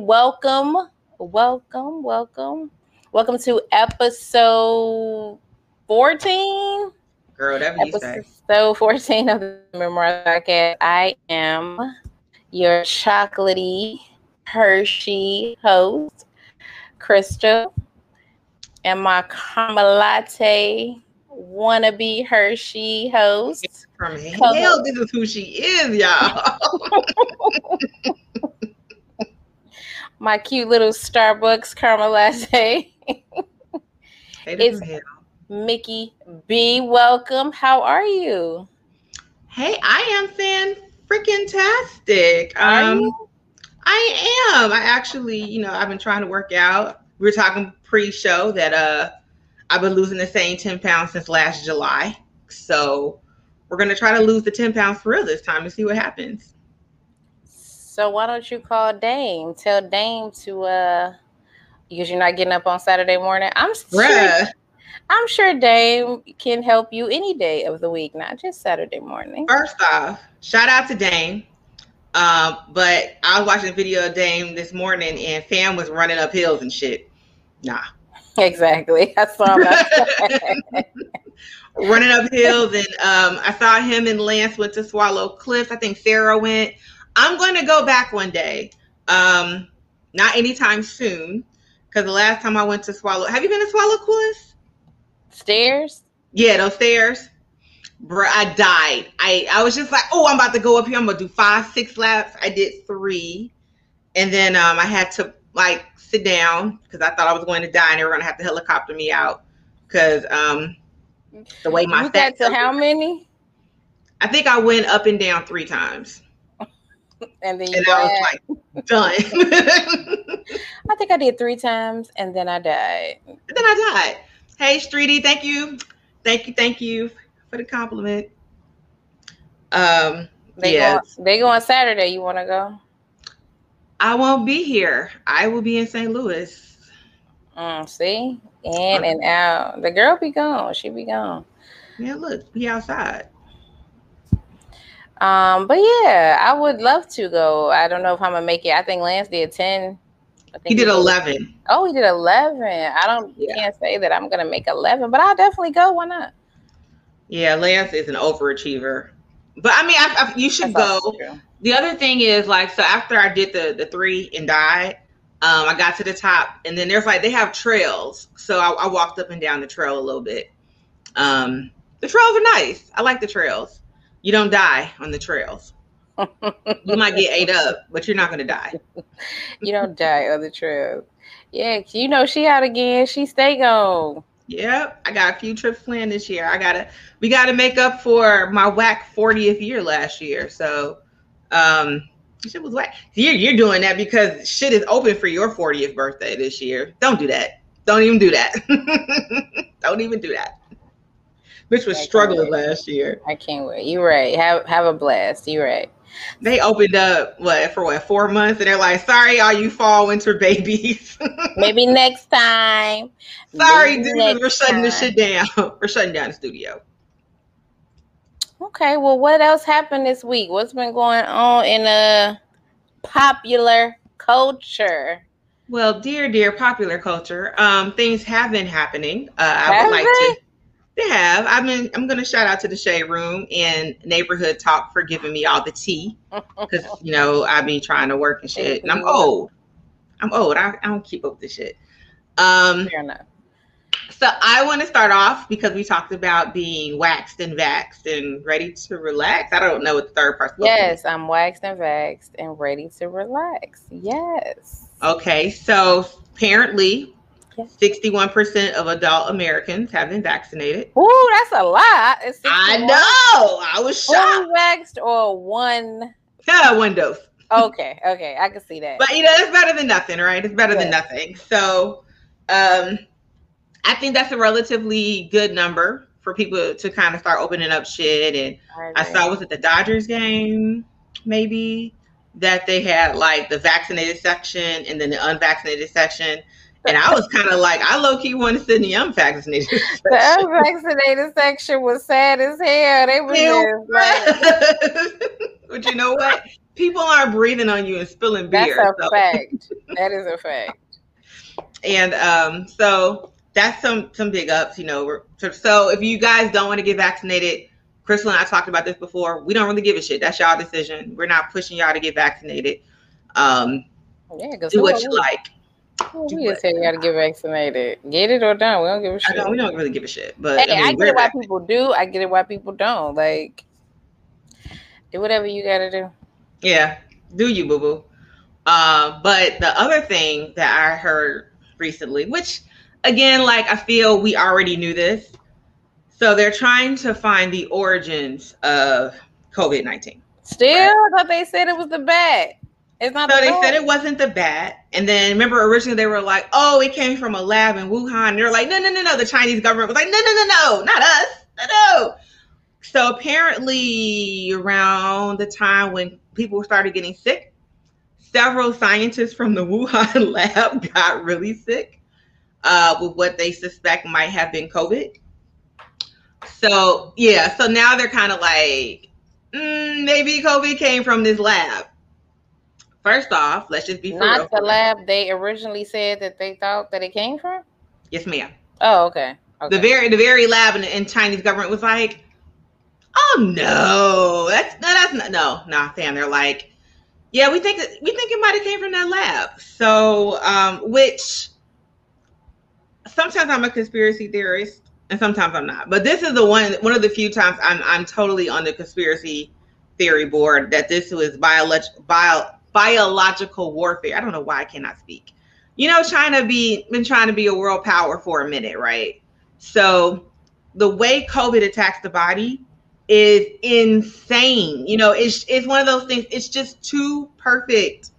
welcome, welcome, welcome, welcome to episode 14. Girl, that episode 14 of the Memoir Podcast. I am your chocolatey Hershey host, Crystal, and my caramel latte wannabe Hershey host. From hell, this is who she is, y'all. my cute little Starbucks caramel latte. it's Mickey B. Welcome. How are you? Hey, I am fan freaking tastic. Um, I am. I actually, you know, I've been trying to work out. We were talking pre-show that uh I've been losing the same 10 pounds since last July. So we're gonna try to lose the 10 pounds for real this time and see what happens. So why don't you call Dame? Tell Dame to uh because you're not getting up on Saturday morning. I'm sure I'm sure Dame can help you any day of the week, not just Saturday morning. First off, shout out to Dame. Um, but I was watching a video of Dame this morning and Fam was running up hills and shit. Nah. Exactly. I saw that. running up hills and um, I saw him and Lance went to Swallow Cliffs. I think Sarah went. I'm going to go back one day. Um, not anytime soon, because the last time I went to Swallow, have you been to Swallow Cliffs? Stairs? Yeah, those stairs. Bro, I died. I I was just like, oh, I'm about to go up here. I'm gonna do five, six laps. I did three, and then um, I had to like sit down because I thought I was going to die, and they were gonna have to helicopter me out because um, the way my you got to how many? I think I went up and down three times and then and I was like done. I think I did three times, and then I died. And then I died. Hey, Streety, thank you, thank you, thank you for the compliment. Um, they yeah, go, they go on Saturday. You want to go? I won't be here. I will be in St. Louis. Mm, see, in and out. The girl be gone. She be gone. Yeah, look, be outside. Um, but yeah, I would love to go. I don't know if I'm gonna make it. I think Lance did 10. I think he did 11. Oh, he did 11. I don't yeah. can't say that I'm gonna make 11, but I'll definitely go. Why not? Yeah, Lance is an overachiever. But I mean, I, I, you should That's go. The other thing is like, so after I did the the three and died, um, I got to the top, and then there's like they have trails, so I, I walked up and down the trail a little bit. Um, the trails are nice. I like the trails you don't die on the trails. you might get ate up, but you're not going to die. you don't die on the trails. Yeah, you know she out again. She stay gone. Yep, I got a few trips planned this year. I gotta, we gotta make up for my whack 40th year last year. So, um, shit was whack. You're you're doing that because shit is open for your 40th birthday this year. Don't do that. Don't even do that. Don't even do that. Mitch was struggling last year. I can't wait. You're right. Have have a blast. You're right. They opened up what for what four months, and they're like, "Sorry, all you fall winter babies. Maybe next time. Sorry, Maybe dude, we're shutting the shit down. we're shutting down the studio." Okay. Well, what else happened this week? What's been going on in a popular culture? Well, dear, dear popular culture, um, things have been happening. Uh, I would like to they have. I mean, I'm going to shout out to the Shade Room and Neighborhood Talk for giving me all the tea because you know I be trying to work and shit, and I'm old. I'm old. I, I don't keep up with this shit. Um, Fair enough. So I want to start off because we talked about being waxed and vaxed and ready to relax. I don't know what the third part. Yes, I'm waxed and vaxed and ready to relax. Yes. Okay, so apparently 61% of adult Americans have been vaccinated. Ooh, that's a lot. I know. I was shocked. Fully vaxxed or one? Yeah, one dose. Okay, okay. I can see that. But, you know, it's better than nothing, right? It's better yeah. than nothing. So, um, I think that's a relatively good number for people to kind of start opening up shit. And I, I saw, was it the Dodgers game, maybe? That they had like the vaccinated section and then the unvaccinated section and I was kind of like, I low key want to sit in the unvaccinated. Section. The unvaccinated section was sad as hell. They were just like, But you know what? People aren't breathing on you and spilling beer. That's a so. fact. That is a fact. And um, so that's some some big ups, you know. So if you guys don't want to get vaccinated, Crystal and I talked about this before. We don't really give a shit. That's y'all decision. We're not pushing y'all to get vaccinated. Um, yeah, do what you like. We just say you got to get vaccinated. Get it or don't. We don't give a shit. we don't really give a shit. But hey, I, mean, I get it why people do. I get it why people don't. Like, do whatever you got to do. Yeah, do you, boo boo. Uh, but the other thing that I heard recently, which again, like I feel we already knew this. So they're trying to find the origins of COVID 19. Still, right? I thought they said it was the bat. It's not. So the they said it wasn't the bat, and then remember originally they were like, "Oh, it came from a lab in Wuhan." And they're like, "No, no, no, no." The Chinese government was like, "No, no, no, no, not us, no, no." So apparently, around the time when people started getting sick, several scientists from the Wuhan lab got really sick uh, with what they suspect might have been COVID. So yeah, so now they're kind of like, mm, maybe COVID came from this lab. First off, let's just be not the lab they originally said that they thought that it came from. Yes, ma'am. Oh, okay. okay. The very the very lab in, in Chinese government was like, oh no, that's no, that's not, no, no, fam. They're like, yeah, we think we think it might have came from that lab. So, um, which sometimes I'm a conspiracy theorist and sometimes I'm not. But this is the one one of the few times I'm I'm totally on the conspiracy theory board that this was biological bio, biological warfare. I don't know why I cannot speak. You know, China be been trying to be a world power for a minute, right? So the way COVID attacks the body is insane. You know, it's it's one of those things. It's just too perfect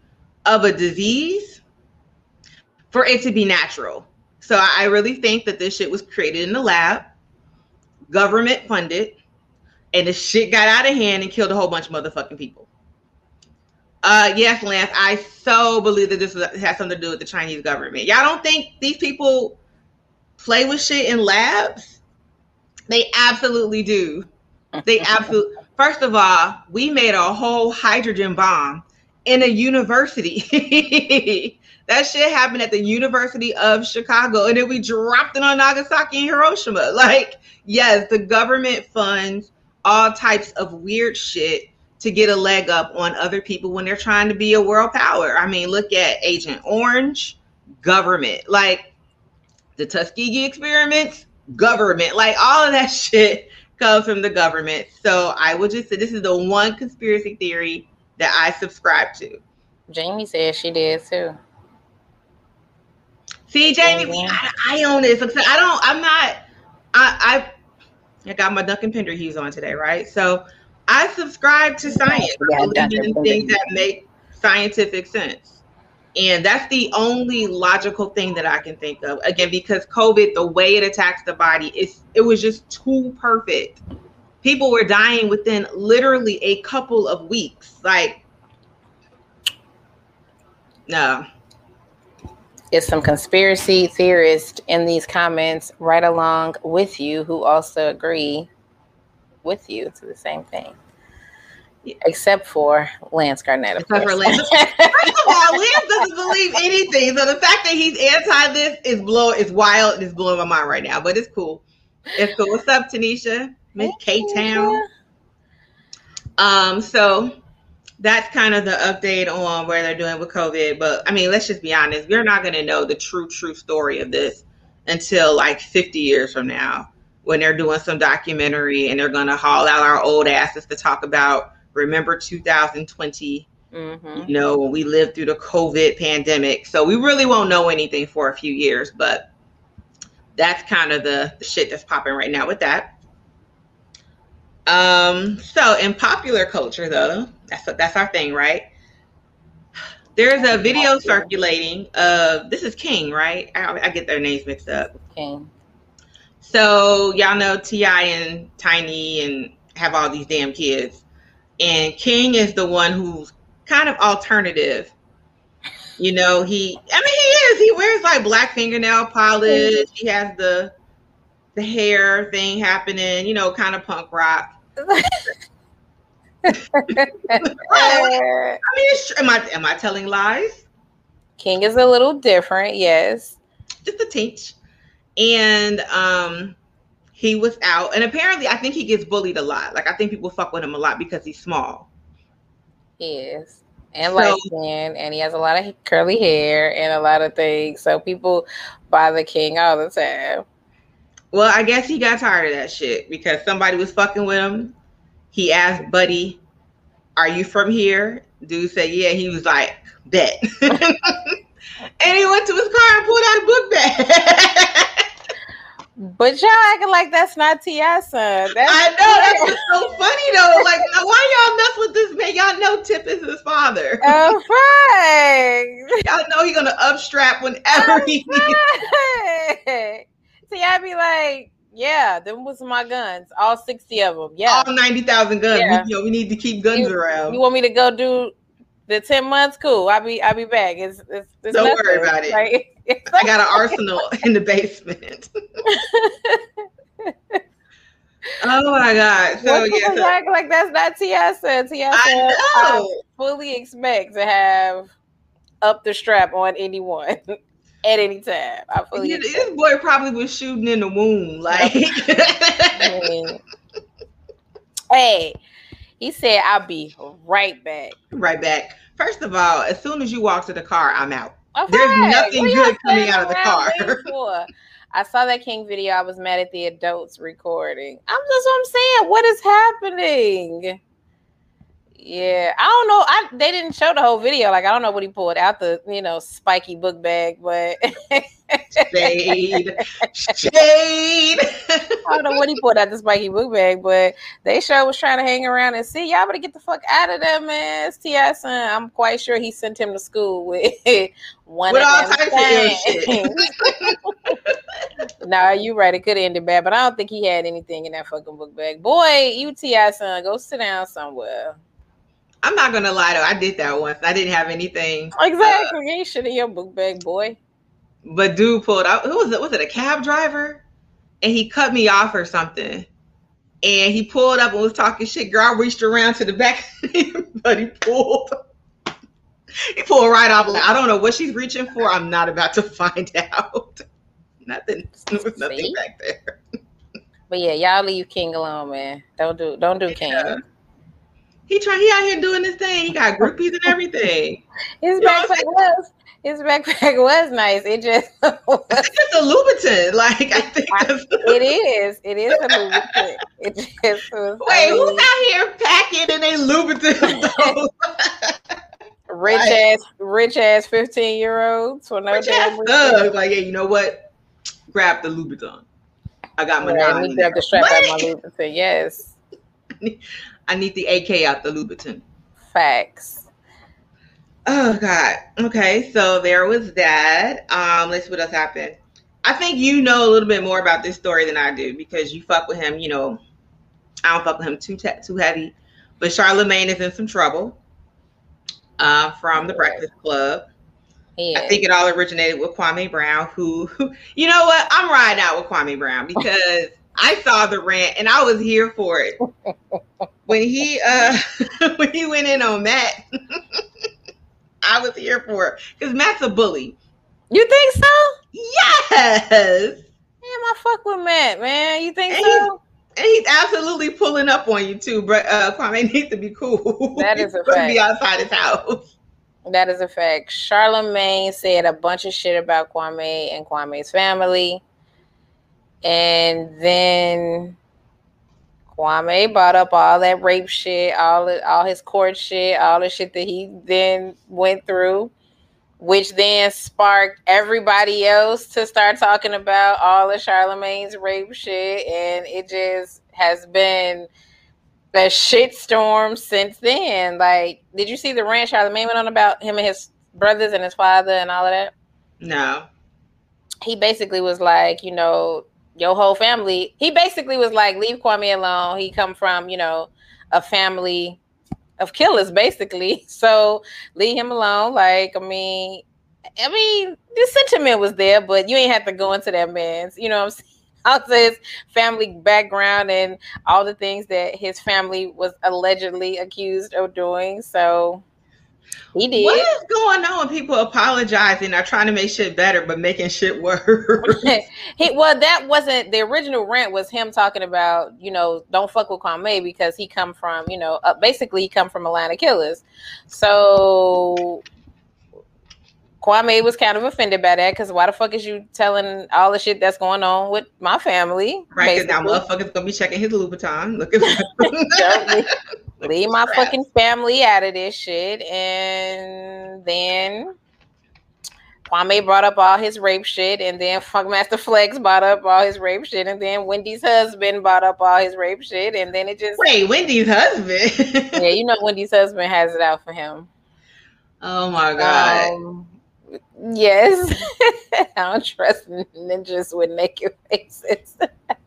of a disease for it to be natural. So I really think that this shit was created in the lab, government funded, and the shit got out of hand and killed a whole bunch of motherfucking people. Uh, yes, Lance, I so believe that this has something to do with the Chinese government. Y'all don't think these people play with shit in labs? They absolutely do. They absolutely. First of all, we made a whole hydrogen bomb in a university. that shit happened at the University of Chicago, and then we dropped it on Nagasaki and Hiroshima. Like, yes, the government funds all types of weird shit to get a leg up on other people when they're trying to be a world power. I mean, look at Agent Orange, government. Like the Tuskegee experiments, government. Like all of that shit comes from the government. So I will just say this is the one conspiracy theory that I subscribe to. Jamie says she did too. See, Jamie, I, I, own this. I don't. I'm not. I I, I got my Duncan Pendlehues on today, right? So I subscribe to science. Yeah, in things that make scientific sense. And that's the only logical thing that I can think of. Again, because COVID, the way it attacks the body, is it was just too perfect. People were dying within literally a couple of weeks. Like, no. It's some conspiracy theorists in these comments right along with you who also agree with you to the same thing. Except for Lance Garnett. Except for Lance. First of all, Lance doesn't believe anything. So the fact that he's anti this is blow is wild and it's blowing my mind right now. But it's cool. It's cool. What's up, Tanisha? Miss K Town. Um, so that's kind of the update on where they're doing with COVID. But I mean, let's just be honest. We're not gonna know the true, true story of this until like 50 years from now when they're doing some documentary and they're gonna haul out our old asses to talk about remember 2020 mm-hmm. you know when we lived through the covid pandemic. So we really won't know anything for a few years but that's kind of the, the shit that's popping right now with that. Um so in popular culture though that's that's our thing right? There's a video circulating of this is king right? I, I get their names mixed up. King so y'all know T.I. and Tiny and have all these damn kids and King is the one who's kind of alternative. You know, he I mean he is. He wears like black fingernail polish. He has the the hair thing happening, you know, kind of punk rock. I mean, am I am I telling lies? King is a little different, yes. Just a teach. And um he was out and apparently I think he gets bullied a lot. Like I think people fuck with him a lot because he's small. He is. And so, light skin, and he has a lot of curly hair and a lot of things. So people buy the king all the time. Well, I guess he got tired of that shit because somebody was fucking with him. He asked Buddy, Are you from here? Dude said, Yeah. He was like, Bet. and he went to his car and pulled out a book bag. But y'all acting like that's not T.I. son. That's I know that's so funny though. Like, why y'all mess with this man? Y'all know Tip is his father. Oh, right. y'all know he's gonna upstrap whenever oh, he needs. T.I. be like, yeah, them was my guns, all sixty of them. Yeah, all ninety thousand guns. Yeah. We, you know, we need to keep guns you, around. You want me to go do the 10 months, cool. I'll be I'll be back. It's, it's, it's Don't nothing, worry about it. Right? I got an arsenal in the basement. oh my god. So yeah. So, act like that's not T.I. son. TSN I fully expect to have up the strap on anyone at any time. I fully yeah, this boy probably was shooting in the womb. Like hey, he said I'll be right back. Right back. First of all, as soon as you walk to the car, I'm out. There's nothing good coming out of the car. I saw that King video. I was mad at the adults recording. I'm just what I'm saying. What is happening? Yeah, I don't know. I they didn't show the whole video. Like I don't know what he pulled out the you know spiky book bag, but shade, shade. I don't know what he pulled out the spiky book bag, but they sure was trying to hang around and see y'all better get the fuck out of there, man. It's T.I. son. I'm quite sure he sent him to school with one with all types of shit. nah, you right. It could have ended bad, but I don't think he had anything in that fucking book bag. Boy, you T.I. son, go sit down somewhere. I'm not gonna lie though, I did that once. I didn't have anything. Exactly. Uh, you shit in your book bag, boy. But dude pulled out. Who was it? Was it a cab driver? And he cut me off or something. And he pulled up and was talking shit. Girl, I reached around to the back, but he pulled. He pulled right off. I don't know what she's reaching for. I'm not about to find out. nothing. There was nothing See? back there. But yeah, y'all leave King alone, man. Don't do don't do King. Yeah. He try he out here doing this thing. He got groupies and everything. his you backpack was his backpack was nice. It just it's a Louboutin. Like I think it is. It is a Louboutin. It just was, Wait, I who's out here packing in a Louboutin? rich like, ass, rich ass fifteen year olds for no rich ass thugs. Like, hey, you know what? Grab the Louboutin. I got my right. Grab the strap out my Louboutin. Yes. I need the AK out the Louboutin. Facts. Oh God. Okay, so there was that. Um, let's see what else happened. I think you know a little bit more about this story than I do because you fuck with him. You know, I don't fuck with him too te- too heavy. But Charlemagne is in some trouble uh, from the Breakfast Club. Yeah. I think it all originated with Kwame Brown, who, who, you know what? I'm riding out with Kwame Brown because I saw the rant and I was here for it. when he uh when he went in on Matt, I was here for it. Because Matt's a bully. You think so? Yes. Damn, I fuck with Matt, man. You think and so? He's, and he's absolutely pulling up on you too, but uh Kwame needs to be cool. That is a fact. Be outside his house. That is a fact. Charlemagne said a bunch of shit about Kwame and Kwame's family. And then Kwame brought up all that rape shit, all all his court shit, all the shit that he then went through, which then sparked everybody else to start talking about all of Charlemagne's rape shit, and it just has been a shit storm since then. Like, did you see the rant Charlemagne went on about him and his brothers and his father and all of that? No. He basically was like, you know, your whole family. He basically was like, leave Kwame alone. He come from, you know, a family of killers, basically. So leave him alone. Like, I mean, I mean, the sentiment was there, but you ain't have to go into that man's, you know what I'm saying? out his family background and all the things that his family was allegedly accused of doing. So he did. What is going on? People apologizing are trying to make shit better, but making shit worse. he well, that wasn't the original rant. Was him talking about you know don't fuck with Kwame because he come from you know uh, basically he come from Atlanta killers. So Kwame was kind of offended by that because why the fuck is you telling all the shit that's going on with my family? Right, because now motherfuckers gonna be checking his Louboutin. Look at leave my crap. fucking family out of this shit. And then Kwame brought up all his rape shit, and then Funkmaster Flex brought up all his rape shit, and then Wendy's husband brought up all his rape shit, and then it just wait, Wendy's husband. yeah, you know Wendy's husband has it out for him. Oh my god. Um, Yes. I don't trust ninjas with naked faces.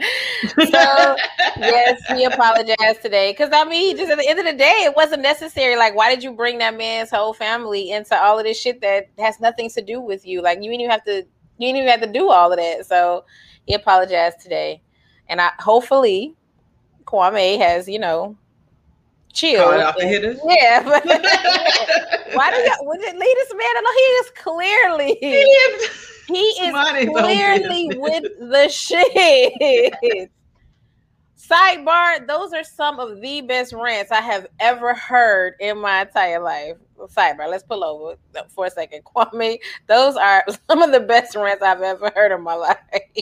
so yes, he apologized today. Cause I mean, just at the end of the day, it wasn't necessary. Like, why did you bring that man's whole family into all of this shit that has nothing to do with you? Like, you didn't even have to. You didn't even have to do all of that. So he apologized today, and I hopefully Kwame has you know chill. Yeah, but why do it lead this man alone? He is clearly he is, he is clearly with the shit. Sidebar, those are some of the best rants I have ever heard in my entire life. Sidebar, let's pull over for a second. Kwame, those are some of the best rants I've ever heard in my life.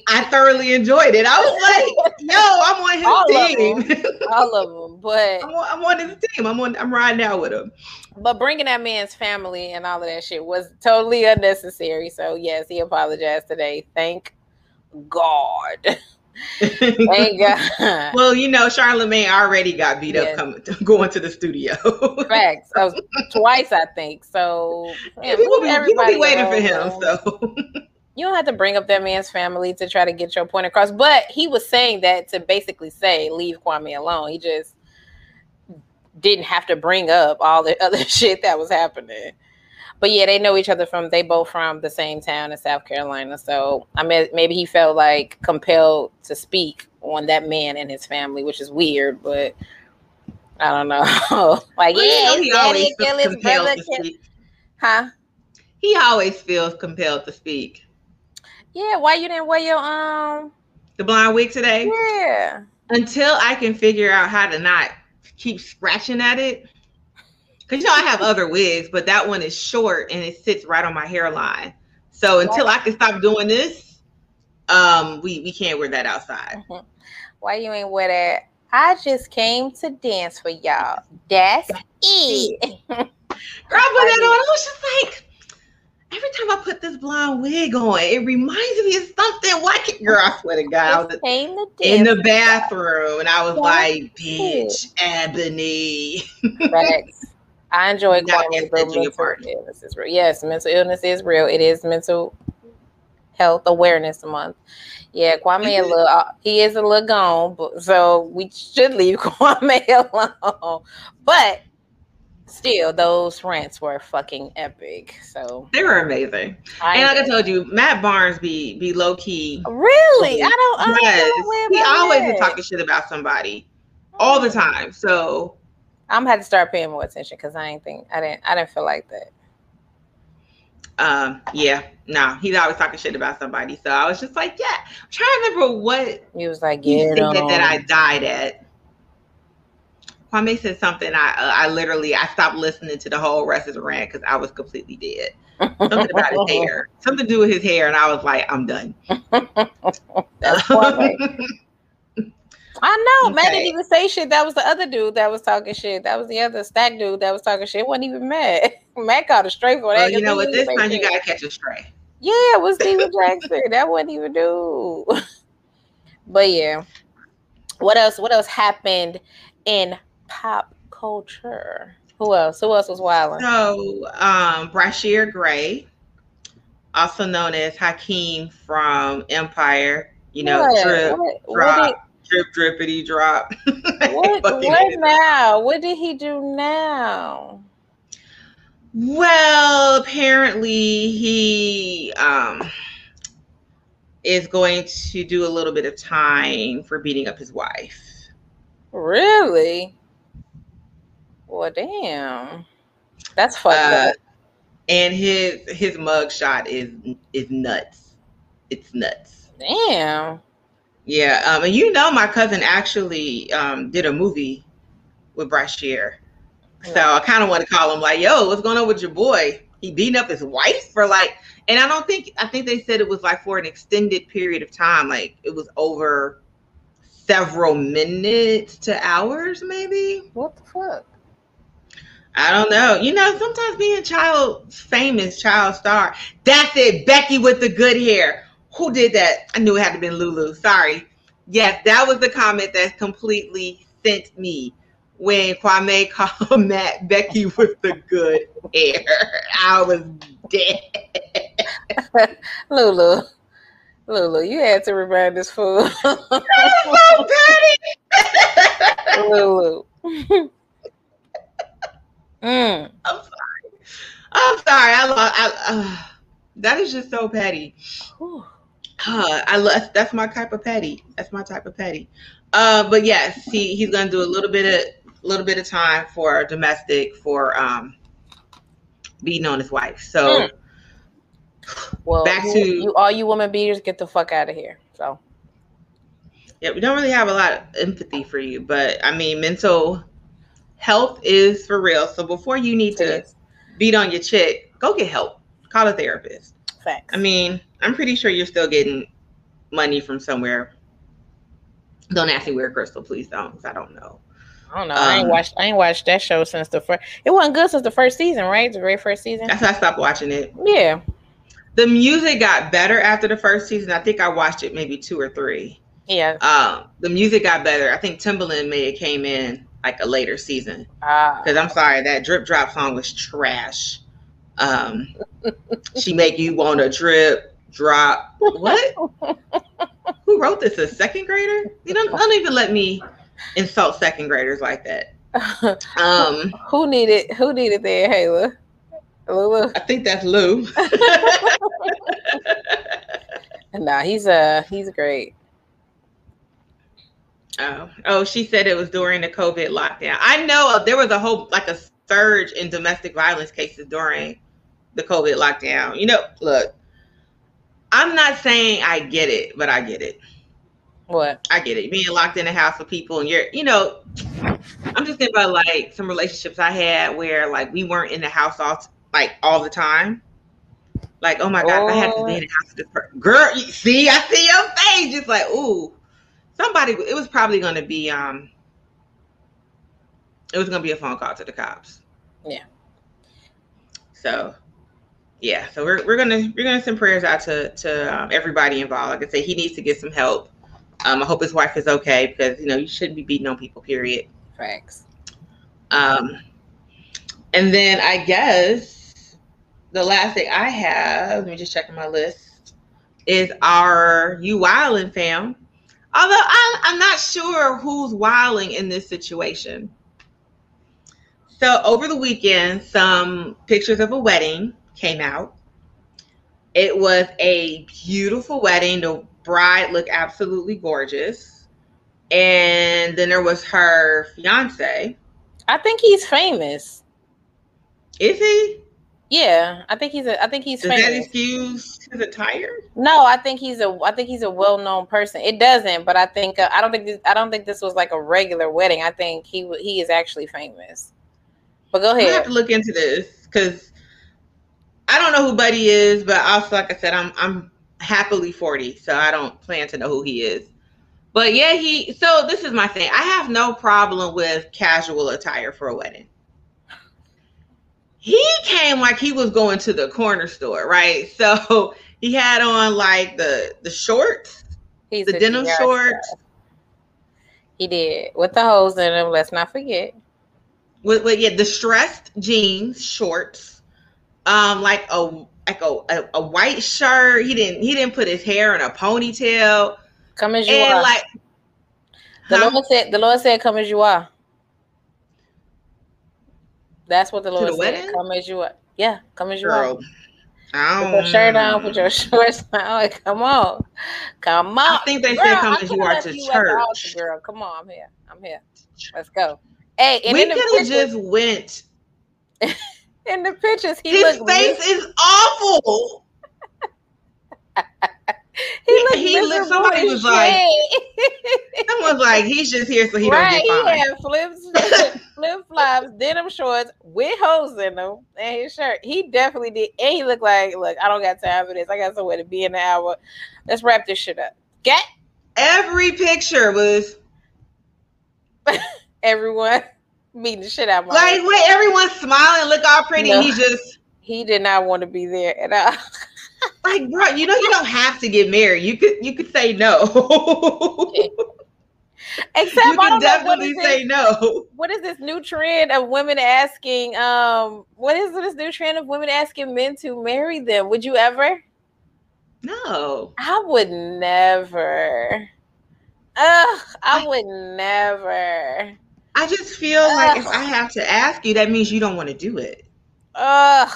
I thoroughly enjoyed it. I was like, yo, I'm on his all team. Of all of them. But I'm on, I'm on his team. I'm on I'm riding out with him. But bringing that man's family and all of that shit was totally unnecessary. So yes, he apologized today. Thank God. Thank God. well, you know, Charlemagne already got beat yes. up coming going to the studio. Facts. Was, twice, I think. So yeah, people, be, people be waiting for him. So you don't have to bring up that man's family to try to get your point across. But he was saying that to basically say, leave Kwame alone. He just didn't have to bring up all the other shit that was happening but yeah, they know each other from they both from the same town in South Carolina. So I mean, maybe he felt like compelled to speak on that man and his family, which is weird, but I don't know. like, well, yeah, he always his brother. Huh? He always feels compelled to speak. Yeah, why you didn't wear your um the blind wig today? Yeah. Until I can figure out how to not keep scratching at it. Cause you know I have other wigs, but that one is short and it sits right on my hairline. So until I can stop doing this, um, we we can't wear that outside. Mm-hmm. Why you ain't wear that? I just came to dance for y'all. That's it. Girl, put that on. I was just like, every time I put this blonde wig on, it reminds me of something. Why can't girl? I swear to God, I was in the bathroom and I was like, bitch, it. Ebony. I enjoy calling mental illness is real. Yes, mental illness is real. It is mental health awareness month. Yeah, Kwame a little uh, he is a little gone, but so we should leave Kwame alone. But still, those rants were fucking epic. So they were amazing. I and like I told you, Matt Barnes be be low key. Really, I don't. Yes, he always is talking shit about somebody all the time. So I'm have to start paying more attention because I ain't think I didn't I didn't feel like that. Um, yeah, no, he's always talking shit about somebody. So I was just like, yeah, I'm trying to remember what he was like, yeah, that, that I died at. Kwame said something. I uh, I literally I stopped listening to the whole rest of the rant because I was completely dead. Something about his hair, something to do with his hair, and I was like, I'm done. I know. Okay. Matt didn't even say shit. That was the other dude that was talking shit. That was the other stack dude that was talking shit. wasn't even mad. Matt caught a stray for that. Well, you know what? This time you gotta catch a stray. Yeah, it was Stephen Jackson. that wasn't even dude. but yeah. What else? What else happened in pop culture? Who else? Who else was wild? So, um, Bryshere Gray, also known as Hakeem from Empire, you know, what? Drip, what, what, drip drippity drop. what, what now? What did he do now? Well, apparently he um is going to do a little bit of time for beating up his wife. Really? Well, damn. That's fucked uh, up. And his his mug shot is is nuts. It's nuts. Damn. Yeah, um, and you know my cousin actually um, did a movie with Bryshere. So I kind of want to call him like, yo, what's going on with your boy? He beating up his wife for like, and I don't think I think they said it was like for an extended period of time, like it was over several minutes to hours, maybe. What the fuck? I don't know. You know, sometimes being child famous, child star. That's it. Becky with the good hair. Who did that? I knew it had to be Lulu. Sorry. Yes, that was the comment that completely sent me when Kwame called Matt Becky with the good hair. I was dead. Lulu. Lulu, you had to remind this fool. Lulu. Mm. I'm sorry. I'm sorry. I, I, uh, that is just so petty. Uh, I love that's my type of petty. That's my type of petty. Uh, but yes, he, he's gonna do a little bit of a little bit of time for domestic for um beating on his wife. So mm. well back to you all you woman beaters get the fuck out of here. So yeah, we don't really have a lot of empathy for you, but I mean mental health is for real. So before you need to beat on your chick, go get help. Call a therapist. Facts. I mean, I'm pretty sure you're still getting money from somewhere. Don't ask me where, Crystal. Please don't, because I don't know. I don't know. Um, I ain't um, watched. I ain't watched that show since the first. It wasn't good since the first season, right? The very first season. That's why I stopped watching it. Yeah. The music got better after the first season. I think I watched it maybe two or three. Yeah. Um, the music got better. I think Timbaland may have came in like a later season. Because ah. I'm sorry, that drip drop song was trash. Um, she make you want to drip drop. What? Who wrote this? A second grader? You don't, don't even let me insult second graders like that. Um, who needed who needed that, Hayla? Lulu. I think that's Lou. nah, he's uh he's great. Oh, oh, she said it was during the COVID lockdown. I know there was a whole like a surge in domestic violence cases during the COVID lockdown. You know, look, I'm not saying I get it, but I get it. What? I get it. Being locked in a house with people and you're, you know, I'm just thinking about like some relationships I had where like we weren't in the house all like all the time. Like, oh my god, oh. I had to be in the house with this person. Girl, see, I see your face. Just like, ooh, somebody. It was probably going to be um. It was going to be a phone call to the cops. Yeah. So, yeah. So we're, we're gonna we're gonna send prayers out to to um, everybody involved. Like I said, he needs to get some help um, I hope his wife is okay because you know you shouldn't be beating on people. Period. Thanks. Um, and then I guess the last thing I have, let me just check my list, is our you wilding fam. Although I, I'm not sure who's wilding in this situation. So over the weekend, some pictures of a wedding came out. It was a beautiful wedding. The bride looked absolutely gorgeous. And then there was her fiance. I think he's famous. Is he? Yeah, I think he's a. I think he's. Does famous. that excuse his attire? No, I think he's a. I think he's a well-known person. It doesn't, but I think uh, I don't think this, I don't think this was like a regular wedding. I think he he is actually famous. But go ahead. I have to look into this because I don't know who Buddy is, but also like I said, I'm I'm happily 40, so I don't plan to know who he is. But yeah, he so this is my thing. I have no problem with casual attire for a wedding. He came like he was going to the corner store, right? So he had on like the the shorts, He's the denim shorts. He did with the holes in them. Let's not forget. With, with yeah, distressed jeans, shorts, um, like a like a, a, a, white shirt. He didn't he didn't put his hair in a ponytail. Come as you and are. Like the huh? Lord said, the Lord said, "Come as you are." That's what the Lord the said. Wedding? Come as you are. Yeah, come as you Girl, are. Put your shirt on, put your shorts on. Come on, come on. I think they girl, say come as you are to you church. House, girl, come on, I'm here. I'm here. Let's go. Hey, we could have just went. in the pictures, he his face is awful. he, he, he looked. Like somebody was like, someone's like, he's just here so he right, don't get fined. He had flips, flip flops, denim shorts with holes in them, and his shirt. He definitely did, and he looked like, look, I don't got time for this. I got somewhere to be in an hour. Let's wrap this shit up. Get every picture was everyone beating the shit out of my like wait, everyone smiling, look all pretty. No, he just he did not want to be there at all. like, bro, you know you don't have to get married. You could you could say no. Except you can definitely say this, no. What is this new trend of women asking? Um, what is this new trend of women asking men to marry them? Would you ever? No, I would never. Ugh, I would never. I just feel Ugh. like if I have to ask you, that means you don't want to do it. Ugh.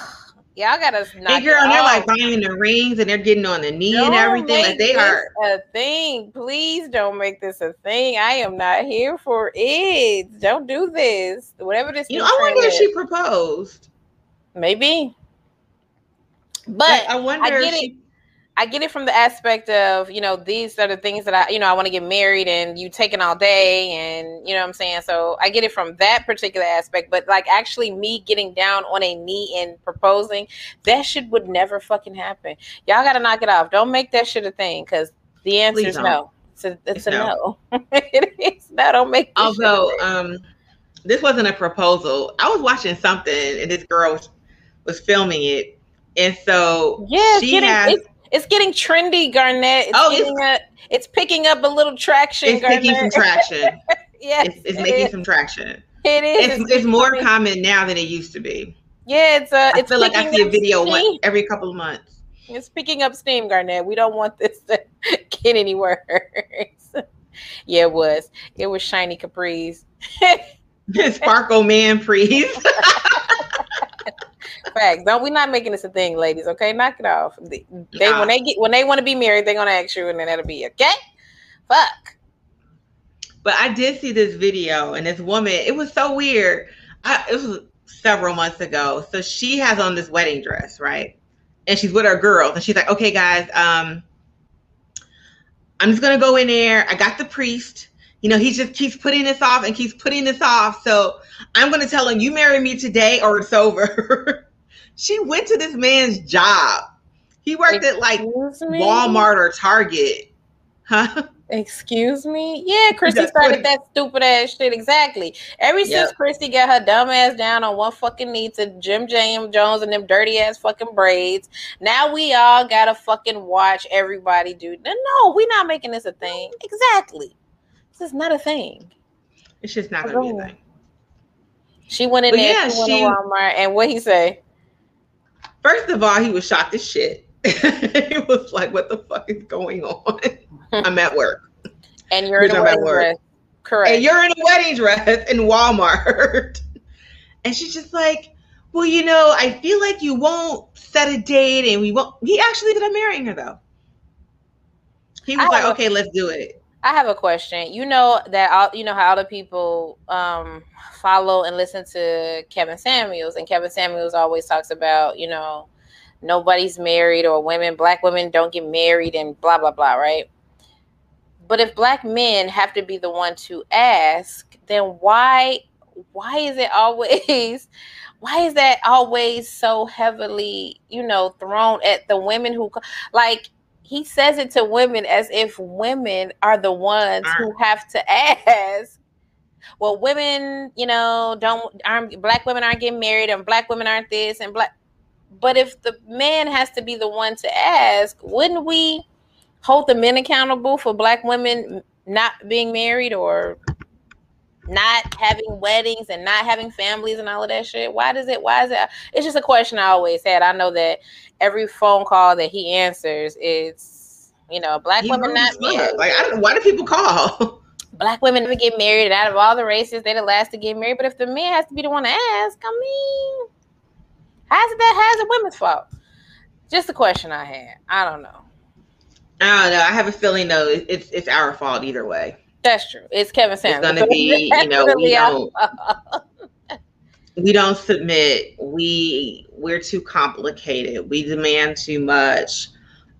Y'all gotta knock girl, and they're like buying the rings and they're getting on the knee don't and everything. Like they are a thing. Please don't make this a thing. I am not here for it. Don't do this. Whatever this. Is. You know, I wonder if she proposed. Maybe. But like, I wonder. I get it. She, I get it from the aspect of, you know, these are the things that I, you know, I want to get married and you taking all day and, you know what I'm saying? So I get it from that particular aspect. But like actually me getting down on a knee and proposing, that shit would never fucking happen. Y'all got to knock it off. Don't make that shit a thing because the answer is no. It's a, it's, it's a no. no. it is no. Don't make. Although um, this wasn't a proposal, I was watching something and this girl was, was filming it, and so yeah, she has it's getting trendy, Garnett. It's oh, it's, a, it's picking up a little traction. It's Garnett. picking some traction. yeah, it's, it's it making some traction. It is. It's, it's, it's more common now than it used to be. Yeah, it's. Uh, I feel like I see a video one, every couple of months. It's picking up steam, Garnett. We don't want this to get any worse. yeah, it was. It was shiny capris. Sparkle man prees. Facts. Don't we not making this a thing, ladies? Okay, knock it off. They, they when they get when they want to be married, they're gonna ask you, and then that'll be okay. Fuck. But I did see this video, and this woman, it was so weird. I, it was several months ago. So she has on this wedding dress, right? And she's with her girls, and she's like, "Okay, guys, um, I'm just gonna go in there. I got the priest. You know, he just keeps putting this off and keeps putting this off. So I'm gonna tell him, you marry me today, or it's over." She went to this man's job. He worked Excuse at like me? Walmart or Target. Huh? Excuse me? Yeah, Chrissy started that stupid ass shit. Exactly. Ever since yep. Chrissy got her dumb ass down on one fucking knee to Jim James Jones and them dirty ass fucking braids, now we all gotta fucking watch everybody do. No, we not making this a thing. Exactly. This is not a thing. It's just not gonna be a thing. She went in but there, yeah, she went she, to Walmart, and what he say? First of all, he was shocked as shit. he was like, "What the fuck is going on?" I'm at work, and you're in a wedding dress. Correct. And you're in a wedding dress in Walmart, and she's just like, "Well, you know, I feel like you won't set a date, and we won't." He actually ended up marrying her, though. He was like, "Okay, let's do it." I have a question. You know that all, you know how other people um, follow and listen to Kevin Samuels, and Kevin Samuels always talks about you know nobody's married or women, black women don't get married, and blah blah blah, right? But if black men have to be the one to ask, then why why is it always why is that always so heavily you know thrown at the women who like he says it to women as if women are the ones who have to ask. Well, women, you know, don't aren't black women aren't getting married and black women aren't this and black but if the man has to be the one to ask, wouldn't we hold the men accountable for black women not being married or not having weddings and not having families and all of that shit? Why does it? Why is it? It's just a question I always had. I know that every phone call that he answers is, you know, black he women not married. Like, I don't, why do people call? Black women never get married, and out of all the races, they're the last to get married. But if the man has to be the one to ask, I mean, how's it that? How's it women's fault? Just a question I had. I don't know. I don't know. I have a feeling though it's it's our fault either way. That's true. It's Kevin Samuels. It's gonna be, you know, we don't we don't submit. We we're too complicated. We demand too much.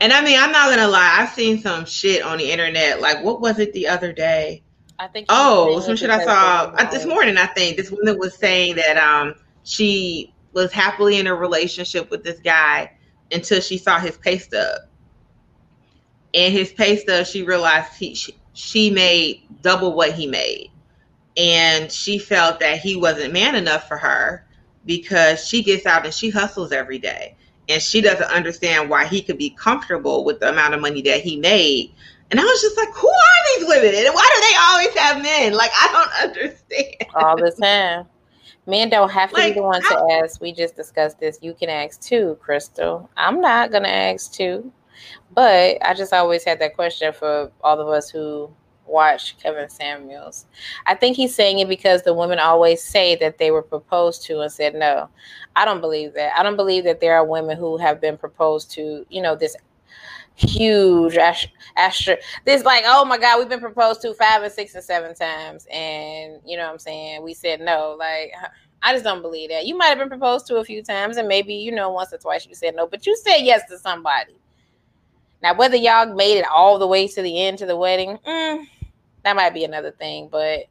And I mean, I'm not gonna lie. I've seen some shit on the internet. Like, what was it the other day? I think. Oh, some shit I saw uh, this morning. I think this woman was saying that um she was happily in a relationship with this guy until she saw his pay stub. And his pay stub, she realized he she, she made double what he made. And she felt that he wasn't man enough for her because she gets out and she hustles every day. And she doesn't understand why he could be comfortable with the amount of money that he made. And I was just like, who are these women? And why do they always have men? Like, I don't understand. All the time. Men don't have to like, be the one to ask. We just discussed this. You can ask too, Crystal. I'm not gonna ask too. But I just always had that question for all of us who watch Kevin Samuels. I think he's saying it because the women always say that they were proposed to and said no. I don't believe that. I don't believe that there are women who have been proposed to, you know, this huge astro this like oh my god we've been proposed to five and six and seven times and you know what i'm saying we said no like i just don't believe that you might have been proposed to a few times and maybe you know once or twice you said no but you said yes to somebody now whether y'all made it all the way to the end to the wedding mm, that might be another thing but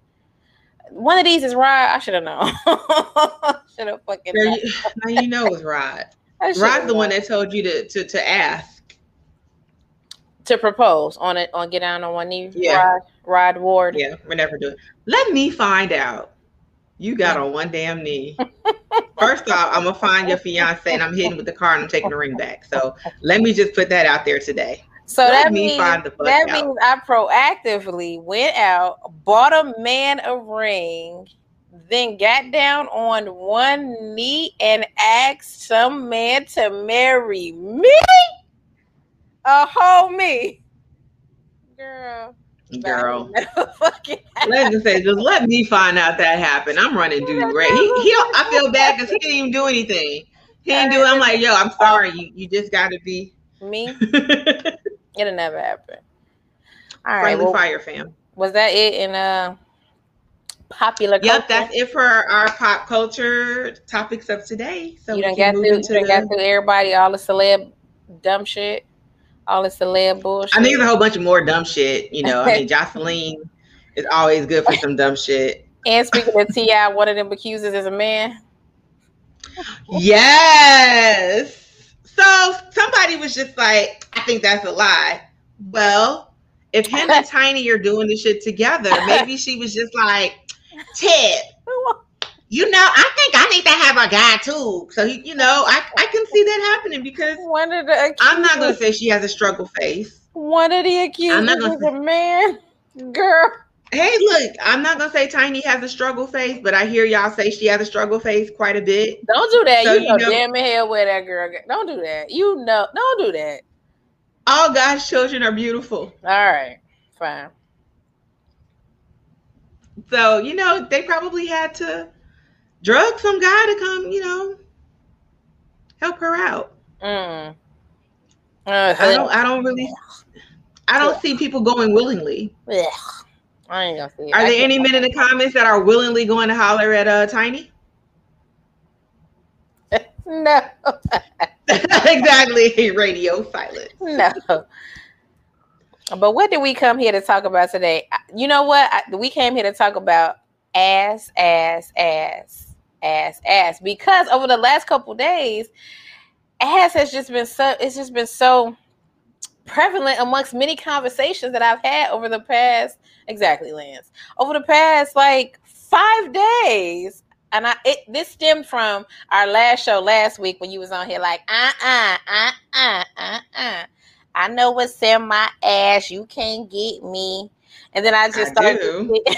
one of these is Rod. I should have known. should have fucking. Now you, now you know it's Rod. Rod's the one that told you to to to ask to propose on it on get down on one knee. Yeah, Rod, Rod Ward. Yeah, we're never doing. Let me find out. You got on one damn knee. First off, I'm gonna find your fiance and I'm hitting with the car and I'm taking the ring back. So let me just put that out there today. So let that means that out. means I proactively went out, bought a man a ring, then got down on one knee and asked some man to marry me a whole me. Girl. Girl. let me say, just let me find out that happened. I'm running dude great. He, he I feel bad because he didn't even do anything. He didn't do it. I'm like, yo, I'm sorry. You you just gotta be me. It'll never happen. All right. Friendly well, fire fam. Was that it in uh popular culture? Yep, that's it for our pop culture topics of today. So you don't get through you don't the... get through everybody, all the celeb dumb shit all the celeb bullshit. I think there's a whole bunch of more dumb shit. You know, I mean, Joseline is always good for some dumb shit. And speaking of T.I., one of them accusers is a man. Yes. So somebody was just like, I think that's a lie. Well, if him and Tiny are doing the shit together, maybe she was just like, Ted, you know, I think I need to have a guy too. So he, you know, I, I can see that happening because one of the I'm not gonna say she has a struggle face. One of the accused is a man, girl. Hey, look, I'm not gonna say Tiny has a struggle face, but I hear y'all say she has a struggle face quite a bit. Don't do that. So, you, know, you know damn hell where that girl. Don't do that. You know, don't do that. All God's children are beautiful. All right, fine. So you know they probably had to drug some guy to come, you know, help her out. Mm. Uh, I don't. I don't really. I don't see people going willingly. I ain't gonna see. Are there any men in the comments that are willingly going to holler at uh Tiny? no. exactly. Radio silence. No. But what did we come here to talk about today? You know what? We came here to talk about ass, ass, ass ass ass because over the last couple days ass has just been so it's just been so prevalent amongst many conversations that I've had over the past exactly Lance over the past like five days and I it this stemmed from our last show last week when you was on here like uh uh uh uh uh uh. I know what's in my ass. You can't get me. And then I just I started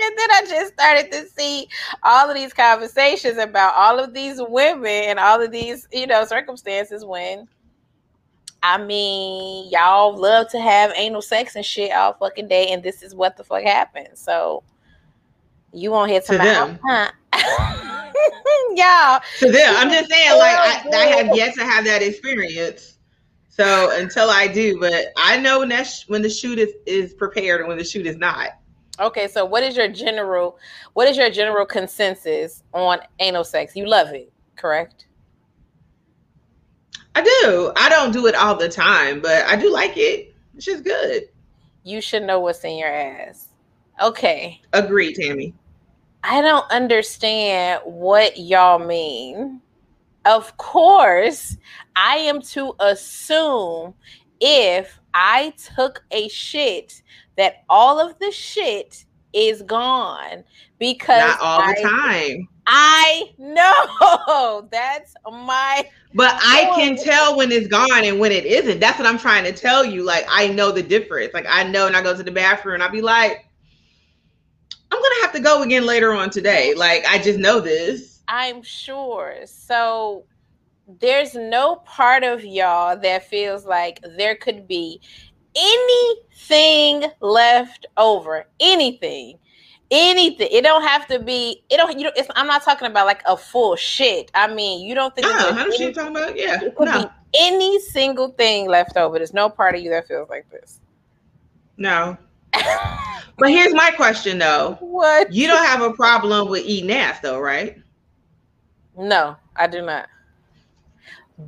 And then I just started to see all of these conversations about all of these women and all of these, you know, circumstances when I mean, y'all love to have anal sex and shit all fucking day, and this is what the fuck happened. So you won't hear to them. Huh? yeah. So there, I'm just saying, like oh, I, I, have yet to have that experience. So until I do, but I know when that sh- when the shoot is, is prepared and when the shoot is not. Okay, so what is your general what is your general consensus on anal sex? You love it, correct? I do. I don't do it all the time, but I do like it. It's just good. You should know what's in your ass. Okay. Agreed, Tammy. I don't understand what y'all mean. Of course, I am to assume if I took a shit that all of the shit is gone because not all I, the time. I know that's my but I can tell when it's gone and when it isn't. That's what I'm trying to tell you. Like I know the difference. Like I know and I go to the bathroom and I'll be like, I'm gonna have to go again later on today. Like I just know this. I'm sure. So there's no part of y'all that feels like there could be anything left over. Anything. Anything. It don't have to be. It don't. You know. I'm not talking about like a full shit. I mean, you don't think. Oh, how you talking about? Yeah. It could no. be any single thing left over. There's no part of you that feels like this. No. But here's my question though. What? You don't have a problem with eating ass though, right? No, I do not.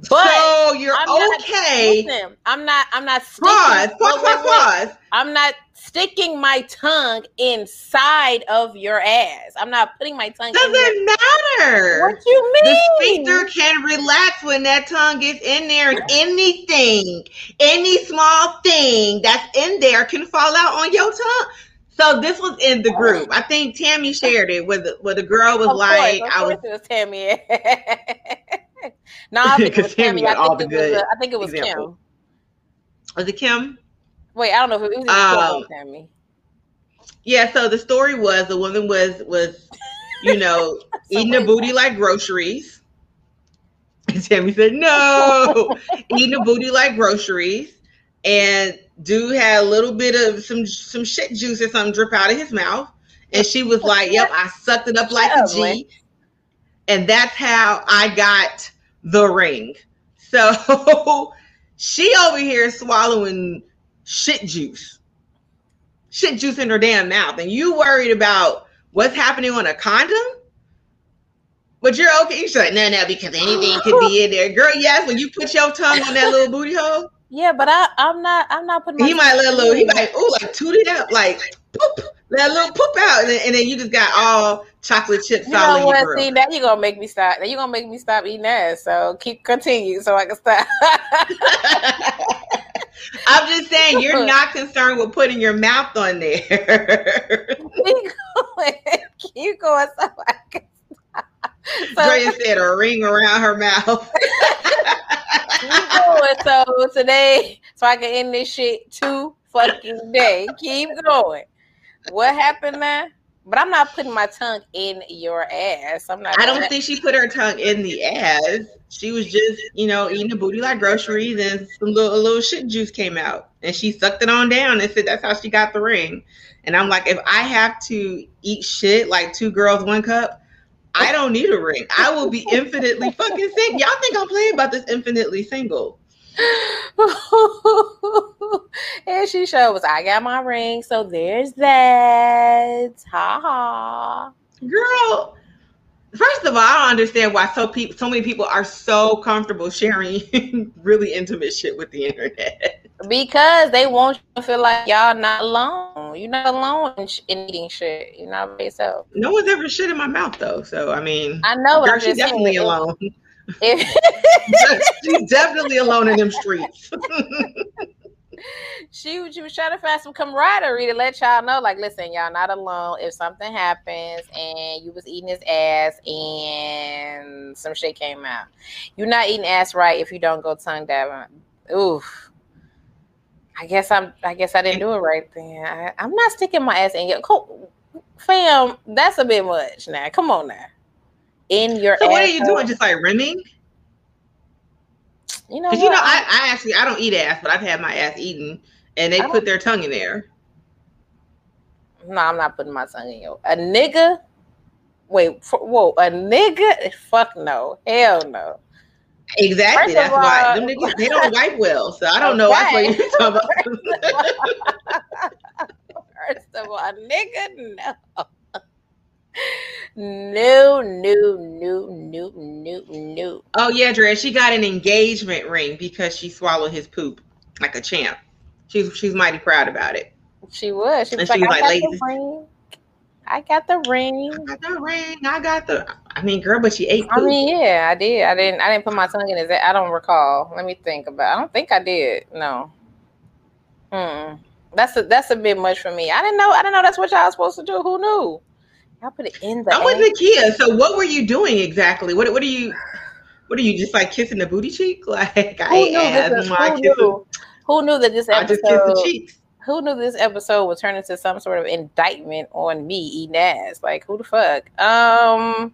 But so you're I'm okay. Not, listen, I'm not. I'm not. Pause. Pause. Pause. Pause. I'm not sticking my tongue inside of your ass. I'm not putting my tongue. Doesn't matter. What you mean? The sphincter can relax when that tongue gets in there, anything, any small thing that's in there can fall out on your tongue. So this was in the group. I think Tammy shared it with where the girl was of like, course, "I was." It was Tammy. no, I think it was Tammy. I think, it was, uh, I think it was example. Kim. Was it Kim? Wait, I don't know if it was um, Tammy. Yeah, so the story was the woman was was, you know, eating a booty like groceries. And Tammy said, No, eating a booty like groceries. And dude had a little bit of some some shit juice or something drip out of his mouth. And she was like, Yep, I sucked it up like a G. And that's how I got the ring. So she over here swallowing shit juice. Shit juice in her damn mouth. And you worried about what's happening on a condom? But you're okay. She's like, no, no, because anything could be in there. Girl, yes, when you put your tongue on that little booty hole. Yeah, but I, I'm not I'm not putting He might let a little, he might, oh, like toot it up, like poop, let a little poop out, and then, and then you just got all chocolate chips you all know what? See, now you're gonna make me stop. Now you're gonna make me stop eating ass. So keep continue so I can stop. I'm just saying you're not concerned with putting your mouth on there. keep going, keep going so I can stop. So, Drea said a ring around her mouth. keep going. So today, so I can end this shit two fucking day. Keep going. What happened there? But I'm not putting my tongue in your ass. I'm not. I don't think she put her tongue in the ass. She was just, you know, eating a booty like groceries, and some little a little shit juice came out, and she sucked it on down and said that's how she got the ring. And I'm like, if I have to eat shit like two girls one cup, I don't need a ring. I will be infinitely fucking sick. Y'all think I'm playing about this infinitely single? and she shows I got my ring, so there's that. Ha ha. Girl, first of all, I don't understand why so people so many people are so comfortable sharing really intimate shit with the internet. Because they want you to feel like y'all not alone. You're not alone in, sh- in eating shit. You're not by yourself. No one's ever shit in my mouth though. So I mean, I know. Girl, she's definitely saying, alone. She's definitely alone in them streets. she, she was trying to find some camaraderie to let y'all know, like, listen, y'all not alone. If something happens and you was eating his ass and some shit came out, you're not eating ass right if you don't go tongue dabbing. Oof. I guess I'm. I guess I didn't do it right then. I, am not sticking my ass in your. Fam, that's a bit much now. Come on now in your. So what are you doing? Just like rimming? You know, because you know, I, I actually I don't eat ass, but I've had my ass eaten, and they put their tongue in there. No, I'm not putting my tongue in your a nigga. Wait, for, whoa, a nigga? Fuck no, hell no. Exactly. First That's why them niggas they don't wipe well. So I don't okay. know. That's what you're talking about. First of all, a nigga, no. No, no, no, no, no, no. Oh yeah, Dre. She got an engagement ring because she swallowed his poop like a champ. She's she's mighty proud about it. She was. She was like, like, I got the ring. I got the ring. I got the ring. I got the. I mean, girl, but she ate. Poop. I mean, yeah, I did. I didn't. I didn't put my tongue in it. I don't recall. Let me think about. I don't think I did. No. Hmm. That's a that's a bit much for me. I didn't know. I didn't know that's what y'all was supposed to do. Who knew? Y'all put it in the. I'm with Nakia. So what were you doing exactly? What What are you? What are you just like kissing the booty cheek? Like I knew, who, knew, who knew that this episode? I just kissed the cheeks. Who knew this episode would turn into some sort of indictment on me eating ass? Like who the fuck? Um,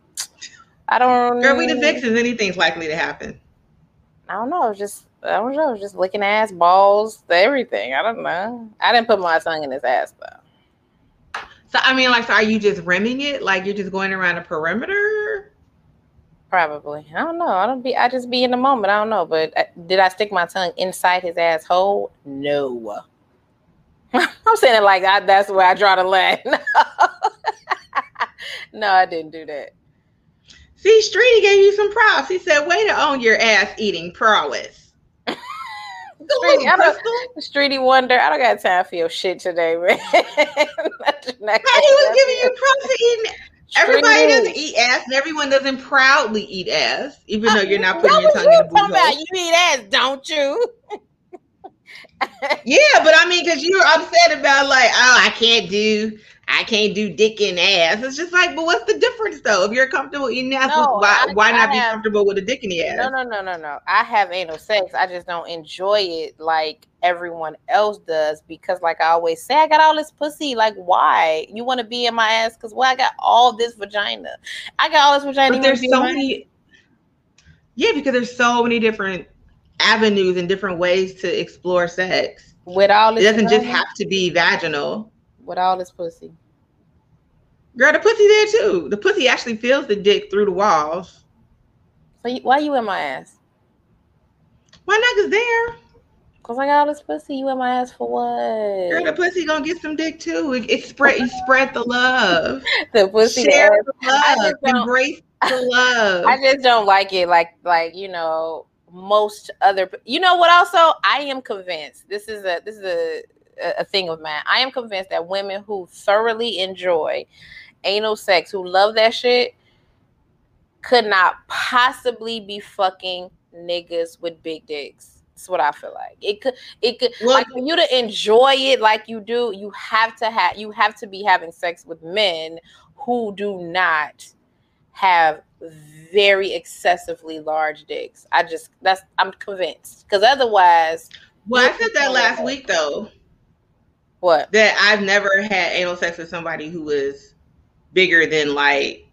I don't. Know. Girl, we the vixens. Anything's likely to happen. I don't know. Just I don't know. Just licking ass, balls, everything. I don't know. I didn't put my tongue in his ass though. So I mean, like, so are you just rimming it? Like you're just going around a perimeter? Probably. I don't know. I don't be. I just be in the moment. I don't know. But uh, did I stick my tongue inside his asshole? No. I'm saying it like I, that's where I draw the line. no, I didn't do that. See, Streety gave you some props. He said, "Way to own your ass eating prowess." Streety, I don't, Streety Wonder, I don't got time for your shit today, man. he was giving you props eating. Everybody doesn't eat ass, and everyone doesn't proudly eat ass, even though you're not putting your tongue you in the booty about? You eat ass, don't you? yeah, but I mean, because you're upset about like, oh, I can't do I can't do dick and ass. It's just like, but what's the difference though? If you're comfortable eating ass, no, why, I, why not I be have, comfortable with a dick in the ass? No, no, no, no, no. I have anal sex. I just don't enjoy it like everyone else does because, like I always say, I got all this pussy. Like, why you want to be in my ass? Because well, I got all this vagina. I got all this vagina. But there's so many. Yeah, because there's so many different avenues and different ways to explore sex. With all this, it doesn't vagina? just have to be vaginal with all this pussy. Girl, the pussy there too. The pussy actually feels the dick through the walls. So you, why you in my ass? Why not? Cause there. Cause I got all this pussy. You in my ass for what? Girl, the pussy gonna get some dick too. It, it spread. You spread the love. the pussy. Share the love. Embrace the love. I just don't like it. Like like you know most other. You know what? Also, I am convinced. This is a this is a a thing of mine. I am convinced that women who thoroughly enjoy anal sex, who love that shit, could not possibly be fucking niggas with big dicks. That's what I feel like. It could it could well, like for you to enjoy it like you do, you have to have you have to be having sex with men who do not have very excessively large dicks. I just that's I'm convinced. Because otherwise Well, I said that last week though. What? That I've never had anal sex with somebody who was bigger than like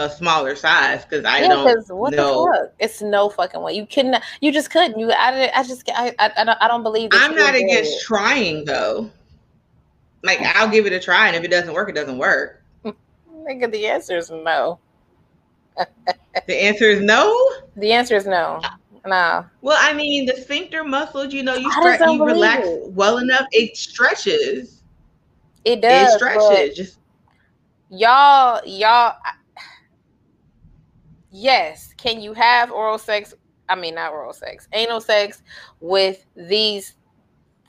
a smaller size because I yeah, don't what know. The fuck? It's no fucking way. You couldn't. You just couldn't. You. I. I just. I. I, I don't, I don't believe. That. I'm not against it. trying though. Like I'll give it a try, and if it doesn't work, it doesn't work. Nigga, the answer is no. the answer is no. The answer is no. No. Well, I mean, the sphincter muscles, you know, you stretch, you relax it. well enough, it stretches. It does. It stretches. Just y'all, y'all. Yes, can you have oral sex? I mean, not oral sex, anal sex with these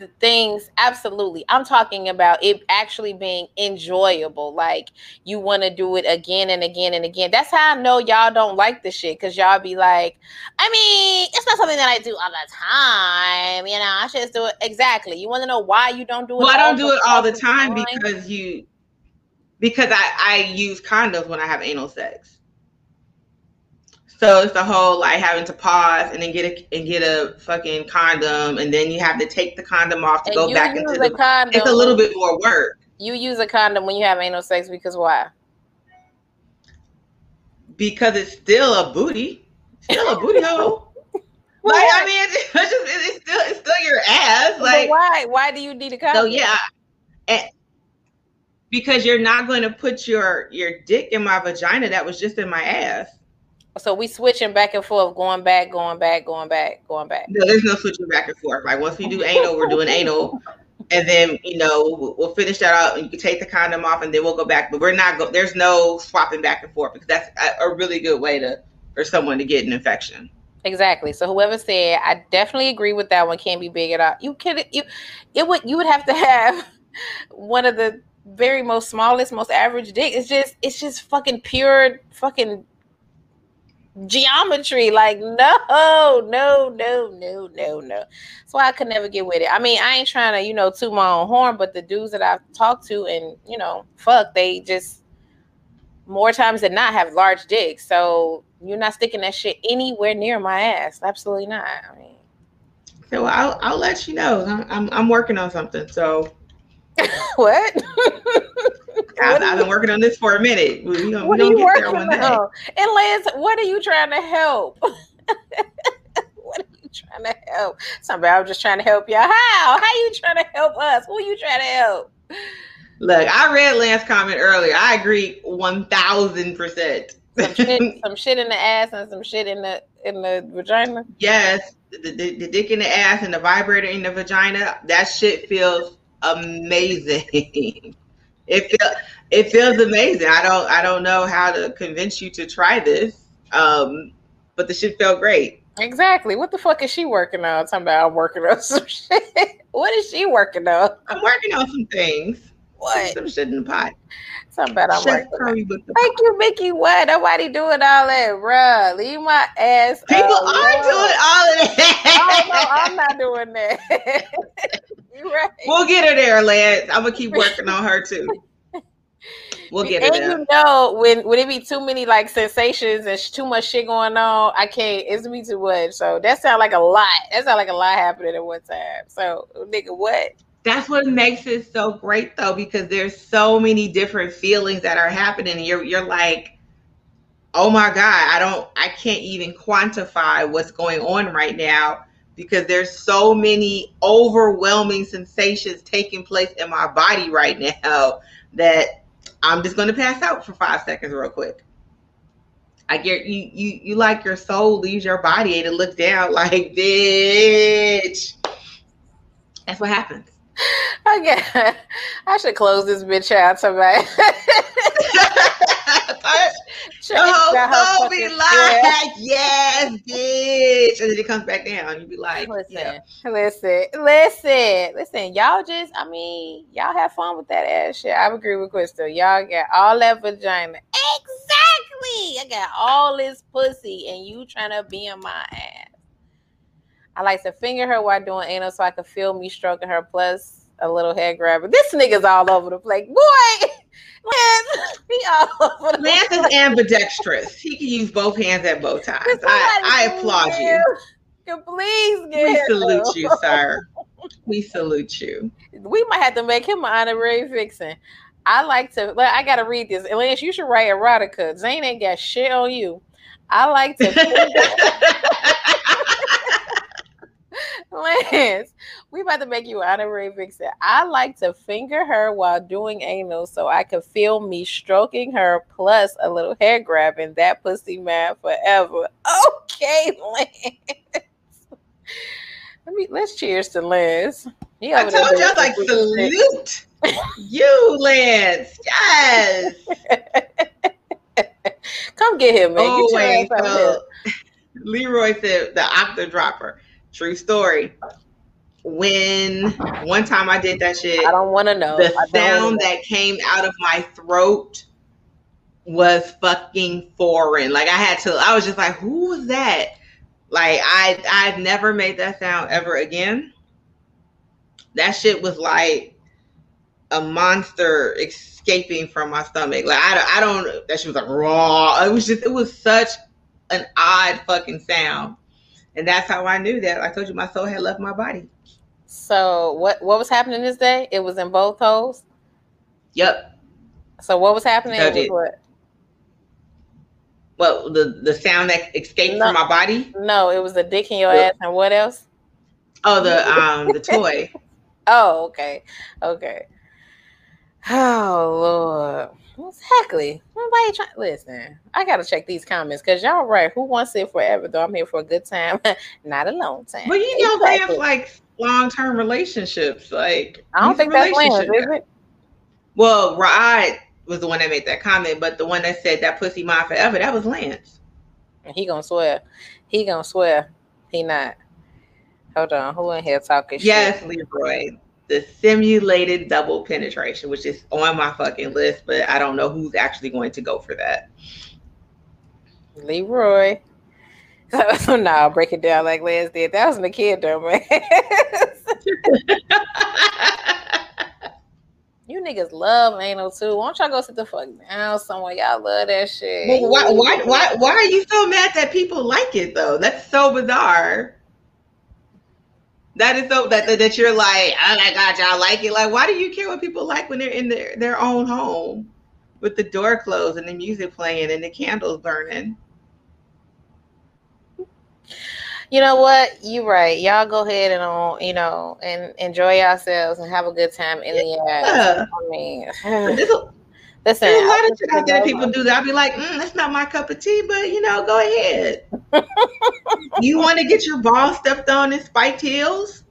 the things absolutely. I'm talking about it actually being enjoyable like you want to do it again and again and again. That's how i know y'all don't like the shit because y'all be like i mean it's not something that i do all the time you know i should just do it exactly. You want to know why you don't do it well i don't do it all the time, time? because you because i i use condoms when i have anal sex so it's the whole like having to pause and then get a and get a fucking condom, and then you have to take the condom off to and go back into the condom. It's a little bit more work. You use a condom when you have anal sex because why? Because it's still a booty, still a booty hole. like I mean, it's, just, it's still it's still your ass. Like but why? Why do you need a condom? So yeah, and because you're not going to put your your dick in my vagina that was just in my ass. So we switching back and forth, going back, going back, going back, going back. No, there's no switching back and forth. Like once we do anal, we're doing anal, and then you know we'll, we'll finish that out, and you can take the condom off, and then we'll go back. But we're not go. There's no swapping back and forth because that's a, a really good way to for someone to get an infection. Exactly. So whoever said, I definitely agree with that one. Can't be big at all. You can you it would you would have to have one of the very most smallest, most average dick. It's just it's just fucking pure fucking geometry. Like no, no, no, no, no, no. So I could never get with it. I mean, I ain't trying to you know toot my own horn, but the dudes that I've talked to and you know fuck, they just more times than not have large dicks. So you're not sticking that shit anywhere near my ass. Absolutely not. I mean, so I'll I'll let you know. I'm I'm, I'm working on something. So what? I've, I've, been working on this for a minute. We, what are you working on? And Liz, what are you trying to help? what are you trying to help? Somebody, I'm just trying to help you. How? How you trying to help us? Who are you trying to help? Look, I read Lance's comment earlier. I agree one thousand percent. Some shit, some shit in the ass and some shit in the in the vagina. Yes, the, the, the dick in the ass and the vibrator in the vagina. That shit feels amazing. it feels it feels amazing. I don't I don't know how to convince you to try this, um, but the shit felt great. Exactly. What the fuck is she working on? Talking about I'm working on some shit. what is she working on? I'm working on some things. What? Some shit in the pot. Something about I'm Chef working. Thank you, Mickey. What? Nobody doing all that, bruh. Leave my ass. People are doing all of that. oh, no, I'm not doing that. you right. We'll get her there, Lance. I'm gonna keep working on her too. We'll get it. And you know, when would it be too many like sensations and too much shit going on, I can't. It's me too much. So that sounds like a lot. That sounds like a lot happening at one time. So nigga, what? That's what makes it so great though because there's so many different feelings that are happening you're you're like oh my god i don't i can't even quantify what's going on right now because there's so many overwhelming sensations taking place in my body right now that i'm just going to pass out for 5 seconds real quick I get you, you, you like your soul leaves your body and it looks down like, bitch. That's what happens. Okay, I should close this bitch out tonight. oh, be like, yes, bitch, and then it comes back down. You be like, listen, yeah. listen, listen, listen. Y'all just, I mean, y'all have fun with that ass shit. I agree with Crystal. Y'all got all that vagina. Exactly. I got all this pussy, and you trying to be in my ass. I like to finger her while doing anal so I can feel me stroking her. Plus a little head grabber. This nigga's all over the place. Boy, Lance, he all over the Lance place. is ambidextrous. He can use both hands at both times. I, I applaud you. you. Please give? We salute you, sir. We salute you. We might have to make him an honorary vixen. I like to. I gotta read this. Lance, you should write erotica. Zane ain't got shit on you. I like to. Lance, we about to make you honorary vixen. I like to finger her while doing anal so I can feel me stroking her plus a little hair grabbing that pussy man forever. Okay, Lance. Let me let's cheers to Lance. He I told you I was like salute you, Lance. Yes. Come get him, man. Oh, get wait, so Leroy said the octa dropper. True story. When one time I did that shit, I don't want to know. The sound that came out of my throat was fucking foreign. Like I had to, I was just like, who was that? Like I, I've never made that sound ever again. That shit was like a monster escaping from my stomach. Like I, I don't. That shit was like raw. It was just. It was such an odd fucking sound and that's how I knew that. I told you my soul had left my body. So what what was happening this day? It was in both holes. Yep. So what was happening? Was what? Well, the the sound that escaped no, from my body. No, it was the dick in your ass, and what else? Oh, the um the toy. oh, okay, okay. Oh Lord. Exactly. Nobody trying listen. I gotta check these comments because y'all right. Who wants it forever? Though I'm here for a good time, not a long time. But you know, exactly. they have like long term relationships. Like I don't think that's Lance, is it? Well, Rod was the one that made that comment, but the one that said that pussy mine forever, that was Lance. And He gonna swear. He gonna swear. He not. Hold on. Who in here talking yes, shit? Yes, Leroy. The simulated double penetration, which is on my fucking list, but I don't know who's actually going to go for that. Leroy. Oh, so now I'll break it down like Lance did. That was in the kid though, man. You niggas love anal too. Why don't y'all go sit the fuck down somewhere? Y'all love that shit. Well, why, why, why, why are you so mad that people like it though? That's so bizarre. That is so that that you're like, oh my god, y'all like it. Like, why do you care what people like when they're in their their own home with the door closed and the music playing and the candles burning? you know what? You're right. Y'all go ahead and on, uh, you know, and enjoy yourselves and have a good time in the air. I mean, listen, there's a lot of shit out there people do that. I'll be like, mm, that's not my cup of tea, but you know, go ahead. you want to get your ball stepped on in spiked heels?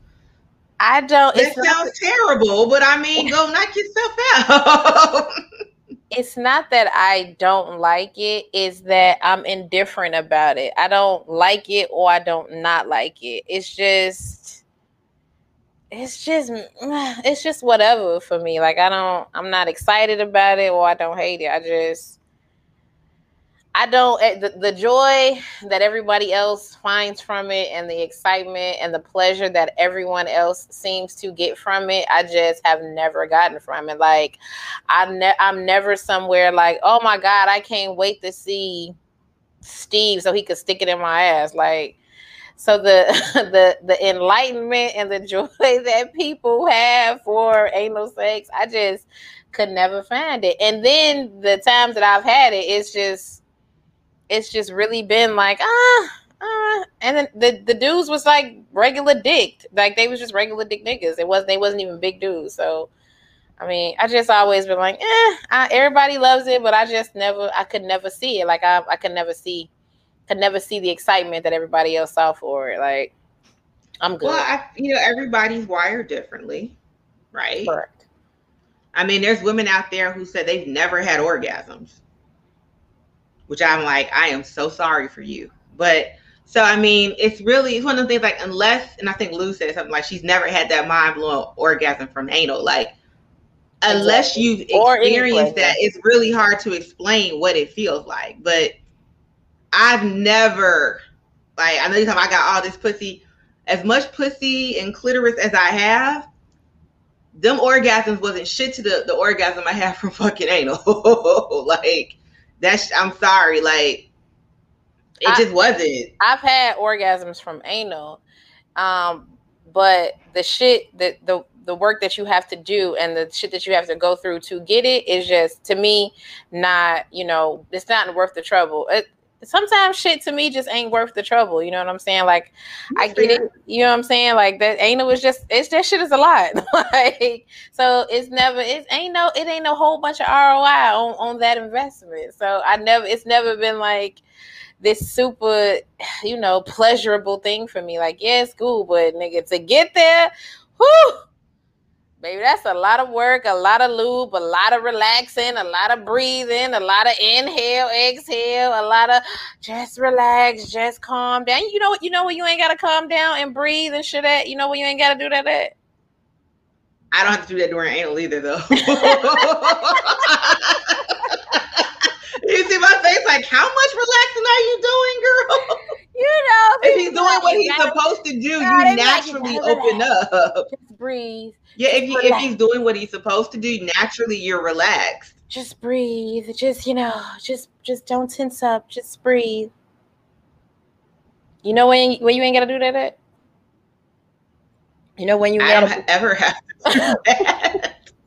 I don't. That sounds terrible, but I mean, go knock yourself out it's not that I don't like it, it's that I'm indifferent about it. I don't like it or I don't not like it. It's just it's just it's just whatever for me. Like I don't I'm not excited about it or I don't hate it. I just I don't eh, the, the joy that everybody else finds from it and the excitement and the pleasure that everyone else seems to get from it, I just have never gotten from it. Like I ne- I'm never somewhere like, "Oh my god, I can't wait to see Steve so he could stick it in my ass." Like so the the the enlightenment and the joy that people have for anal sex, I just could never find it. And then the times that I've had it, it's just it's just really been like ah uh, and then the the dudes was like regular dick, like they was just regular dick niggas. It was they wasn't even big dudes. So, I mean, I just always been like, eh, I, everybody loves it, but I just never, I could never see it. Like I, I could never see, could never see the excitement that everybody else saw for it. Like, I'm good. Well, I, you know, everybody's wired differently, right? Correct. I mean, there's women out there who said they've never had orgasms which I'm like, I am so sorry for you. But so I mean, it's really it's one of the things like unless, and I think Lou said something like she's never had that mind blowing orgasm from anal. Like unless you've experienced that, it's really hard to explain what it feels like. But I've never like I know you talking I got all this pussy, as much pussy and clitoris as I have. Them orgasms wasn't shit to the, the orgasm I have from fucking anal. like that's I'm sorry, like it I, just wasn't. I've had orgasms from anal, um, but the shit that the the work that you have to do and the shit that you have to go through to get it is just to me not you know it's not worth the trouble. It, sometimes shit to me just ain't worth the trouble. You know what I'm saying? Like I get it. You know what I'm saying? Like that ain't no it's just it's that shit is a lot. like so it's never it ain't no it ain't no whole bunch of ROI on, on that investment. So I never it's never been like this super, you know, pleasurable thing for me. Like, yeah, it's cool, but nigga, to get there, whoo, Baby, that's a lot of work, a lot of lube, a lot of relaxing, a lot of breathing, a lot of inhale, exhale, a lot of just relax, just calm down. You know what? You know what? You ain't gotta calm down and breathe and shit. At you know what? You ain't gotta do that. At I don't have to do that during anal either, though. you see my face? Like, how much relaxing are you doing, girl? You know, if he's doing what he's supposed to do, you naturally open up. Just breathe. Yeah, if he, if he's doing what he's supposed to do, naturally you're relaxed. Just breathe. Just you know, just just don't tense up. Just breathe. You know when when you ain't gotta do that. At? You know when you I don't ever have to do that.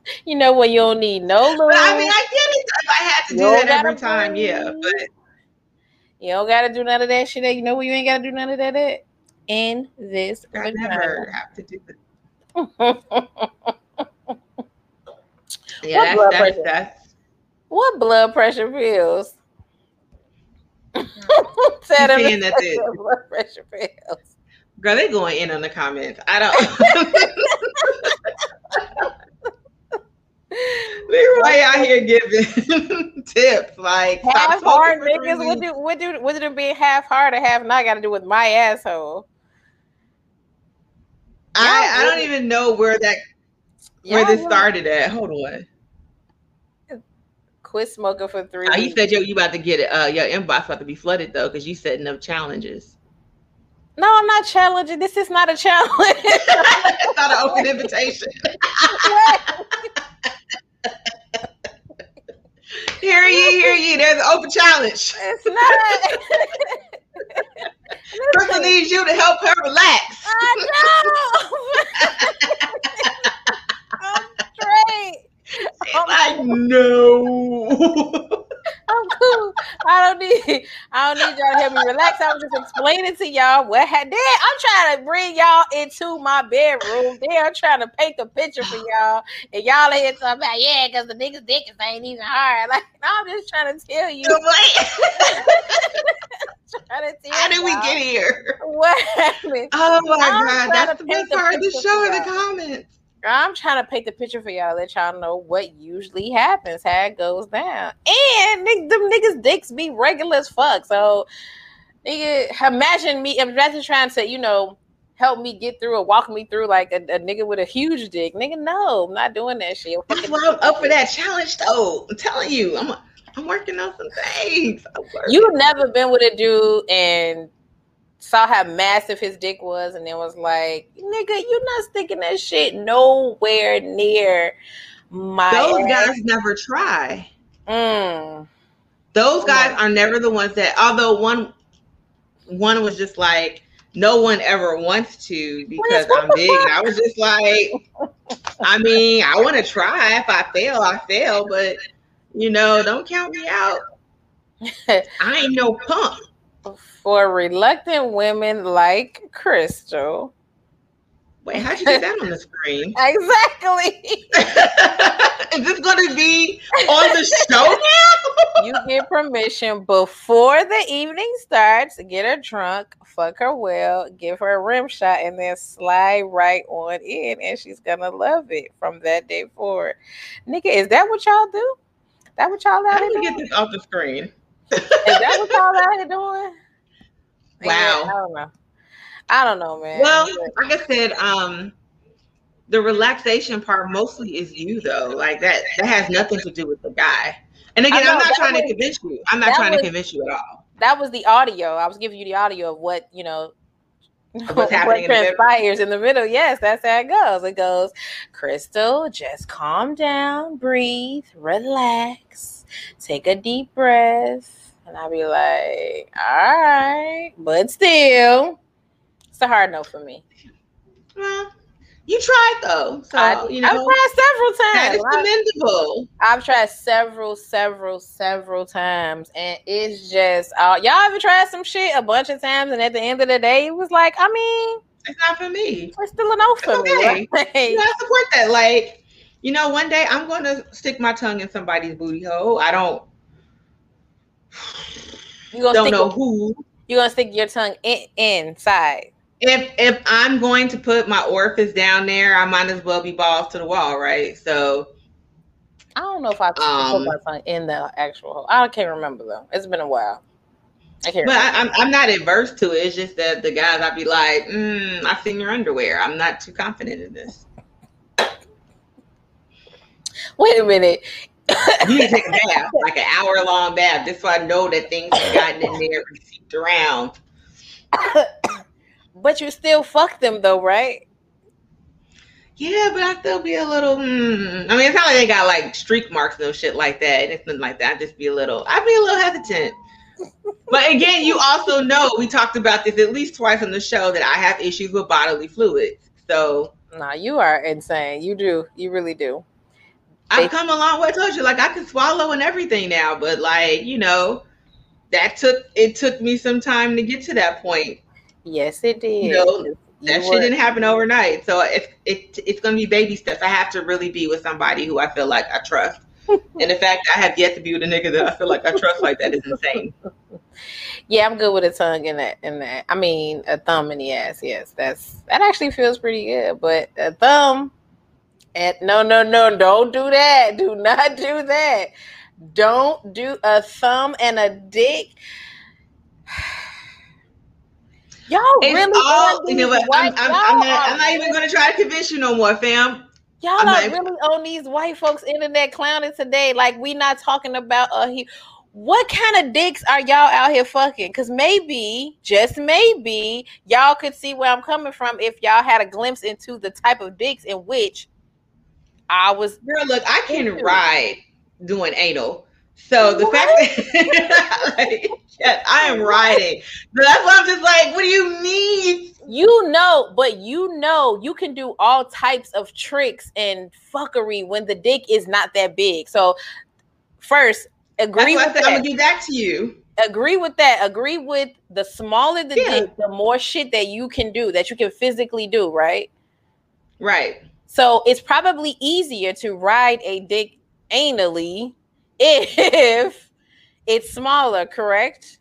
you know when you don't need no lube. But I mean, I get it. If I had to do that every time, yeah. But you don't gotta do none of that shit. You know where you ain't gotta do none of that. At? In this, I never have to do it. Yeah, what that's, blood that's, pressure? That's... What blood pressure pills? Mm. saying that's it. Blood pressure pills. Girl, they going in on the comments. I don't. Leroy out here giving tips like half hard niggas. What do what do what did it be half hard or half not got to do with my asshole? I I don't even know where that where this started at. Hold on. Quit smoking for three. Oh, you said yo, you about to get it. Uh, your inbox about to be flooded though, because you setting up challenges. No, I'm not challenging. This is not a challenge. it's not an open invitation. hear ye, hear ye. There's an open challenge. It's not. Crystal needs you to help her relax. I know. I'm straight. I'm like, um, no. I'm cool. I don't need I don't need y'all to help me relax. I was just explaining to y'all what had there. I'm trying to bring y'all into my bedroom. There, I'm trying to paint the picture for y'all. And y'all are here talking about, yeah, because the niggas dick is ain't even hard. Like, no, I'm just trying to tell you. How did we get here? What happened? Oh my I'm god, that's the best part of the show in the comments. I'm trying to paint the picture for y'all, let y'all know what usually happens, how it goes down. And nigga, them niggas' dicks be regular as fuck. So, nigga, imagine me, imagine trying to, you know, help me get through or walk me through like a, a nigga with a huge dick. Nigga, no, I'm not doing that shit. That's why I'm up for that challenge, though. I'm telling you, I'm, I'm working on some things. You've never been with a dude and saw how massive his dick was and then was like, nigga, you're not sticking that shit nowhere near my Those ass. guys never try. Mm. Those guys are never the ones that although one one was just like no one ever wants to because I'm big. And I was just like, I mean, I want to try. If I fail, I fail, but you know, don't count me out. I ain't no punk for reluctant women like Crystal. Wait, how'd you get that on the screen? exactly. Is this going to be on the show now? you get permission before the evening starts. Get her drunk, fuck her well, give her a rim shot, and then slide right on in, and she's gonna love it from that day forward. Nigga, is that what y'all do? That what y'all out here doing? Get this off the screen. Is that what y'all out here doing? Wow. I don't know. I don't know, man. Well, like I said, um, the relaxation part mostly is you though. Like that that has nothing to do with the guy. And again, know, I'm not trying was, to convince you. I'm not trying was, to convince you at all. That was the audio. I was giving you the audio of what, you know, What's happening what transpires in the, in the middle. Yes, that's how it goes. It goes, Crystal, just calm down, breathe, relax, take a deep breath and I'd be like, all right, but still, it's a hard no for me. Well, you tried though. So, I, you know, I've tried several times. That is commendable. I've tried several, several, several times. And it's just, uh, y'all ever tried some shit a bunch of times? And at the end of the day, it was like, I mean, it's not for me. It's still a no for okay. me. Right? you I support that. Like, you know, one day I'm going to stick my tongue in somebody's booty hole. I don't you gonna don't know who. You're gonna stick your tongue in, inside. If if I'm going to put my orifice down there, I might as well be balls to the wall, right? So I don't know if I um, put my tongue in the actual hole. I can't remember though. It's been a while. I can't. But I, am I'm, I'm not adverse to it. It's just that the guys I'd be like, mm, I've seen your underwear. I'm not too confident in this. Wait a minute you need to take a bath, like an hour long bath, just so I know that things have gotten in there and seeped around. but you still fuck them though, right? Yeah, but I still be a little. Hmm. I mean, it's not like they got like streak marks and shit like that. And it's nothing like that. I just be a little. I'd be a little hesitant. but again, you also know we talked about this at least twice on the show that I have issues with bodily fluids. So, nah, you are insane. You do. You really do. I've come a long way. I told you, like I can swallow and everything now, but like you know, that took it took me some time to get to that point. Yes, it did. You know, that you shit didn't happen overnight. So it's it, it's gonna be baby steps. I have to really be with somebody who I feel like I trust. and the fact I have yet to be with a nigga that I feel like I trust like that is insane. Yeah, I'm good with a tongue in that. In that, I mean, a thumb in the ass. Yes, that's that actually feels pretty good. But a thumb, and no, no, no, don't do that. Do not do that. Don't do a thumb and a dick. Y'all it's really all, you know what? I'm, I'm, I'm, not, I'm, not, even going to try to convince you no more, fam. Y'all are not, really on these white folks' internet clowning today. Like we not talking about uh, he, what kind of dicks are y'all out here fucking? Because maybe, just maybe, y'all could see where I'm coming from if y'all had a glimpse into the type of dicks in which I was. Girl, look, I can into. ride doing anal. So the what? fact that like, yes, I am riding. But that's why I'm just like, what do you mean? You know, but you know, you can do all types of tricks and fuckery when the dick is not that big. So, first, agree with that. I'm gonna do that to you. Agree with that. Agree with the smaller the yeah. dick, the more shit that you can do, that you can physically do, right? Right. So it's probably easier to ride a dick anally if it's smaller, correct?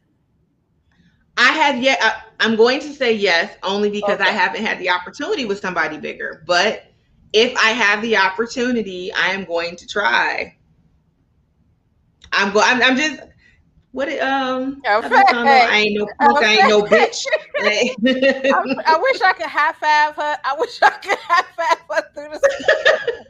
I have yet. I, am going to say yes, only because okay. I haven't had the opportunity with somebody bigger. But if I have the opportunity, I am going to try. I'm going. I'm, I'm just. What it, um okay. I, ain't no punk, okay. I ain't no bitch. I, I, wish I could high five her. I wish I could high five her through the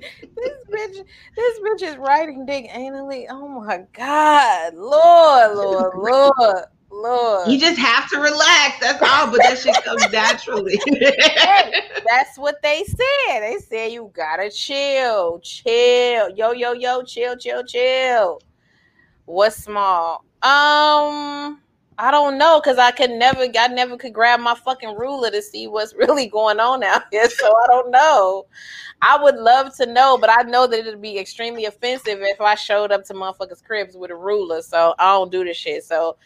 this bitch, this bitch is writing dick anally. Oh my god, Lord, Lord, Lord. Lord. You just have to relax. That's all, but that shit comes naturally. hey, that's what they said. They said you gotta chill, chill. Yo, yo, yo, chill, chill, chill. What's small? Um, I don't know because I could never, I never could grab my fucking ruler to see what's really going on out here. So I don't know. I would love to know, but I know that it'd be extremely offensive if I showed up to motherfuckers' cribs with a ruler. So I don't do this shit. So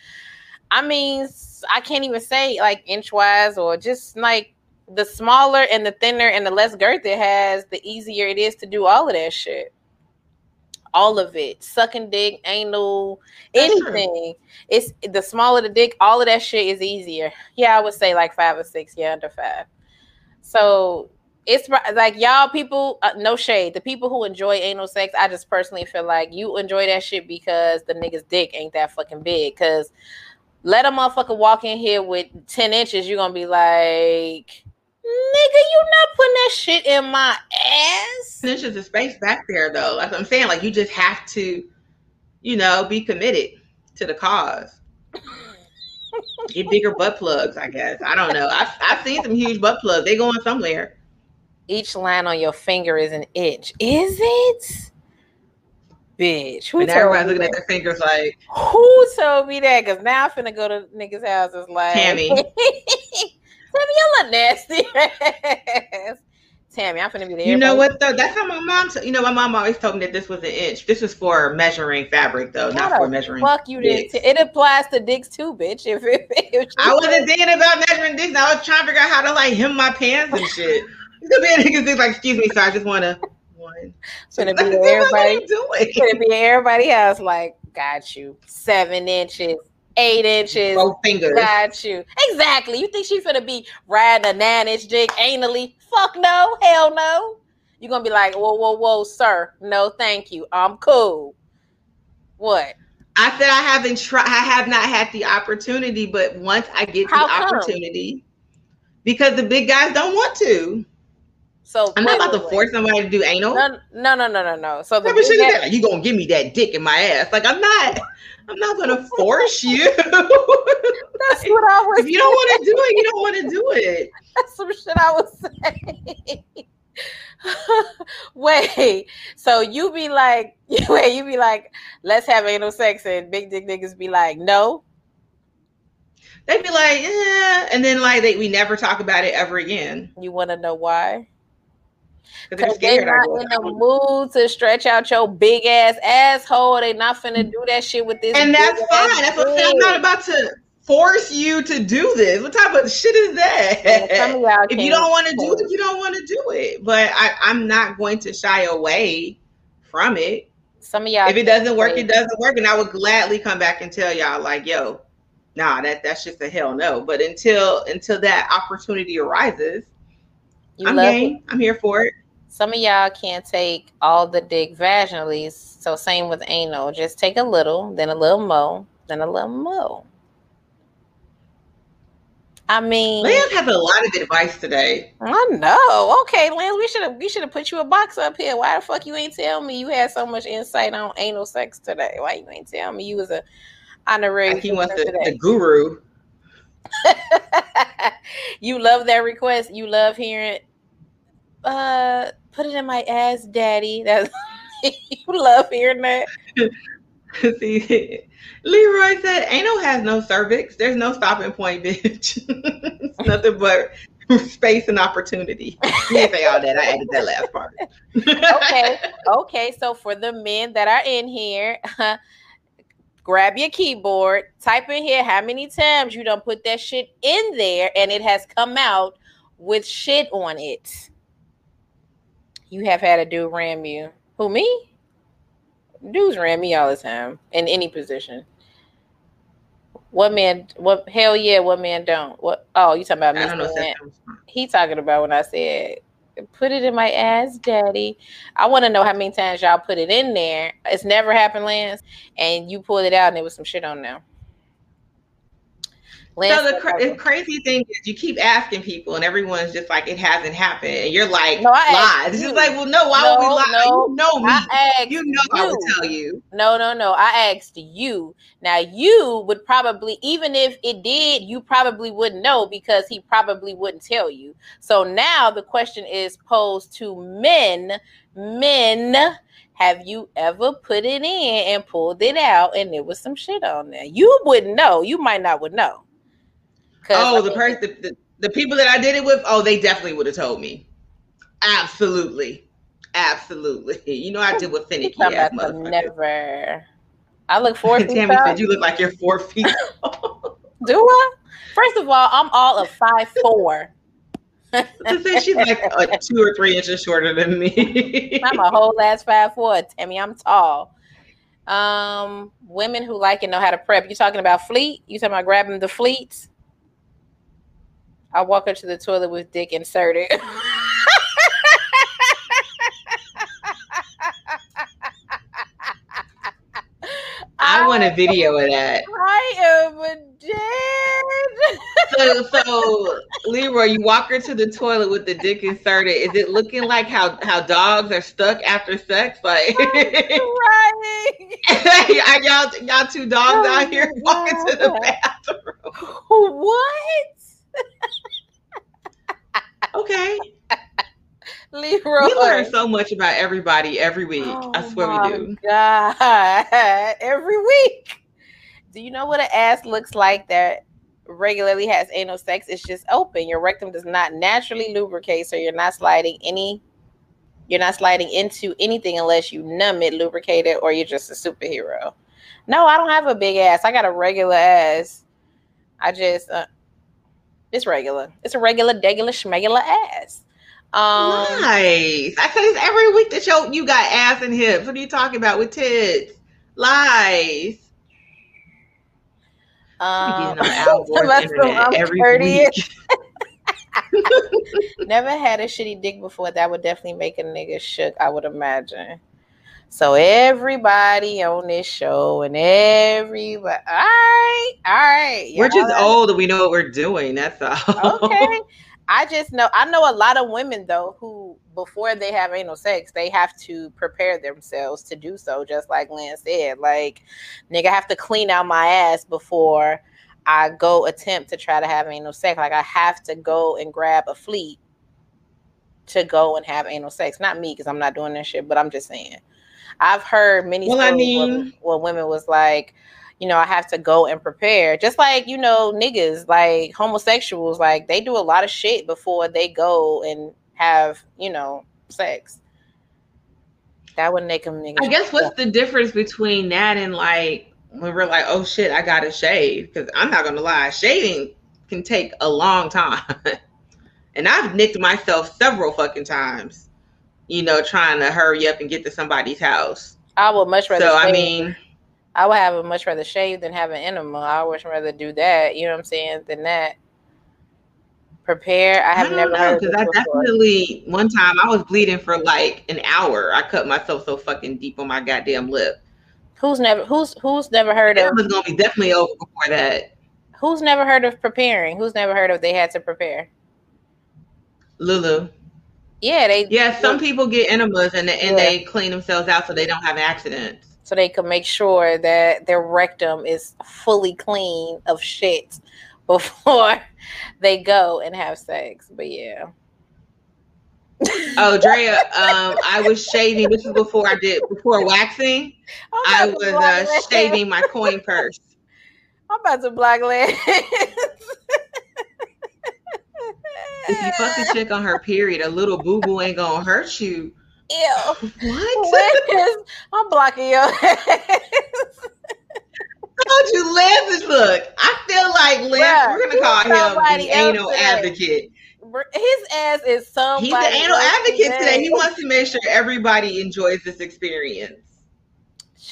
I mean, I can't even say like inchwise or just like the smaller and the thinner and the less girth it has, the easier it is to do all of that shit. All of it, sucking dick, anal, anything. It's the smaller the dick, all of that shit is easier. Yeah, I would say like five or six. Yeah, under five. So it's like y'all people uh, no shade the people who enjoy anal sex i just personally feel like you enjoy that shit because the nigga's dick ain't that fucking big because let a motherfucker walk in here with 10 inches you're gonna be like nigga you not putting that shit in my ass there's just a space back there though like i'm saying like you just have to you know be committed to the cause get bigger butt plugs i guess i don't know I've, I've seen some huge butt plugs they going somewhere each line on your finger is an inch. Is it? Bitch. Who and everybody's looking at their fingers like Who told me that? Cause now I'm finna go to niggas' houses like Tammy. Tammy, you look nasty. Tammy, I'm finna be there. You know what though? That's how my mom. T- you know, my mom always told me that this was an inch. This is for measuring fabric, though, not for measuring. Fuck you, dicks. It applies to dicks too, bitch. If, if, if I wasn't thinking about measuring dicks, I was trying to figure out how to like hem my pants and shit. The man niggas like, excuse me, so I just one. So to be everybody doing. To be everybody else like, got you. Seven inches, eight inches. Both fingers. Got you. Exactly. You think she's gonna be riding a nine inch dick anally? Fuck no. Hell no. You're gonna be like, whoa, whoa, whoa, sir. No, thank you. I'm cool. What? I said I haven't tried. I have not had the opportunity, but once I get How the come? opportunity, because the big guys don't want to. So I'm not about to force somebody to do anal. No, no, no, no, no, no. So the that, like, you gonna give me that dick in my ass? Like I'm not. I'm not gonna force you. That's what I was. If you don't want to do it, you don't want to do it. That's some shit I was saying. wait, so you be like, wait, you be like, let's have anal sex, and big dick niggas be like, no. They'd be like, yeah, and then like they, we never talk about it ever again. You want to know why? Because they not in the mood to stretch out your big ass asshole. They not finna do that shit with this. And that's fine. That's what I'm saying. I'm not about to force you to do this. What type of shit is that? Yeah, if you don't want to do it, you don't want to do it. But I, I'm not going to shy away from it. Some of y'all, if it doesn't work, it doesn't work, and I would gladly come back and tell y'all like, yo, nah, that that's just a hell no. But until until that opportunity arises, you I'm game. It. I'm here for it. Some of y'all can't take all the dick vaginally, so same with anal. Just take a little, then a little mo, then a little mo. I mean, Lance has a lot of advice today. I know. Okay, Lance, we should have we should have put you a box up here. Why the fuck you ain't tell me you had so much insight on anal sex today? Why you ain't tell me you was a honorary? Like he wants the, the guru. you love that request. You love hearing. Uh, put it in my ass, daddy. That's you love hearing that. See, Leroy said, "Anal has no cervix. There's no stopping point, bitch. it's nothing but space and opportunity." Didn't say all that. I added that last part. okay, okay. So for the men that are in here, grab your keyboard, type in here how many times you don't put that shit in there, and it has come out with shit on it. You have had a dude ram you. Who me? Dudes ram me all the time in any position. What man? What hell yeah? What man don't? What? Oh, you talking about me? I don't know. He talking about when I said put it in my ass, daddy. I want to know how many times y'all put it in there. It's never happened, Lance, and you pulled it out and there was some shit on there. Lance so the, cra- the, crazy thing is, you keep asking people, and everyone's just like, "It hasn't happened," and you're like, no, "Lies." It's just like, "Well, no, why no, would we lie? No, you know me. you know you. I would tell you." No, no, no. I asked you. Now you would probably, even if it did, you probably wouldn't know because he probably wouldn't tell you. So now the question is posed to men. Men, have you ever put it in and pulled it out, and there was some shit on there? You wouldn't know. You might not would know. Oh, I the person, the, the, the people that I did it with, oh, they definitely would have told me. Absolutely. Absolutely. You know, I did with finicky ass Never. I look four feet Tammy said you look like you're four feet Do I? First of all, I'm all of five four. she's like uh, two or three inches shorter than me. I'm a whole ass five four, Tammy. I'm tall. Um, women who like and know how to prep. You talking about fleet? You talking about grabbing the fleets? I walk up to the toilet with dick inserted. I want a video of that. I am dead. so, so Leroy, you walk her to the toilet with the dick inserted. Is it looking like how how dogs are stuck after sex? Like, right? are y'all y'all two dogs out here oh walking to the bathroom? What? Okay. Leroy. We learn so much about everybody every week. Oh I swear we do. God. Every week. Do you know what an ass looks like that regularly has anal sex? It's just open. Your rectum does not naturally lubricate, so you're not sliding any you're not sliding into anything unless you numb it, lubricate it, or you're just a superhero. No, I don't have a big ass. I got a regular ass. I just uh, it's regular. It's a regular, degular, schmegular ass. Um, nice. I say this every week that you you got ass and hips. What are you talking about with tits? Lies. Um, every week. Never had a shitty dick before. That would definitely make a nigga shook. I would imagine. So everybody on this show and everybody, all right, all right. We're just old and we know what we're doing. That's all. Okay. I just know I know a lot of women though who before they have anal sex, they have to prepare themselves to do so, just like Lynn said. Like, nigga, I have to clean out my ass before I go attempt to try to have anal sex. Like I have to go and grab a fleet to go and have anal sex. Not me, because I'm not doing that shit, but I'm just saying. I've heard many well, I mean, where, where women was like, you know, I have to go and prepare. Just like, you know, niggas, like homosexuals, like they do a lot of shit before they go and have, you know, sex. That would make them niggas. I guess what's the difference between that and like when we're like, oh shit, I gotta shave. Because I'm not gonna lie, shaving can take a long time. and I've nicked myself several fucking times, you know, trying to hurry up and get to somebody's house. I would much rather. So shave. I mean, I would have a much rather shave than have an enema. I would rather do that. You know what I'm saying? Than that. Prepare. I have I never know, because I definitely one time I was bleeding for like an hour. I cut myself so fucking deep on my goddamn lip. Who's never who's who's never heard of? It was gonna be definitely over before that. Who's never heard of preparing? Who's never heard of they had to prepare? Lulu. Yeah, they. Yeah, some people get enemas and and yeah. they clean themselves out so they don't have accidents. So they can make sure that their rectum is fully clean of shit before they go and have sex. But yeah. oh, Drea, um, I was shaving. This is before I did before waxing. I was uh, shaving my coin purse. I'm about to black leg. if you fuck a chick on her period, a little boo boo ain't gonna hurt you. Ew. What? I'm blocking your ass. Told you Lance look. I feel like Lance, we're gonna call him the anal today. advocate. His ass is somebody. He's the anal advocate today. He wants to make sure everybody enjoys this experience.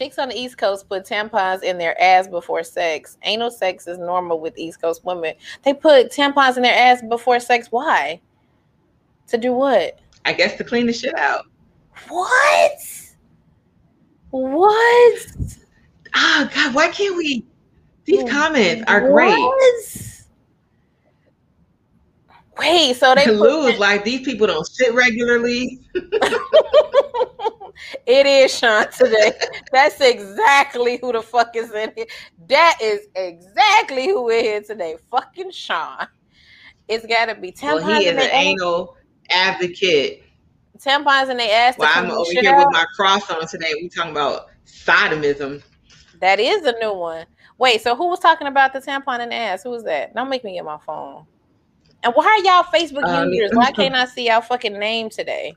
Chicks on the East Coast put tampons in their ass before sex. Anal sex is normal with East Coast women. They put tampons in their ass before sex. Why? To do what? I guess to clean the shit out. What? What? Oh God, why can't we? These comments are great. Wait, so they lose like these people don't sit regularly. it is Sean today. That's exactly who the fuck is in here. That is exactly who we're here today. Fucking Sean. It's gotta be tampons. Well, he is an anal advocate. Tampons in their ass. Well, I'm over here out. with my cross on today. We talking about sodomism. That is a new one. Wait, so who was talking about the tampon in the ass? Who was that? Don't make me get my phone. And why are y'all Facebook um, users? Why can't I see y'all fucking name today?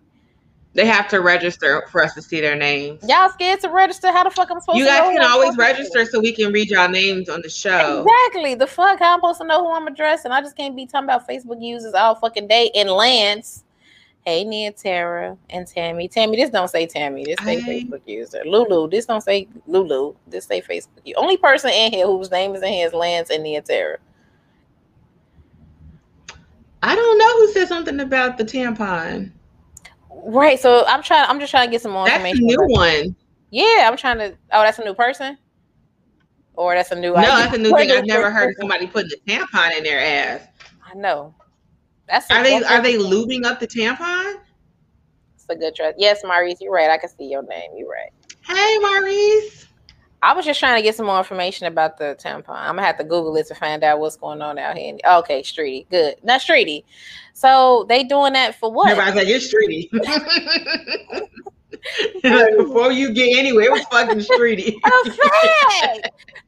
They have to register for us to see their names. Y'all scared to register? How the fuck I'm supposed you guys can always register so we can read y'all names on the show. Exactly. The fuck? How I'm supposed to know who I'm addressing? I just can't be talking about Facebook users all fucking day. And Lance, hey Nia Tara and Tammy. Tammy, this don't say Tammy. This say hey. Facebook user. Lulu, this don't say Lulu. This say Facebook. The only person in here whose name is in here is Lance and Nia Tara. I don't know who said something about the tampon. Right. So I'm trying. I'm just trying to get some more that's information. That's a new one. Yeah, I'm trying to. Oh, that's a new person. Or that's a new. No, idea. that's a new thing. I've never heard of somebody putting a tampon in their ass. I know. That's are they are they lubing up the tampon? It's a good trust. Yes, Maurice, you're right. I can see your name. You're right. Hey, Maurice. I was just trying to get some more information about the tampon. I'm gonna have to Google it to find out what's going on out here. Okay, Streety, good. Not Streety. So they doing that for what? Everybody's like, it's Streety. Before you get anywhere, it was fucking Streety. the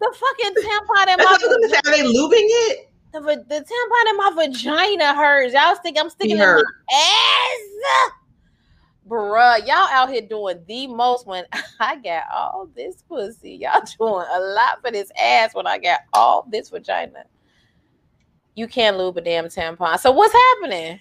fucking tampon in my. Say, are they lubing it? The, the tampon in my vagina hurts. Y'all think I'm sticking in my ass? Bruh, y'all out here doing the most when I got all this pussy. Y'all doing a lot for this ass when I got all this vagina. You can't lube a damn tampon. So what's happening?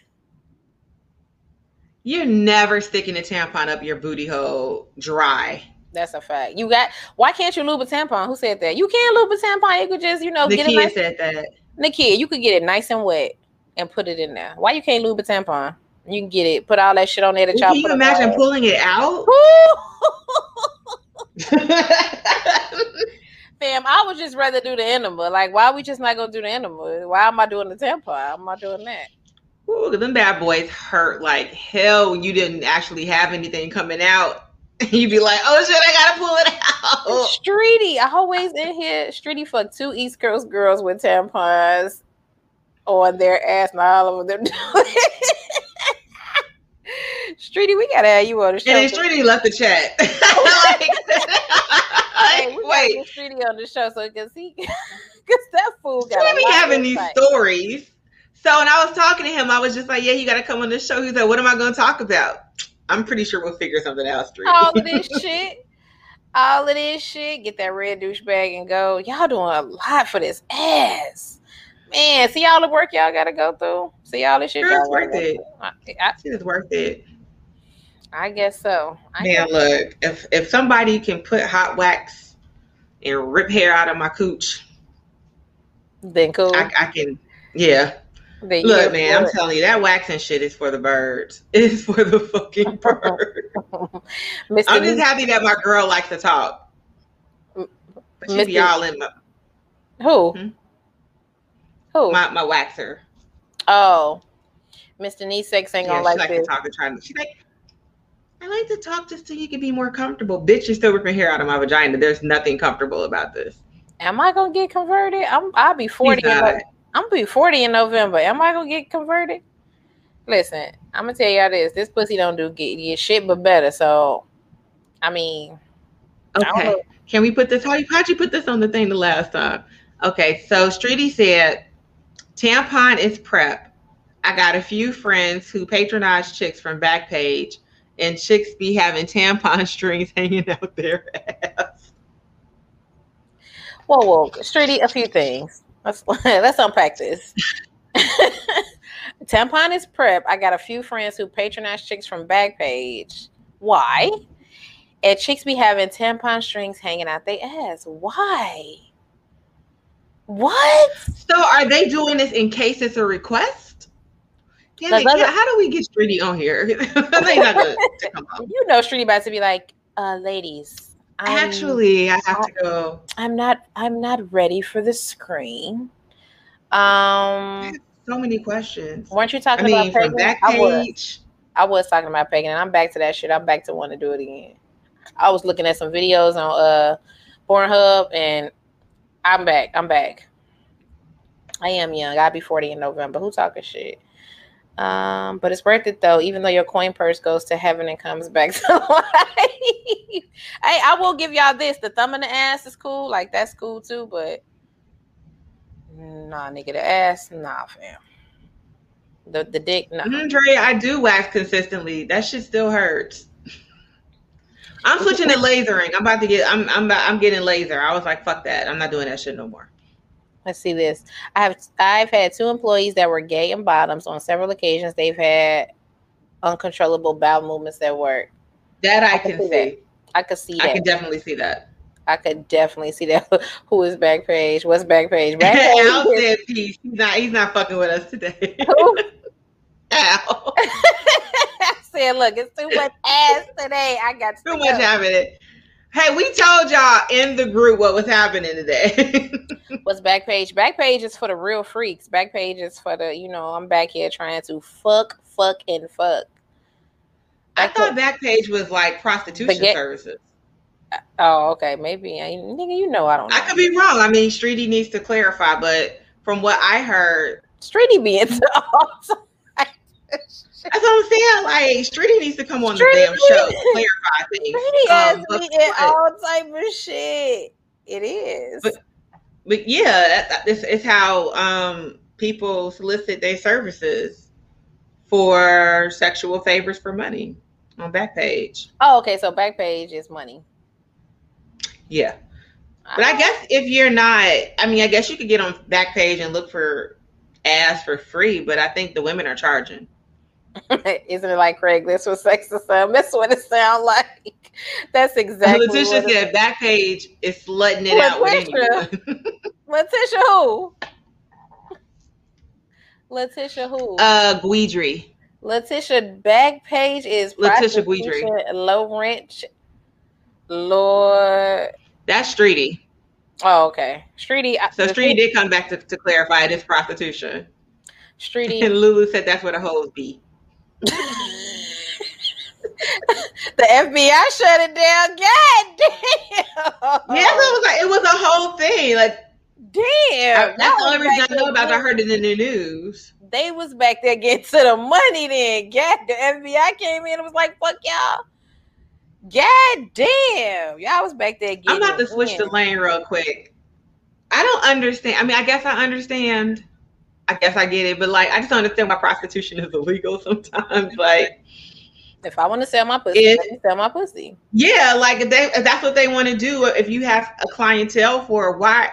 You're never sticking a tampon up your booty hole dry. That's a fact. You got why can't you lube a tampon? Who said that? You can't lube a tampon. You could just, you know, the get it nice, said that. Kid, you could get it nice and wet and put it in there. Why you can't lube a tampon? You can get it, put all that shit on there. To well, can you imagine pulling it out? Fam, I would just rather do the enema. Like, why are we just not gonna do the enema? Why am I doing the tampon? I'm not doing that. Ooh, them bad boys hurt like hell when you didn't actually have anything coming out. You'd be like, oh shit, I gotta pull it out. Streety, I always in here. Streety fucked two East Coast girls with tampons on their ass, and all of them doing Streety, we gotta have you on the show. And Streety left the chat. like, hey, oh, we wait, Streety on the show so because he, because that fool got. Streety be having these stories. So when I was talking to him, I was just like, "Yeah, you got to come on the show." He's like, "What am I to talk about?" I'm pretty sure we'll figure something out. Streety. All of this shit. all of this shit, get that red douchebag and go. Y'all doing a lot for this ass. Man, see all the work y'all gotta go through. See all this shit. Sure, it's worth it. I, I, it's worth it. I guess so. I Man, look, if if somebody can put hot wax and rip hair out of my cooch, then cool. I, I can, yeah. Look, man, I'm telling you, that waxing shit is for the birds. It's for the fucking birds. I'm just happy that my girl likes to talk. But she Mr. be all in my who? Hmm? Who? My my waxer. Oh, Mr. Nisex ain't gonna like like this. to talk and try. She like. I like to talk just so you can be more comfortable. Bitch, you're still ripping hair out of my vagina. There's nothing comfortable about this. Am I gonna get converted? I'm. I'll be forty. I'm be 40 in November. Am I gonna get converted? Listen, I'm gonna tell y'all this. This pussy don't do get, get shit but better. So I mean Okay. I Can we put this how you how'd you put this on the thing the last time? Okay, so Streety said tampon is prep. I got a few friends who patronize chicks from Backpage, and chicks be having tampon strings hanging out their ass. Whoa, whoa, Streety, a few things. Let's let's unpack this. Tampon is prep. I got a few friends who patronize chicks from Backpage. Why? And chicks be having tampon strings hanging out their ass. Why? What? So are they doing this in case it's a request? Yeah, how do we get Streety on here? you know Streety about to be like, uh, ladies, I'm, Actually, I have to go. I'm not. I'm not ready for the screen. Um, so many questions. Weren't you talking I mean, about? Back I was. I was talking about pegging, and I'm back to that shit. I'm back to want to do it again. I was looking at some videos on uh Pornhub, and I'm back. I'm back. I am young. I'll be 40 in November. Who talking shit? Um, but it's worth it though, even though your coin purse goes to heaven and comes back to life. hey, I will give y'all this. The thumb in the ass is cool, like that's cool too, but nah, nigga, the ass, nah, fam. The the dick, nah. Andre, I do wax consistently. That shit still hurts. I'm switching to lasering. I'm about to get. I'm. I'm. I'm getting laser. I was like, fuck that. I'm not doing that shit no more. Let's see this. I have I've had two employees that were gay and bottoms on several occasions. They've had uncontrollable bowel movements at work. That I, I can, see. That. I could see that. I can definitely see that. I could definitely see that. Who is Backpage? What's Backpage? Backpage Al said peace. He's not. He's not fucking with us today. Who? Al. I said, look, it's too much ass today. I got too much happening. Hey, we told y'all in the group what was happening today. What's Backpage? Backpage is for the real freaks. Backpage is for the, you know, I'm back here trying to fuck, fuck, and fuck. I thought Backpage was like prostitution get- services. Oh, okay. Maybe. I, nigga, you know I don't know. I could be wrong. I mean, Streety needs to clarify, but from what I heard, Streety being that's what I'm saying. Like Streety needs to come on Streety, the damn show, clarify things. Streety has um, me in all type of shit. It is. But, but yeah, that, this is how um, people solicit their services for sexual favors for money on Backpage. Oh, okay. So Backpage is money. Yeah. But I guess if you're not, I mean, I guess you could get on Backpage and look for ass for free, but I think the women are charging. Isn't it like Craigslist with sex to some? That's what it sounds like. That's exactly. Letitia said Backpage is slutting it out with anyone. Letitia who? Letitia who? Uh, Guidry. Letitia Backpage is Letitia Guidry. Low rent. Lord. That's Streety. Oh, okay. Streety. So Streety did come back to, to clarify it is prostitution. Streety. And Lulu said that's where the hoes be. the FBI shut it down. God damn. Yeah, so it was like it was a whole thing. Like damn. I, that's the only reason I know about. It. I heard it in the news. They was back there getting to the money. Then, God, the FBI came in and was like, "Fuck y'all." God damn, y'all was back there. I'm about to switch in. the lane real quick. I don't understand. I mean, I guess I understand I guess I get it, but like I just don't understand why prostitution is illegal sometimes. Like If I want to sell my pussy, if, sell my pussy. Yeah, like if they if that's what they want to do. Uh, if you have a clientele for why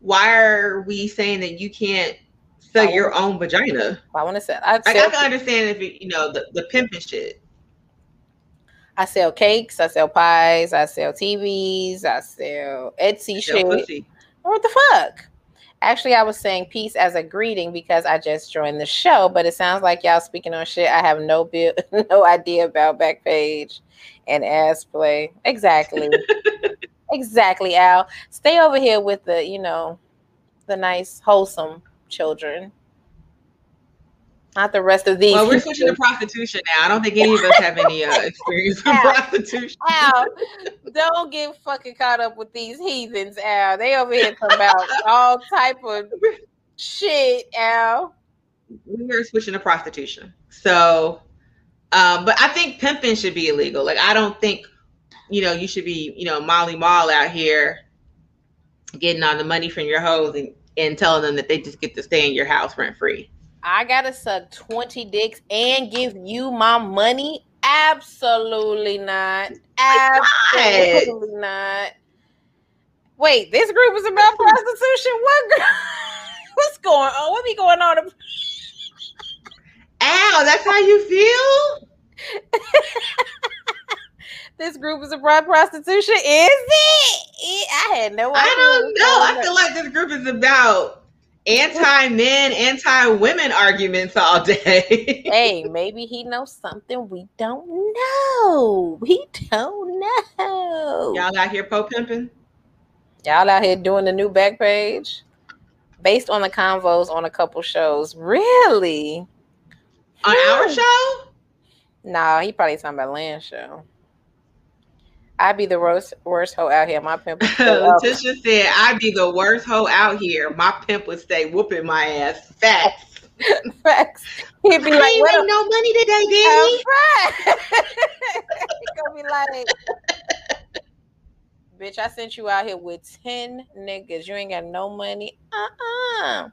why are we saying that you can't sell your own vagina? I want to sell. I, sell I can understand if it, you know the the pimping shit. I sell cakes, I sell pies, I sell TVs, I sell Etsy shit. Pussy. What the fuck? Actually, I was saying peace as a greeting because I just joined the show, but it sounds like y'all speaking on shit I have no bill, no idea about Backpage and ass play. Exactly. exactly, Al. Stay over here with the, you know, the nice, wholesome children. Not the rest of these. Well, we're switching to prostitution now. I don't think any of us have any uh, experience with prostitution. Al, don't get fucking caught up with these heathens, Al. They over here talking about all type of shit, Al. We're switching to prostitution. So, um, but I think pimping should be illegal. Like, I don't think, you know, you should be, you know, Molly Mall out here getting all the money from your hoes and, and telling them that they just get to stay in your house rent free. I gotta suck 20 dicks and give you my money? Absolutely not. Absolutely not. Wait, this group is about prostitution. What group? What's going on? What be going on? Ow, that's how you feel? this group is about prostitution, is it? I had no idea. I don't know. I feel like this group is about anti men, anti women arguments all day. hey, maybe he knows something we don't know. We don't know. Y'all out here po pimping? Y'all out here doing the new back page based on the convos on a couple shows. Really? On our show? Nah, he probably talking about land show. I'd be the worst worst hoe out here. My pimp. Letitia said, "I'd be the worst hoe out here. My pimp would stay whooping my ass. Facts. Facts. He'd be I like, ain't make no money today, he? He's gonna be like, bitch, I sent you out here with ten niggas. You ain't got no money. Uh uh-uh. uh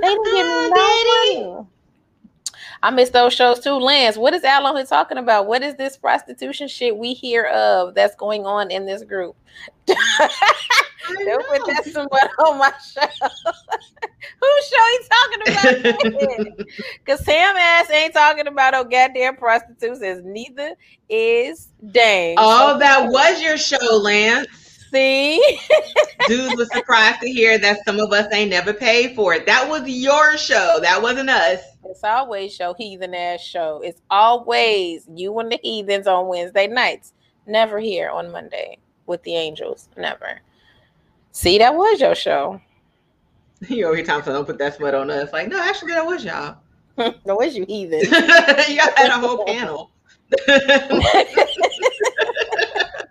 They didn't uh-uh, give me no money. I miss those shows too. Lance, what is Alan here talking about? What is this prostitution shit we hear of that's going on in this group? Don't put that somebody on my show. Whose show he talking about? Because Sam ass ain't talking about no goddamn prostitutes. Neither is Dang. Oh, that was your show, Lance. See? Dudes was surprised to hear that some of us ain't never paid for it. That was your show. That wasn't us. It's always your heathen ass show. It's always you and the heathens on Wednesday nights. Never here on Monday with the angels. Never. See, that was your show. You over here Thompson don't put that smut on us. Like, no, actually that was y'all. that was you heathen. y'all had a whole panel.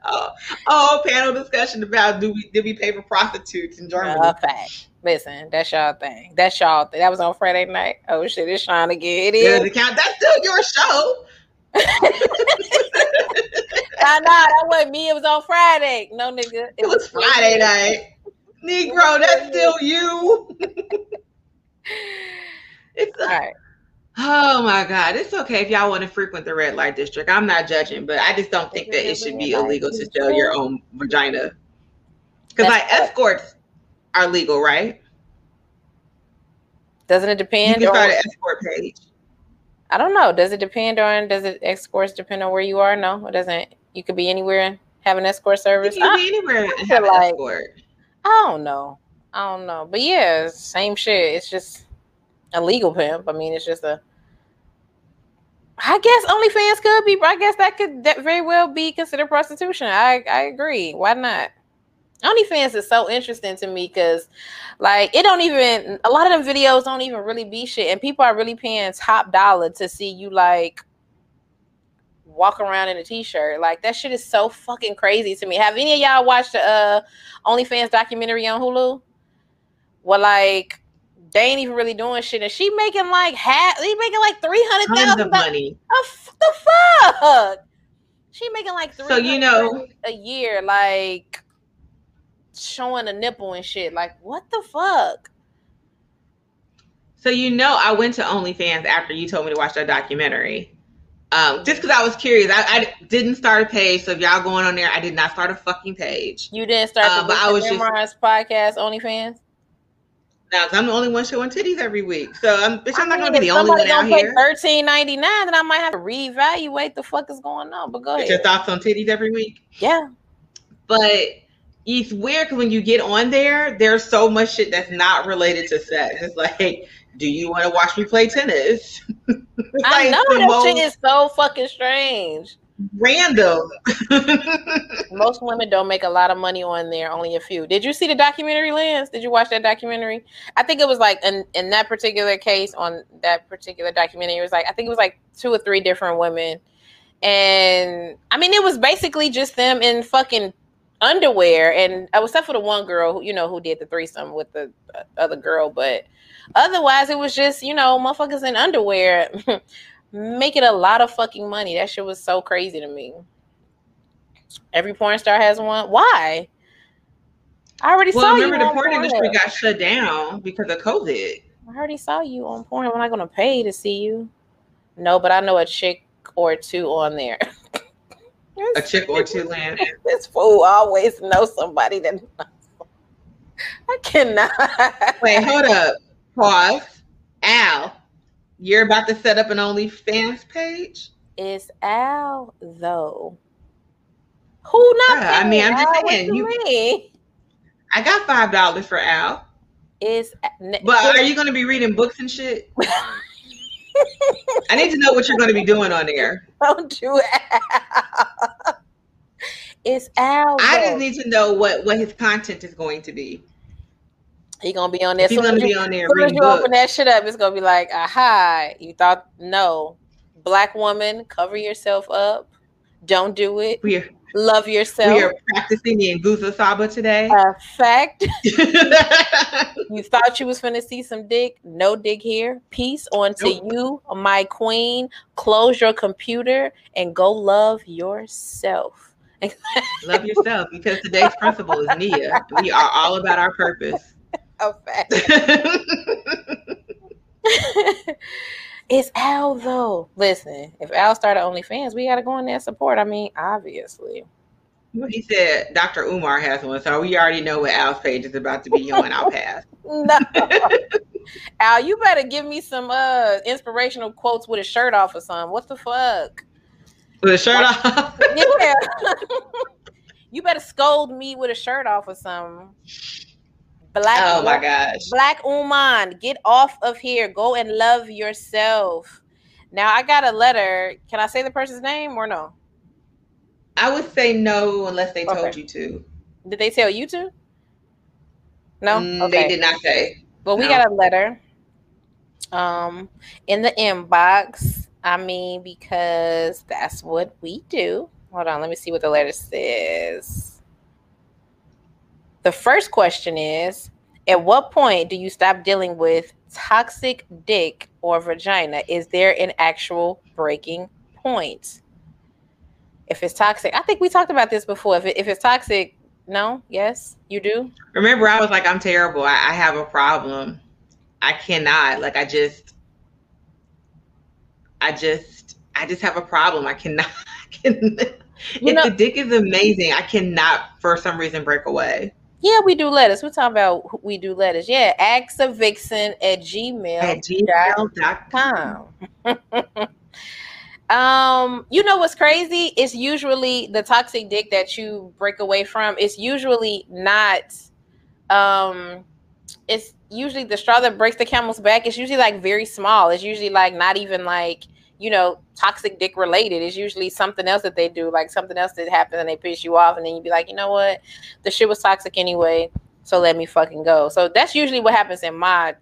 oh, oh, panel discussion about do we did we pay for prostitutes in Germany? Fact. Listen, that's y'all thing. That's y'all thing. That was on Friday night. Oh shit, it's trying to get it count. That's still your show. I know that wasn't me. It was on Friday. No nigga. It, it was, was Friday night. Negro, that's still you. it's all right. Oh my God. It's okay if y'all want to frequent the red light district. I'm not judging, but I just don't think that it should be illegal to sell your own vagina. Because like escorts are legal, right? Doesn't it depend? You can start an escort page. I don't know. Does it depend on? Does it escorts depend on where you are? No, it doesn't. You could be anywhere and have an escort service. You can be ah, anywhere and have like, escort. I don't know. I don't know, but yeah, same shit. It's just a legal pimp. I mean, it's just a. I guess OnlyFans could be. I guess that could that very well be considered prostitution. I I agree. Why not? OnlyFans is so interesting to me because, like, it don't even a lot of them videos don't even really be shit, and people are really paying top dollar to see you like walk around in a t-shirt. Like that shit is so fucking crazy to me. Have any of y'all watched the uh, OnlyFans documentary on Hulu? Well, like they ain't even really doing shit, and she making like half. He making like three hundred thousand money. Oh, the fuck? She making like three. So you know a year, like showing a nipple and shit. Like, what the fuck? So you know, I went to OnlyFans after you told me to watch that documentary. Um, just because I was curious, I, I, didn't start a page. So if y'all going on there, I did not start a fucking page. You didn't start the but I was just, podcast OnlyFans. Now, I'm the only one showing titties every week, so I'm, bitch, I'm not gonna be the only one out here. Thirteen ninety nine, then I might have to reevaluate the fuck is going on. But go ahead. Your thoughts on titties every week? Yeah, but it's weird because when you get on there, there's so much shit that's not related to sex. It's like, do you want to watch me play tennis? I know that shit is so fucking strange random. Most women don't make a lot of money on there, only a few. Did you see the documentary, Lance? Did you watch that documentary? I think it was like in, in that particular case on that particular documentary, it was like I think it was like two or three different women. And I mean it was basically just them in fucking underwear and I was except for the one girl who you know who did the threesome with the uh, other girl, but otherwise it was just, you know, motherfuckers in underwear. making a lot of fucking money. That shit was so crazy to me. Every porn star has one. Why? I already well, saw remember you. Remember, the porn, industry got shut down because of COVID. I already saw you on porn. I'm not gonna pay to see you. No, but I know a chick or two on there. a chick or two, land. This fool always knows somebody that. Knows. I cannot. Wait, hold up. Pause. Al, you're about to set up an OnlyFans page? It's Al though. Who not? Yeah, I mean, I'm just Al, saying. You, mean? I got five dollars for Al. Is but are you going to be reading books and shit? I need to know what you're going to be doing on there. Don't do Al. It's Al. I just need to know what what his content is going to be. He gonna be on there. He's gonna be you, on there. As you open that shit up, it's gonna be like, aha! You thought no, black woman, cover yourself up. Don't do it. We are, Love yourself. We are practicing the Nguzo Saba today. Fact. you thought you was gonna see some dick. No dick here. Peace on to nope. you, my queen. Close your computer and go love yourself. love yourself because today's principle is Nia. We are all about our purpose a fact. it's Al though. Listen, if Al started OnlyFans, we gotta go in there support. I mean, obviously. Well, he said Dr. Umar has one, so we already know what Al's page is about to be on. I'll pass. no. Al, you better give me some uh inspirational quotes with a shirt off or something. What the fuck? With a shirt off? yeah. you better scold me with a shirt off or something. Black. Oh my gosh. Black Uman, get off of here. Go and love yourself. Now I got a letter. Can I say the person's name or no? I would say no unless they okay. told you to. Did they tell you to? No, mm, okay. they did not say. Well, we no. got a letter um in the inbox. I mean, because that's what we do. Hold on, let me see what the letter says. The first question is At what point do you stop dealing with toxic dick or vagina? Is there an actual breaking point? If it's toxic, I think we talked about this before. If, it, if it's toxic, no, yes, you do. Remember, I was like, I'm terrible. I, I have a problem. I cannot. Like, I just, I just, I just have a problem. I cannot. I can, if know, the dick is amazing, I cannot, for some reason, break away. Yeah, we do letters. We're talking about we do letters. Yeah, vixen at gmail at gmail.com. um, you know what's crazy? It's usually the toxic dick that you break away from. It's usually not um it's usually the straw that breaks the camel's back. It's usually like very small. It's usually like not even like you know, toxic dick related. It's usually something else that they do, like something else that happens and they piss you off, and then you'd be like, you know what, the shit was toxic anyway, so let me fucking go. So that's usually what happens in my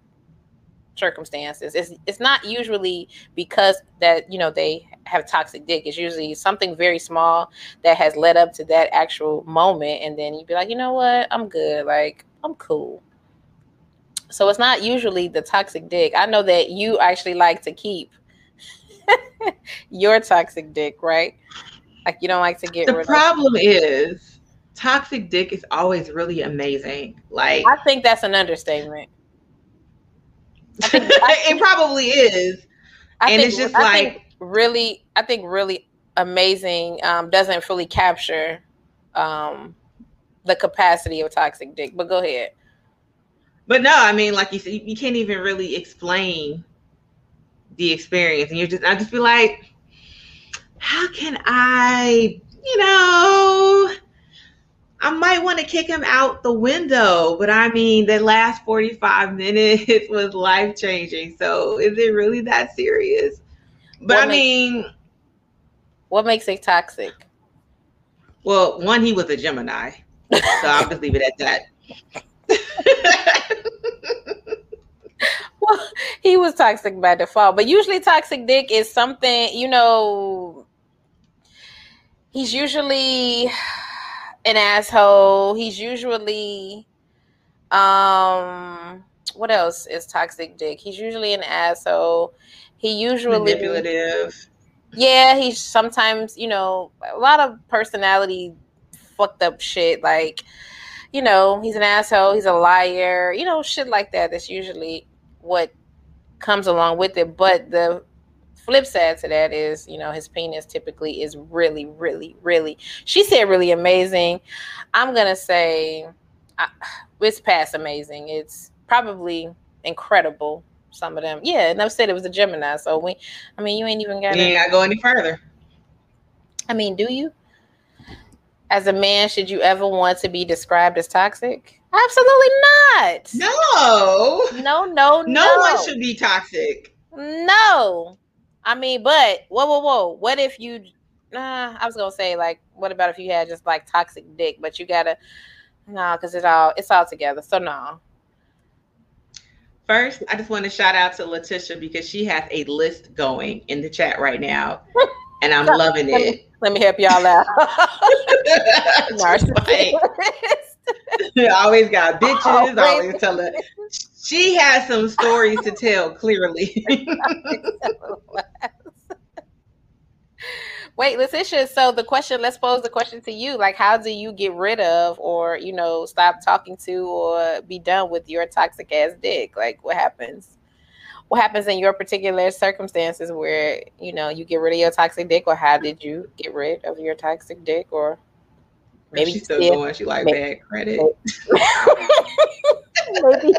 circumstances. It's it's not usually because that you know they have toxic dick. It's usually something very small that has led up to that actual moment, and then you'd be like, you know what, I'm good, like I'm cool. So it's not usually the toxic dick. I know that you actually like to keep your toxic dick, right? Like you don't like to get the problem of- is toxic dick is always really amazing. Like I think that's an understatement. I think, I think, it probably is. I and think, it's just like really, I think really amazing um, doesn't fully capture um, the capacity of toxic dick. But go ahead. But no, I mean, like you said, you can't even really explain the experience, and you're just, I just be like, how can I, you know, I might want to kick him out the window, but I mean, the last 45 minutes was life changing. So is it really that serious? But what I mean, what makes it toxic? Well, one, he was a Gemini. So I'll just leave it at that. well, he was toxic by default, but usually toxic dick is something, you know, he's usually an asshole. He's usually um what else is toxic dick? He's usually an asshole. He usually manipulative. Yeah, he's sometimes, you know, a lot of personality fucked up shit like you know, he's an asshole, he's a liar, you know, shit like that. That's usually what comes along with it. But the flip side to that is, you know, his penis typically is really, really, really, she said really amazing. I'm going to say I, it's past amazing. It's probably incredible. Some of them. Yeah. And I've said it was a Gemini. So we, I mean, you ain't even got. You ain't got go any further. I mean, do you? As a man, should you ever want to be described as toxic? Absolutely not. No. No, no, no. No one should be toxic. No. I mean, but whoa, whoa, whoa. What if you? Nah, I was gonna say like, what about if you had just like toxic dick, but you gotta, nah, because it's all it's all together. So no. First, I just want to shout out to Letitia because she has a list going in the chat right now, and I'm loving it. Let me help y'all out. Narcissist. always got bitches. Oh, always tell her she has some stories to tell. Clearly. Wait, Letitia. So the question, let's pose the question to you. Like, how do you get rid of, or you know, stop talking to, or be done with your toxic ass dick? Like, what happens? What happens in your particular circumstances where you know you get rid of your toxic dick, or how did you get rid of your toxic dick, or maybe she's still, going? She like maybe, bad credit. maybe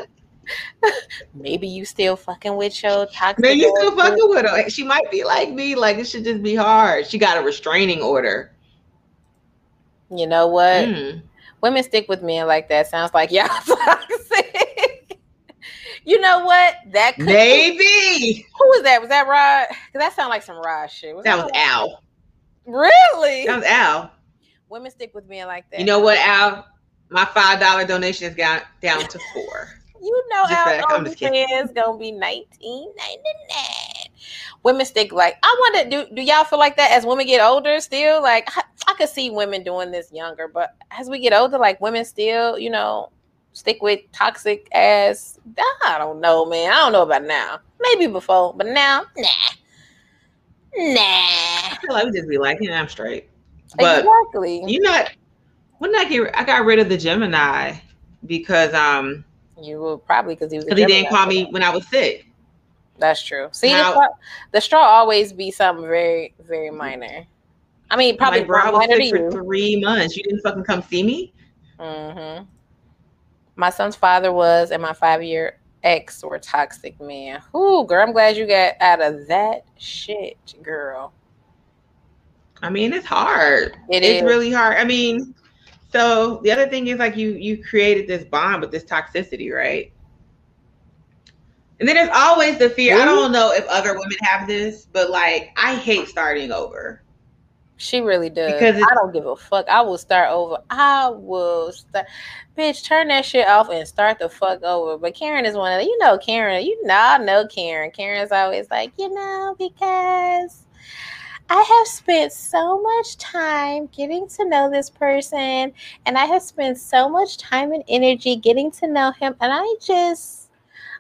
maybe you still fucking with your toxic. Maybe you still fucking with her. She might be like me. Like it should just be hard. She got a restraining order. You know what? Mm. Women stick with men like that. Sounds like y'all toxic. you know what? That could maybe. Be. Who was that? Was that Rod? Because that sounded like some Rod shit. Was that, that was Al. Really? That was Al. Women stick with men like that. You know what, Al? My five dollar donation has got down to four. You know just Al, our OnlyFans gonna be nineteen ninety nine. Women stick like I wonder do do y'all feel like that as women get older still? Like I, I could see women doing this younger, but as we get older, like women still, you know, stick with toxic ass. I don't know, man. I don't know about now. Maybe before, but now, nah. Nah. I feel like we just be like, yeah, I'm straight. But exactly. You know, when I get I got rid of the Gemini because um you will probably because he was because he didn't call me when I was sick. That's true. See, now, the, the, straw always be something very, very minor. I mean, probably bro, I was sick for three months. You didn't fucking come see me. Mm-hmm. My son's father was, and my five-year ex were toxic man. Ooh, girl, I'm glad you got out of that shit, girl. I mean, it's hard. It it's is. really hard. I mean, so the other thing is like you you created this bond with this toxicity, right? And then there's always the fear. I don't know if other women have this, but like I hate starting over. She really does. Because I don't give a fuck. I will start over. I will start. Bitch, turn that shit off and start the fuck over. But Karen is one of the, you know, Karen, you know, I know Karen. Karen's always like, you know, because I have spent so much time getting to know this person, and I have spent so much time and energy getting to know him, and I just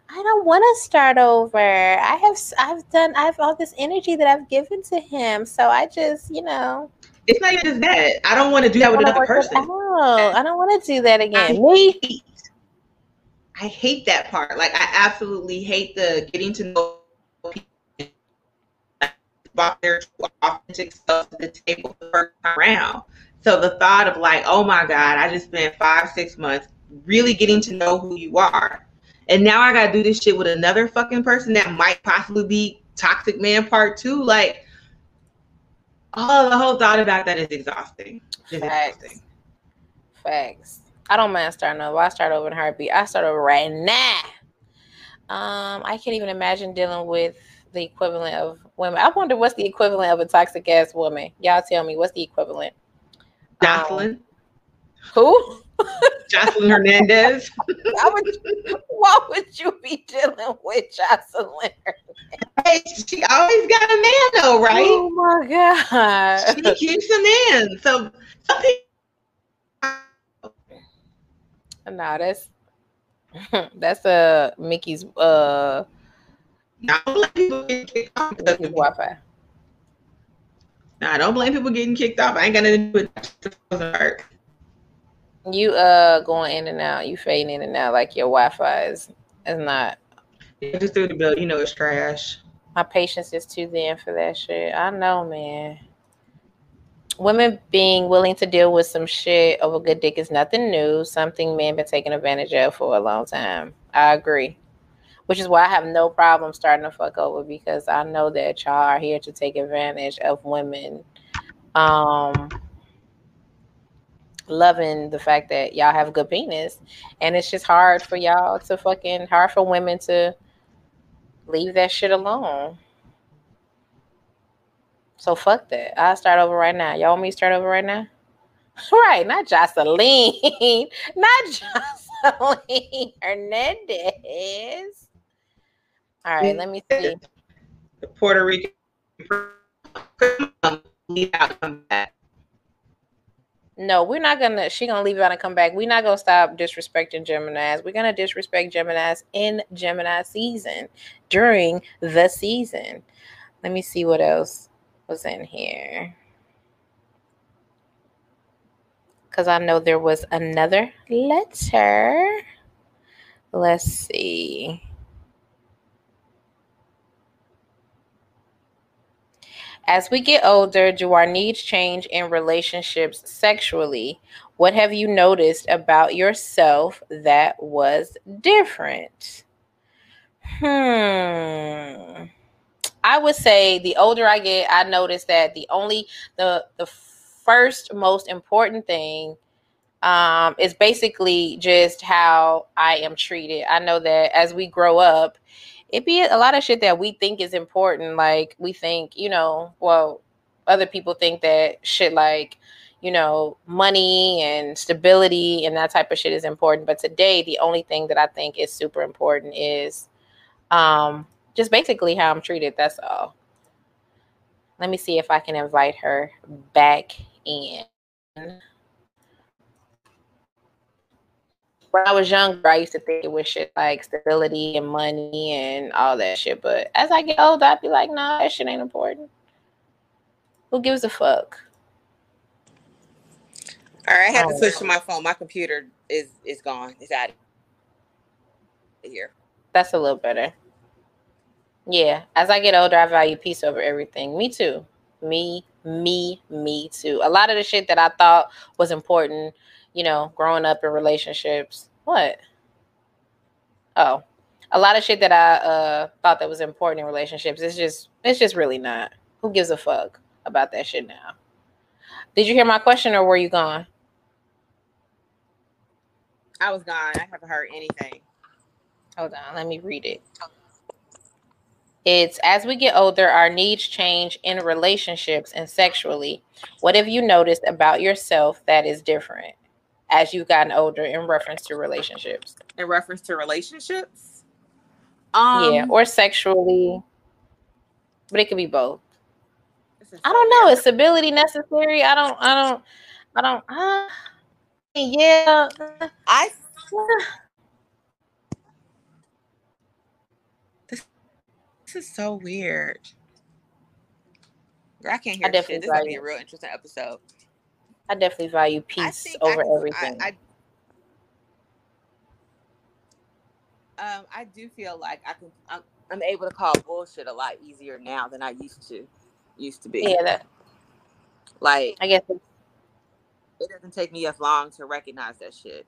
I don't want to start over. I have I've done I have all this energy that I've given to him, so I just you know. It's not even just that. I don't want to do that with another person. Oh, I don't want to do that again. I hate, I hate that part. Like I absolutely hate the getting to know brought their authentic self to the table the first time around. So the thought of like, oh my God, I just spent five, six months really getting to know who you are. And now I gotta do this shit with another fucking person that might possibly be toxic man part two. Like, oh, the whole thought about that is exhausting. It's Facts. exhausting. Facts. I don't mind starting over. I start over in heartbeat. I start over right now. Um, I can't even imagine dealing with the equivalent of women. I wonder what's the equivalent of a toxic ass woman. Y'all tell me what's the equivalent? Jocelyn. Um, who? Jocelyn Hernandez. why, would, why would you be dealing with Jocelyn Hey, she always got a man though, right? Oh my god. She keeps a man. So some people Nah, that's that's uh Mickey's uh I don't blame people getting kicked off because of Wi-Fi. Nah, I don't blame people getting kicked off. I ain't gonna do it. You uh going in and out, you fading in and out like your Wi-Fi is is not. Yeah, just through the bill, you know it's trash. My patience is too thin for that shit. I know, man women being willing to deal with some shit over a good dick is nothing new. Something men been taking advantage of for a long time. I agree. Which is why I have no problem starting to fuck over because I know that y'all are here to take advantage of women. Um loving the fact that y'all have a good penis. And it's just hard for y'all to fucking hard for women to leave that shit alone. So fuck that. I'll start over right now. Y'all want me to start over right now? Right, not Jocelyn. not Jocelyn Hernandez. All right, let me see. The Puerto Rican no, we're not gonna. She gonna leave out and come back. We're not gonna stop disrespecting Gemini's. We're gonna disrespect Gemini's in Gemini season during the season. Let me see what else was in here. Because I know there was another letter. Let's see. As we get older, do our needs change in relationships sexually? What have you noticed about yourself that was different? Hmm. I would say the older I get, I notice that the only the the first most important thing um, is basically just how I am treated. I know that as we grow up, it be a lot of shit that we think is important. Like we think, you know, well, other people think that shit like, you know, money and stability and that type of shit is important. But today, the only thing that I think is super important is um, just basically how I'm treated. That's all. Let me see if I can invite her back in. When I was younger, I used to think it was shit like stability and money and all that shit. But as I get older, I'd be like, nah, that shit ain't important. Who gives a fuck? All right, I had to oh, switch to my phone. My computer is is gone. It's out of here. That's a little better. Yeah, as I get older, I value peace over everything. Me too. Me, me, me too. A lot of the shit that I thought was important, you know, growing up in relationships. What? Oh, a lot of shit that I uh, thought that was important in relationships. It's just, it's just really not. Who gives a fuck about that shit now? Did you hear my question or were you gone? I was gone. I haven't heard anything. Hold on, let me read it. It's as we get older, our needs change in relationships and sexually. What have you noticed about yourself that is different as you've gotten older in reference to relationships? In reference to relationships? Um, yeah, or sexually, but it could be both. I don't know. Is stability necessary? I don't. I don't. I don't. Uh, yeah. I. This is so weird. I can't hear I definitely shit. This is gonna be a real interesting episode. I definitely value peace over I, everything. I, I, um, I do feel like I can. I'm, I'm able to call bullshit a lot easier now than I used to. used to be. Yeah, that. Like I guess it doesn't take me as long to recognize that shit.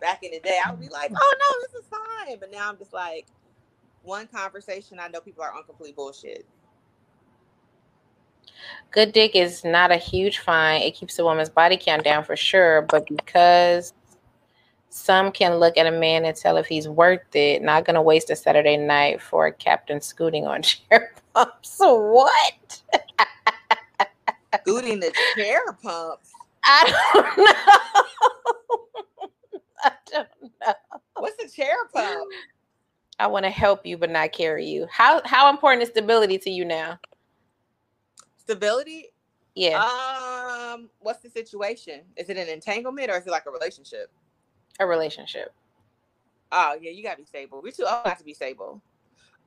Back in the day, I would be like, "Oh no, this is fine," but now I'm just like, one conversation, I know people are on complete bullshit. Good dick is not a huge find. It keeps a woman's body count down for sure, but because some can look at a man and tell if he's worth it, not gonna waste a Saturday night for a captain scooting on chair pumps. What? Scooting the chair pumps. I don't know. I don't know. What's a chair pump? I want to help you but not carry you. How how important is stability to you now? Stability? Yeah. Um, what's the situation? Is it an entanglement or is it like a relationship? A relationship. Oh yeah, you gotta be stable. We're too old not to be stable.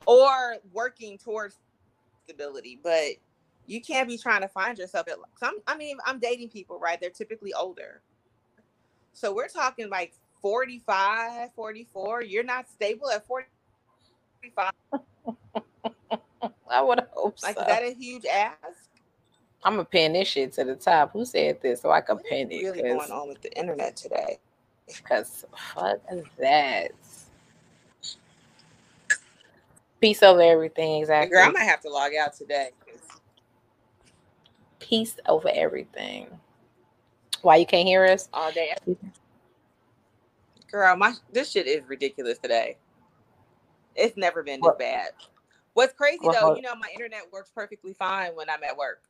Or working towards stability, but you can't be trying to find yourself at some I mean, I'm dating people, right? They're typically older. So we're talking like 45, 44. You're not stable at 45. I would hope like, so. is that a huge ask? I'm gonna pin this shit to the top. Who said this so I can pin What's it? really going on with the internet today? Because fuck that. Peace over everything, exactly. Girl, I might have to log out today. Peace over everything. Why you can't hear us? All day. Girl, my this shit is ridiculous today. It's never been this What- bad. What's crazy What- though, you know, my internet works perfectly fine when I'm at work.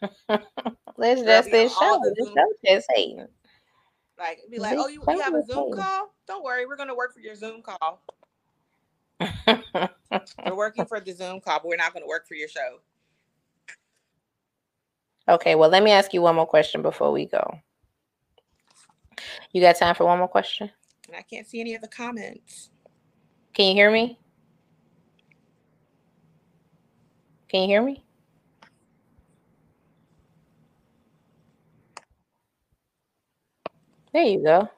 Let's just this show. the show just hating. Like, be like, This oh, you, you have a Zoom call? Don't worry, we're gonna work for your Zoom call. We're working for the Zoom call, but we're not gonna work for your show. okay, well, let me ask you one more question before we go. You got time for one more question? And I can't see any of the comments. Can you hear me? Can you hear me? There you go.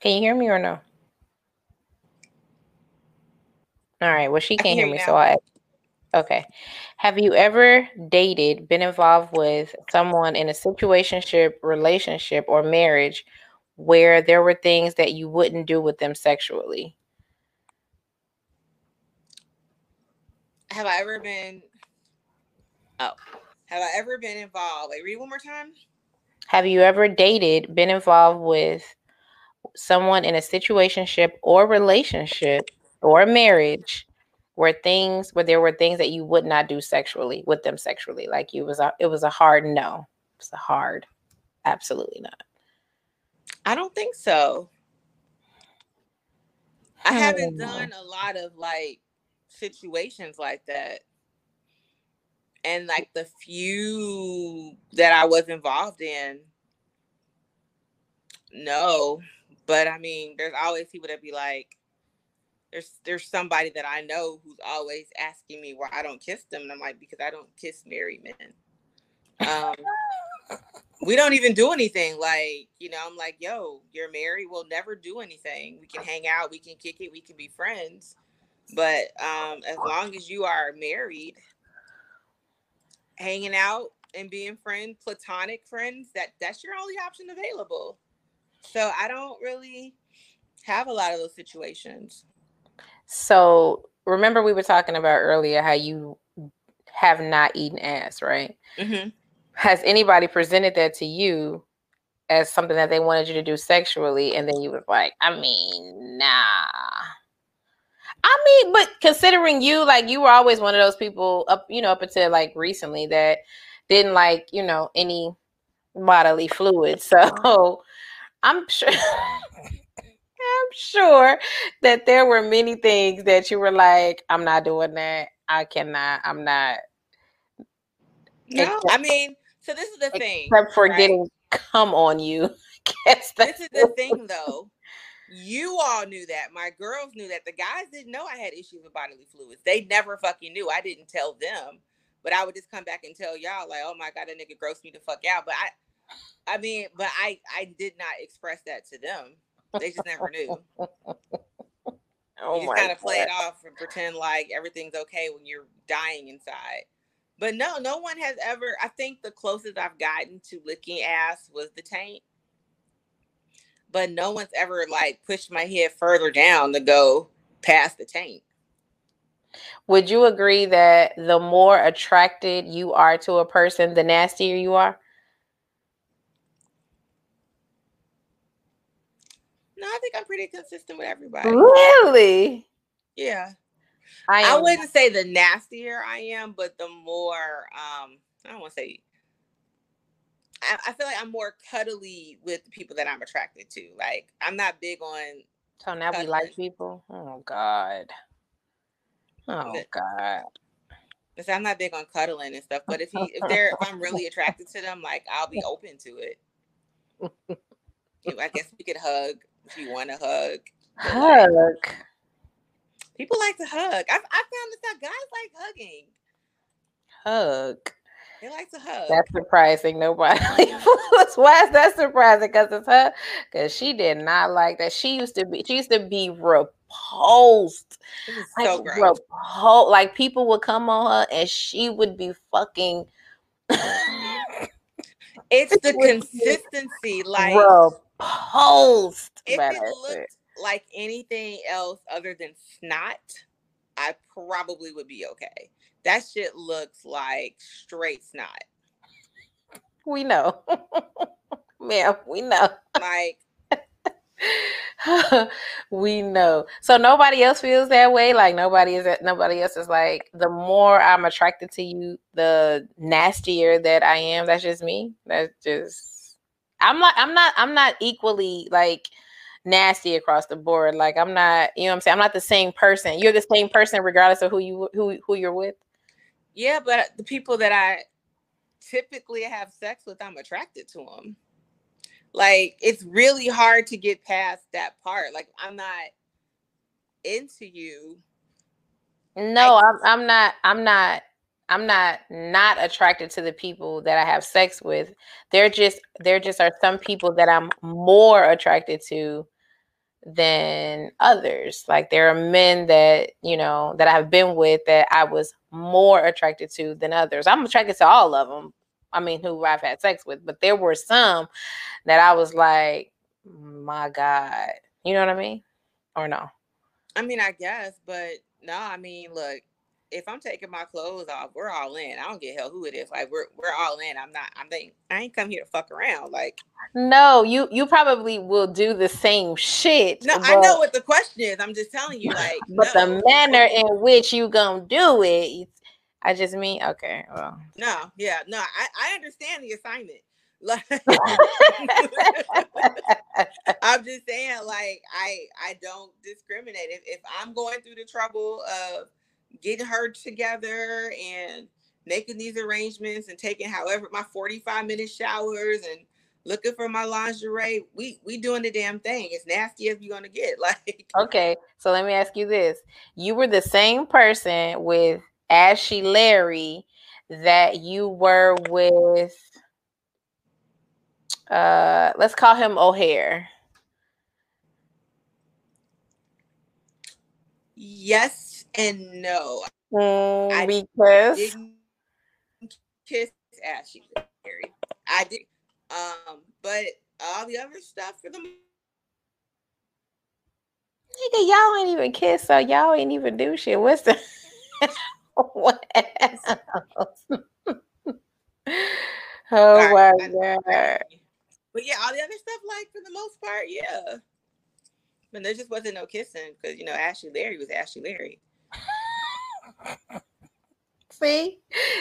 Can you hear me or no? All right. Well, she can can't hear hear me, you so. I. Okay. Have you ever dated, been involved with someone in a situationship, relationship, or marriage where there were things that you wouldn't do with them sexually? Have I ever been Oh. Have I ever been involved? Wait, read one more time. Have you ever dated, been involved with someone in a situationship or relationship or marriage where things where there were things that you would not do sexually with them sexually? Like you was a it was a hard no. It's a hard, absolutely not. I don't think so. I haven't Hmm. done a lot of like situations like that. And like the few that I was involved in, no. But I mean, there's always people that be like, there's there's somebody that I know who's always asking me why I don't kiss them. And I'm like, because I don't kiss married men. Um we don't even do anything. Like, you know, I'm like, yo, you're married. We'll never do anything. We can hang out, we can kick it, we can be friends. But um, as long as you are married, hanging out and being friends, platonic friends, that that's your only option available. So I don't really have a lot of those situations. So remember we were talking about earlier how you have not eaten ass, right? Mm-hmm. Has anybody presented that to you as something that they wanted you to do sexually, and then you was like, I mean, nah. I mean, but considering you, like you were always one of those people up, you know, up until like recently that didn't like, you know, any bodily fluids. So I'm sure I'm sure that there were many things that you were like, I'm not doing that. I cannot, I'm not No, I mean, so this is the thing. except for right? getting come on you. Guess This that's is the thing though. You all knew that. My girls knew that. The guys didn't know I had issues with bodily fluids. They never fucking knew. I didn't tell them. But I would just come back and tell y'all, like, oh my God, that nigga grossed me the fuck out. But I I mean, but I I did not express that to them. They just never knew. Oh you kind of play it off and pretend like everything's okay when you're dying inside. But no, no one has ever. I think the closest I've gotten to licking ass was the taint. But no one's ever like pushed my head further down to go past the tank. Would you agree that the more attracted you are to a person, the nastier you are? No, I think I'm pretty consistent with everybody. Really? Yeah. I, I wouldn't say the nastier I am, but the more um I don't want to say I, I, feel like I'm more cuddly with the people that I'm attracted to. Like I'm not big on So now cuddling. we like people. Oh God. Oh but, God. I'm not big on cuddling and stuff, but if he if they're if I'm really attracted to them, like I'll be open to it. I guess we could hug if you want to hug. Hug. Like, people like to hug. I, I found that guys like hugging. Hug. They like to hug. That's surprising. Nobody. Why is that surprising? Because it's her. Because she did not like that. She used to be. She used to be repulsed. Like, so gross. Repul- like people would come on her and she would be fucking. it's the consistency. Like repulsed. If it looked like anything else other than snot, I probably would be okay. That shit looks like straight snot. We know. Ma'am, we know. Like we know. So nobody else feels that way. Like nobody is that nobody else is like the more I'm attracted to you, the nastier that I am. That's just me. That's just I'm like I'm not I'm not equally like nasty across the board. Like I'm not, you know what I'm saying? I'm not the same person. You're the same person regardless of who you who who you're with. Yeah, but the people that I typically have sex with, I'm attracted to them. Like it's really hard to get past that part. Like I'm not into you. No, I, I'm I'm not I'm not I'm not not attracted to the people that I have sex with. There just there just are some people that I'm more attracted to than others. Like there are men that, you know, that I've been with that I was more attracted to than others. I'm attracted to all of them. I mean, who I've had sex with, but there were some that I was like, my God. You know what I mean? Or no? I mean, I guess, but no, I mean, look, if I'm taking my clothes off, we're all in. I don't get hell who it is. Like we're we're all in. I'm not. I'm think I ain't come here to fuck around. Like no, you you probably will do the same shit. No, but, I know what the question is. I'm just telling you, like. but no. the manner in which you gonna do it, I just mean okay. Well. No, yeah, no, I I understand the assignment. Like, I'm just saying, like I I don't discriminate. If if I'm going through the trouble of getting her together and making these arrangements and taking however my 45 minute showers and looking for my lingerie. We we doing the damn thing. It's nasty as we gonna get. Like okay, so let me ask you this: You were the same person with Ashy Larry that you were with. Uh, let's call him O'Hare. Yes and no. Mm, I because didn't kiss Ashy Larry. I did, um, but all the other stuff for the nigga, y'all ain't even kiss, so y'all ain't even do shit. What's the what oh my god. But yeah, all the other stuff, like for the most part, yeah. But there just wasn't no kissing because you know Ashy Larry was Ashy Larry. See,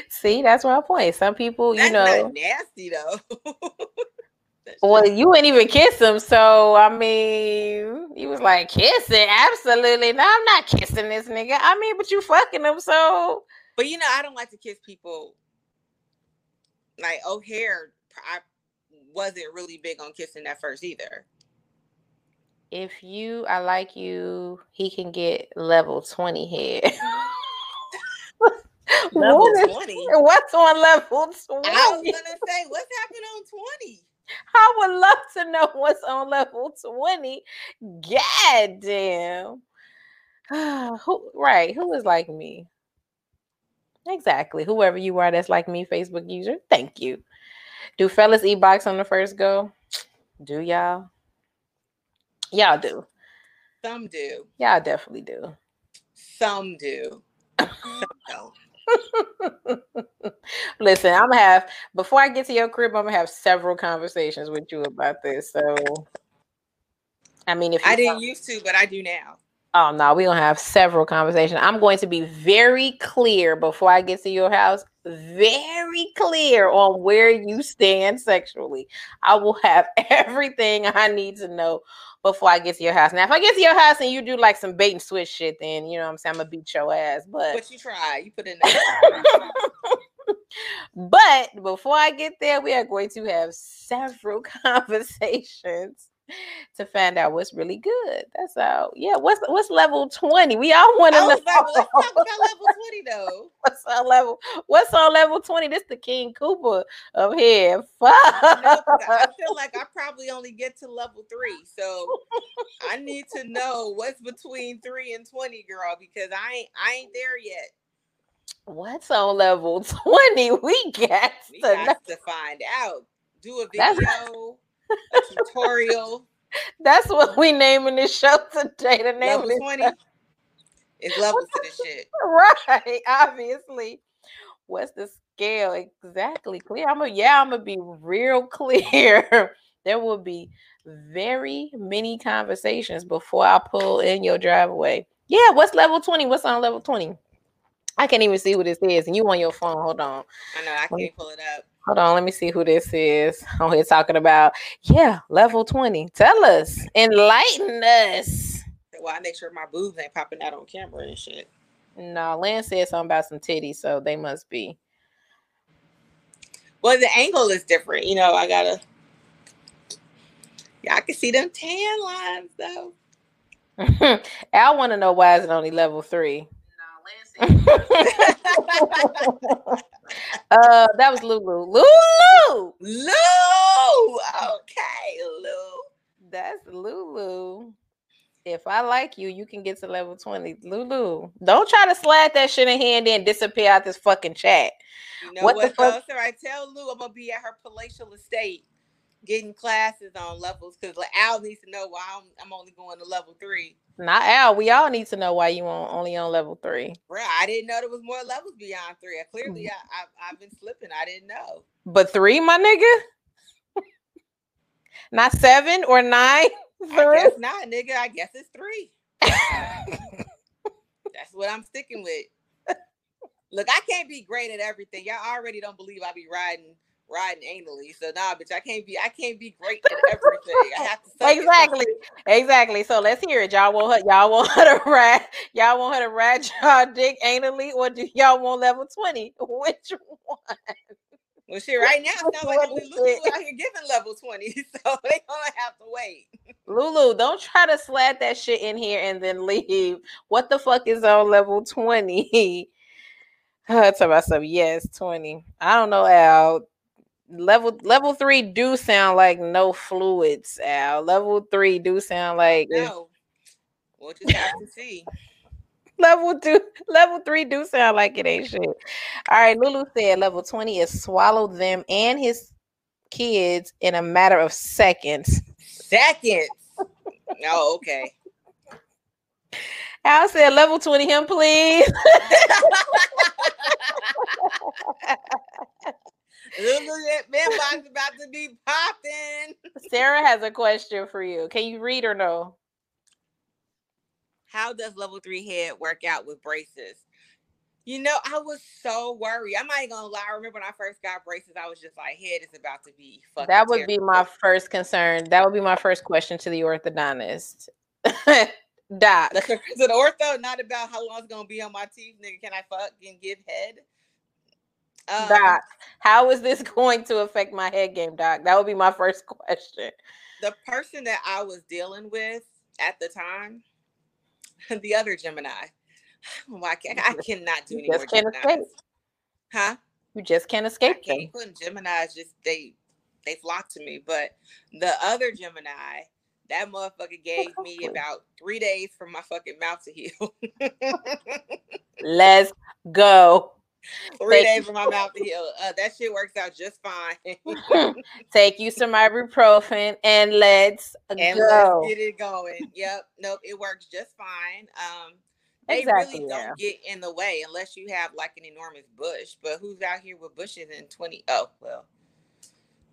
see, that's my point. Some people, you know, nasty though. well, you wouldn't even kiss him, so I mean, he was like kissing. Absolutely, no, I'm not kissing this nigga. I mean, but you fucking him, so. But you know, I don't like to kiss people. Like O'Hare, I wasn't really big on kissing at first either if you I like you, he can get level 20 head. level what 20. What's on level 20? I was gonna say, what's happening on 20? I would love to know what's on level 20. God damn. who right? Who is like me? Exactly. Whoever you are that's like me, Facebook user. Thank you. Do fellas eat box on the first go? Do y'all? Y'all do. Some do. Y'all definitely do. Some do. Listen, I'm gonna have before I get to your crib, I'm gonna have several conversations with you about this. So, I mean, if I didn't used to, but I do now. Oh no, we're gonna have several conversations. I'm going to be very clear before I get to your house, very clear on where you stand sexually. I will have everything I need to know before I get to your house. Now, if I get to your house and you do like some bait and switch shit, then you know what I'm saying I'm gonna beat your ass. But but you try, you put in but before I get there, we are going to have several conversations to find out what's really good. That's all. Yeah. What's what's level 20? We all want to know. Level, let's talk about level 20 though. What's on level? What's on level 20? This the King Cooper of here. Fuck. I feel like I probably only get to level three. So I need to know what's between three and 20, girl, because I ain't I ain't there yet. What's on level 20? We got, we to, got to find out. Do a video a tutorial. That's what we naming this show today. The name level 20 is levels to this shit. Right, obviously. What's the scale exactly clear? I'm gonna yeah, I'm gonna be real clear. there will be very many conversations before I pull in your driveway. Yeah, what's level 20? What's on level 20? I can't even see what it says, and you on your phone. Hold on. I know I can't pull it up. Hold on, let me see who this is. On here talking about, yeah, level 20. Tell us, enlighten us. Well, I make sure my boobs ain't popping out on camera and shit. No, Lynn said something about some titties, so they must be. Well, the angle is different. You know, I gotta. Yeah, I can see them tan lines though. I want to know why is it only level three? uh, that was Lulu. Lulu. Lulu. Okay, Lulu. That's Lulu. If I like you, you can get to level 20. Lulu. Don't try to slide that shit in hand and disappear out this fucking chat. You know what, what the fuck? Sir, I tell Lulu I'm gonna be at her palatial estate getting classes on levels because like Al needs to know why I'm, I'm only going to level three. Not Al. We all need to know why you on only on level three. Bro, I didn't know there was more levels beyond three. I, clearly, mm. I, I, I've been slipping. I didn't know. But three, my nigga. not seven or nine. Three? I guess not, nigga. I guess it's three. That's what I'm sticking with. Look, I can't be great at everything. Y'all already don't believe I be riding riding anally. So nah, bitch, I can't be I can't be great at everything. I have to exactly, exactly. So let's hear it. Y'all want her, y'all want her to ride, y'all want her to ride y'all dick anally, or do y'all want level twenty? Which one? Well, shit, right now it sounds like Lulu out here giving level 20, so they gonna have to wait. Lulu, don't try to slap that shit in here and then leave. What the fuck is on level 20? Uh, talk about some yes, 20. I don't know, Al level level three do sound like no fluids, Al. Level three do sound like no. We'll just have to see. level two, level three do sound like it ain't shit. All right, Lulu said level 20 is swallow them and his kids in a matter of seconds. Seconds. oh, okay. Al said level 20 him, please. Look mailbox about to be popping. Sarah has a question for you. Can you read or no? How does level three head work out with braces? You know, I was so worried. I'm not even gonna lie. I remember when I first got braces, I was just like, head is about to be fucking. That would terrible. be my first concern. That would be my first question to the orthodontist. Doc. Is it ortho not about how long it's gonna be on my teeth, nigga? Can I fuck and give head? Um, Doc, how is this going to affect my head game, Doc? That would be my first question. The person that I was dealing with at the time, the other Gemini. Why can't I cannot do any more Geminis? Huh? You just can't escape I can't them. Gemini's just they they flock to me. But the other Gemini, That motherfucker gave me about three days for my fucking mouth to heal. Let's go. Three Take days for my mouth to heal. Uh, that shit works out just fine. Take you some ibuprofen and let's and go. Let's get it going. Yep. Nope. It works just fine. Um, they exactly, really don't yeah. get in the way unless you have like an enormous bush. But who's out here with bushes in 20? Oh, well,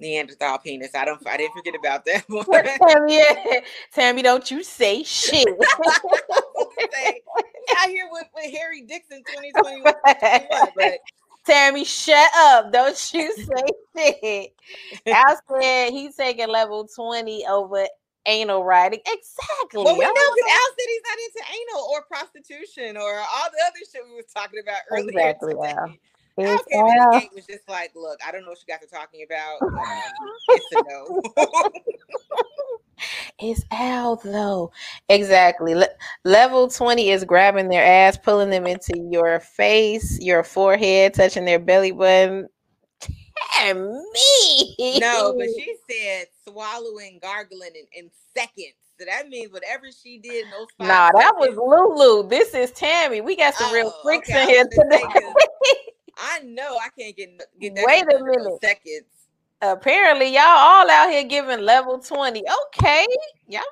Neanderthal penis. I don't I didn't forget about that. one. Tammy, Tammy, don't you say shit. Say, out here with, with Harry Dixon 2021. But Tammy, shut up. Don't you say shit. Al said he's taking level 20 over anal riding. Exactly. Well, we know because Al said he's not into anal or prostitution or all the other shit we was talking about earlier. Exactly. Al. It's Al. Gate was just like, look, I don't know what you guys are talking about. Um, it's a no. it's Al though. Exactly. Le- level 20 is grabbing their ass, pulling them into your face, your forehead, touching their belly button. Damn me. No, but she said swallowing, gargling in, in seconds. So that means whatever she did no. Nah, that was Lulu. This is Tammy. We got some oh, real freaks okay. in here today. I know I can't get get that. Wait a minute. Seconds. Apparently, y'all all out here giving level 20. Okay. Y'all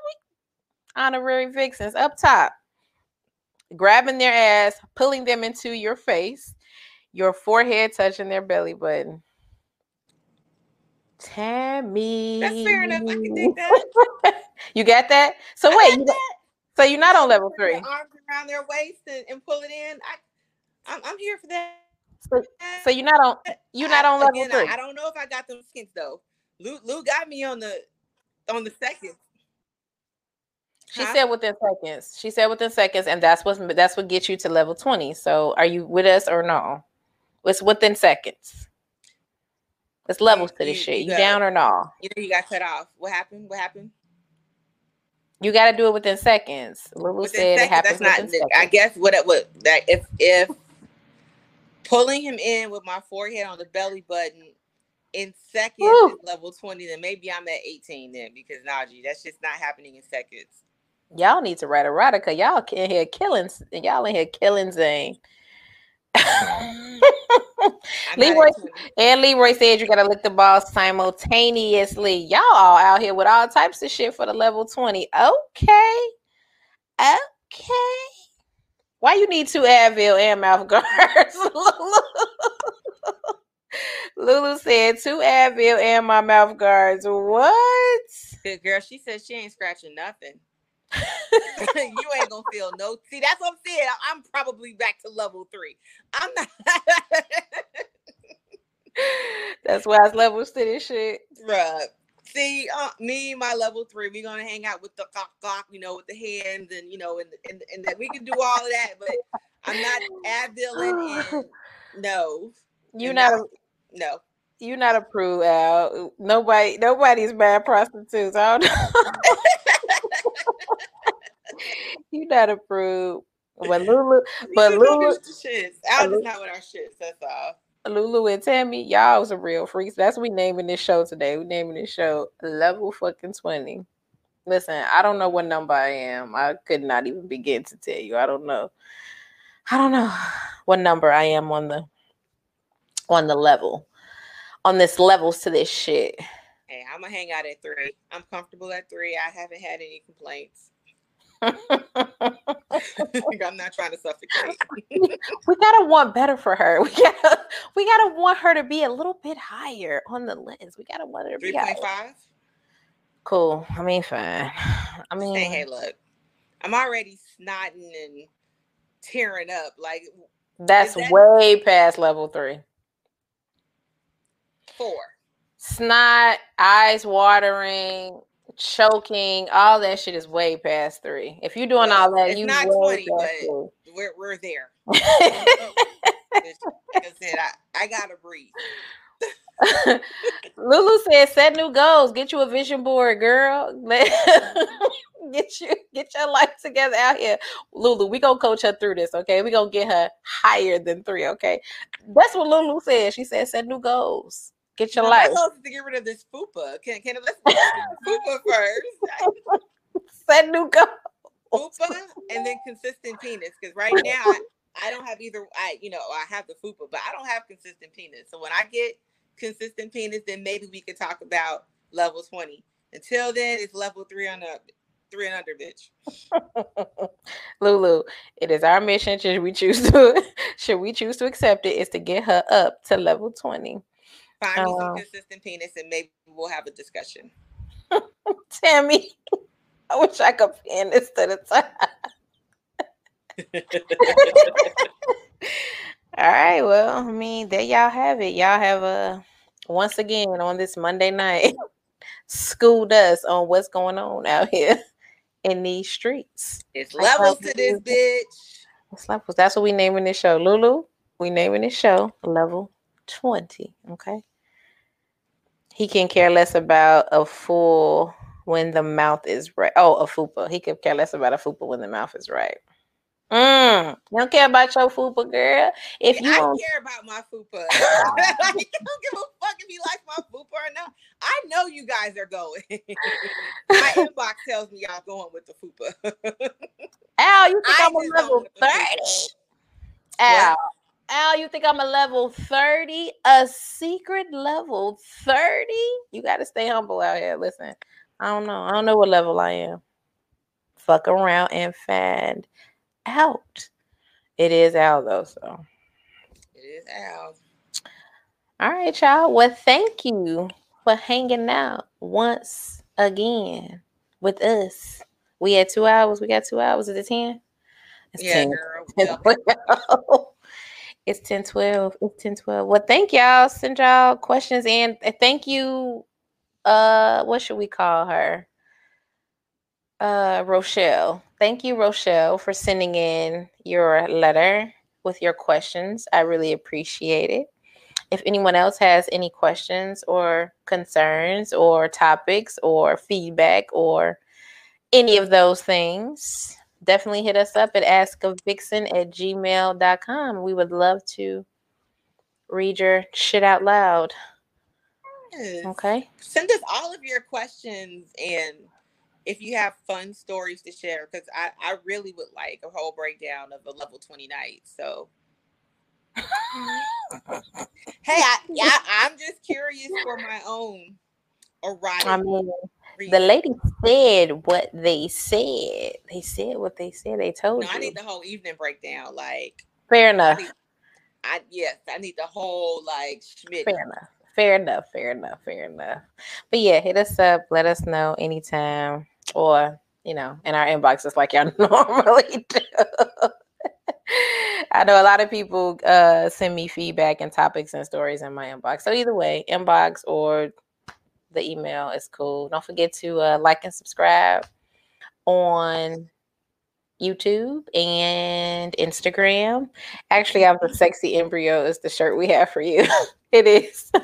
honorary vixens up top. Grabbing their ass, pulling them into your face, your forehead touching their belly button. Tammy. That's fair enough. I can dig that. you got that? So wait, you got, so you're not on level three. Arms around their waist and, and pull it in. I, I'm, I'm here for that. So, so you're not on you're not on level again, three. I, I, don't know if I got them skins though. Lulu got me on the on the second. She huh? said within seconds. She said within seconds, and that's what that's what gets you to level 20. So are you with us or no? It's within seconds. It's levels to this you, shit. You, you down or no? You know you got cut off. What happened? What happened? You got to do it within seconds. Lulu within said seconds, it happens that's not. I guess what it would that if if pulling him in with my forehead on the belly button in seconds Woo. is level 20, then maybe I'm at 18 then because Najee, that's just not happening in seconds. Y'all need to write a writer because y'all in here killing and y'all in here killing Zane. Leroy and Leroy said you gotta lick the ball simultaneously. Y'all all out here with all types of shit for the level 20. Okay. Okay. Why you need two Advil and mouth guards? Lulu said two Advil and my mouth guards. What? Good girl. She said she ain't scratching nothing. you ain't gonna feel no. See, that's what I'm saying. I'm probably back to level three. I'm not. that's why it's levels to this shit. Right. See, uh, me, my level three, we're gonna hang out with the cock, cock, you know, with the hands, and you know, and and, and that we can do all of that. But I'm not Adviling and no. You're not. A, no. You're not approved, Al. Nobody, nobody's bad prostitutes. I don't know. you're not approved. But Lulu, but Lulu, shits. Al is not with our shits. That's all. Lulu and Tammy, y'all was a real freaks. That's what we naming this show today. We naming this show Level Fucking 20. Listen, I don't know what number I am. I could not even begin to tell you. I don't know. I don't know what number I am on the on the level. On this levels to this shit. Hey, I'm gonna hang out at three. I'm comfortable at three. I haven't had any complaints. I'm not trying to suffocate. we gotta want better for her. We gotta we gotta want her to be a little bit higher on the list. We gotta want her to be 3.5. Cool. I mean, fine. I mean, hey, hey, look, I'm already snotting and tearing up. Like that's that- way past level three. Four. Snot, eyes watering, choking, all that shit is way past three. If you're doing all that, you not twenty, but we we're we're there. like I said, I, I gotta breathe. Lulu said, "Set new goals. Get you a vision board, girl. get you get your life together out here, Lulu. We gonna coach her through this, okay? We gonna get her higher than three, okay? That's what Lulu said. She said, set new goals. Get your life. My to get rid of this fupa. Can can let's fupa first. Set new goal. Fupa and then consistent penis. Because right now I, I don't have either. I you know I have the fupa, but I don't have consistent penis. So when I get consistent penis, then maybe we could talk about level twenty. Until then, it's level three on up three and under, bitch. Lulu, it is our mission. Should we choose to should we choose to accept it, is to get her up to level 20. Find me some um, consistent penis and maybe we'll have a discussion. Tammy, I wish I could pin this to the top. All right, well, I mean, there y'all have it. Y'all have a once again on this Monday night schooled us on what's going on out here in these streets. It's levels to this bitch. It's levels. That's what we naming this show. Lulu, we naming this show level 20. Okay. He can care less about a fool when the mouth is right. Oh, a fupa. He could care less about a fupa when the mouth is right. Mm, you don't care about your fupa, girl. If you I don't care about my fupa, I don't give a fuck if you like my fupa or not. I know you guys are going. my inbox tells me y'all going with the fupa. Al, you think I am a level thirty? Al, Al, you think I'm a level thirty? A secret level thirty? You got to stay humble out here. Listen, I don't know. I don't know what level I am. Fuck around and find out. It is Al though, so it is Al. All right, y'all. Well, thank you for hanging out once again with us. We had two hours. We got two hours. Is it 10? It's yeah, 10. Girl. 10 it's 10 12. It's 10 12. Well, thank y'all. Send y'all questions and thank you. Uh, what should we call her? Uh, Rochelle. Thank you, Rochelle, for sending in your letter with your questions. I really appreciate it. If anyone else has any questions or concerns or topics or feedback or any of those things, definitely hit us up at askavixen at gmail.com. We would love to read your shit out loud. Yes. Okay. Send us all of your questions and if you have fun stories to share, because I, I really would like a whole breakdown of a level 20 night. So hey, I, yeah, I'm just curious for my own erotic. I mean. The lady said what they said. They said what they said. They told no, you. I need the whole evening breakdown. Like, fair enough. I, need, I yes, I need the whole like Schmidt. Fair enough. Fair enough. Fair enough. Fair enough. But yeah, hit us up. Let us know anytime, or you know, in our inboxes like y'all normally do. I know a lot of people uh, send me feedback and topics and stories in my inbox. So either way, inbox or the email is cool. Don't forget to uh, like and subscribe on YouTube and Instagram. Actually, I have a sexy embryo is the shirt we have for you. it is.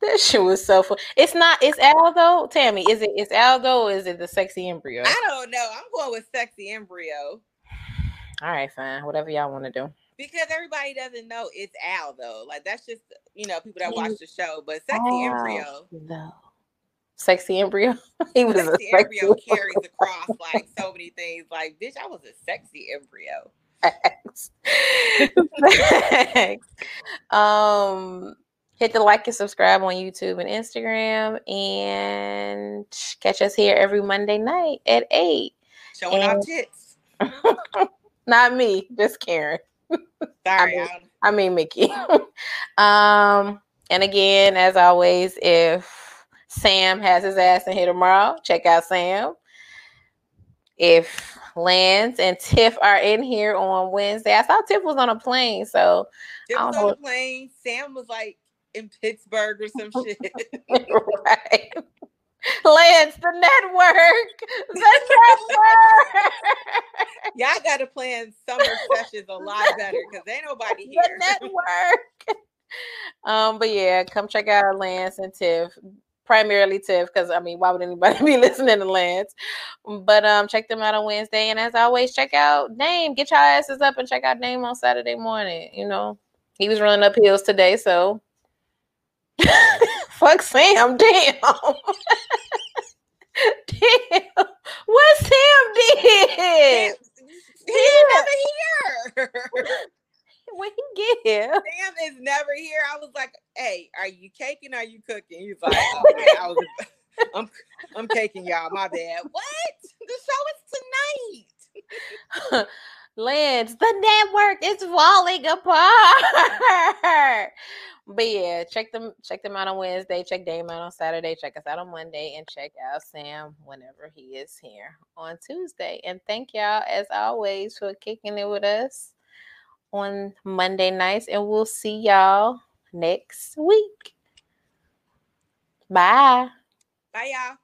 that shit was so fun. It's not. It's Aldo. Tammy, is it? It's Aldo. Or is it the sexy embryo? I don't know. I'm going with sexy embryo. All right, fine. Whatever y'all want to do. Because everybody doesn't know it's Al though. Like that's just you know people that watch the show. But sexy Al, embryo. No. Sexy embryo. he was sexy a sexy embryo carries across like so many things. Like, bitch, I was a sexy embryo. Thanks. Thanks. Um hit the like and subscribe on YouTube and Instagram and catch us here every Monday night at 8. Showing and- our tits. Not me, just Karen. Sorry, I mean, I mean Mickey. um, and again, as always, if Sam has his ass in here tomorrow, check out Sam. If Lance and Tiff are in here on Wednesday, I saw Tiff was on a plane, so Tiff was on a plane. Sam was like in Pittsburgh or some shit. right. Lance, the network. The network. Y'all got to plan summer sessions a lot better because ain't nobody here. The network. um, but yeah, come check out Lance and Tiff. Primarily Tiff, because I mean, why would anybody be listening to Lance? But um, check them out on Wednesday, and as always, check out Dame. Get your asses up and check out Dame on Saturday morning. You know, he was running up hills today, so Fuck Sam, damn. damn. What Sam did? He yeah. never here. when he get here. Sam is never here. I was like, hey, are you caking? Are you cooking? He's like, oh, I was I'm I'm caking y'all. My bad. What? The show is tonight. Lance, the network is falling apart. But yeah, check them check them out on Wednesday, check Dame out on Saturday, check us out on Monday, and check out Sam whenever he is here on Tuesday. And thank y'all as always for kicking it with us on Monday nights, and we'll see y'all next week. Bye. Bye y'all.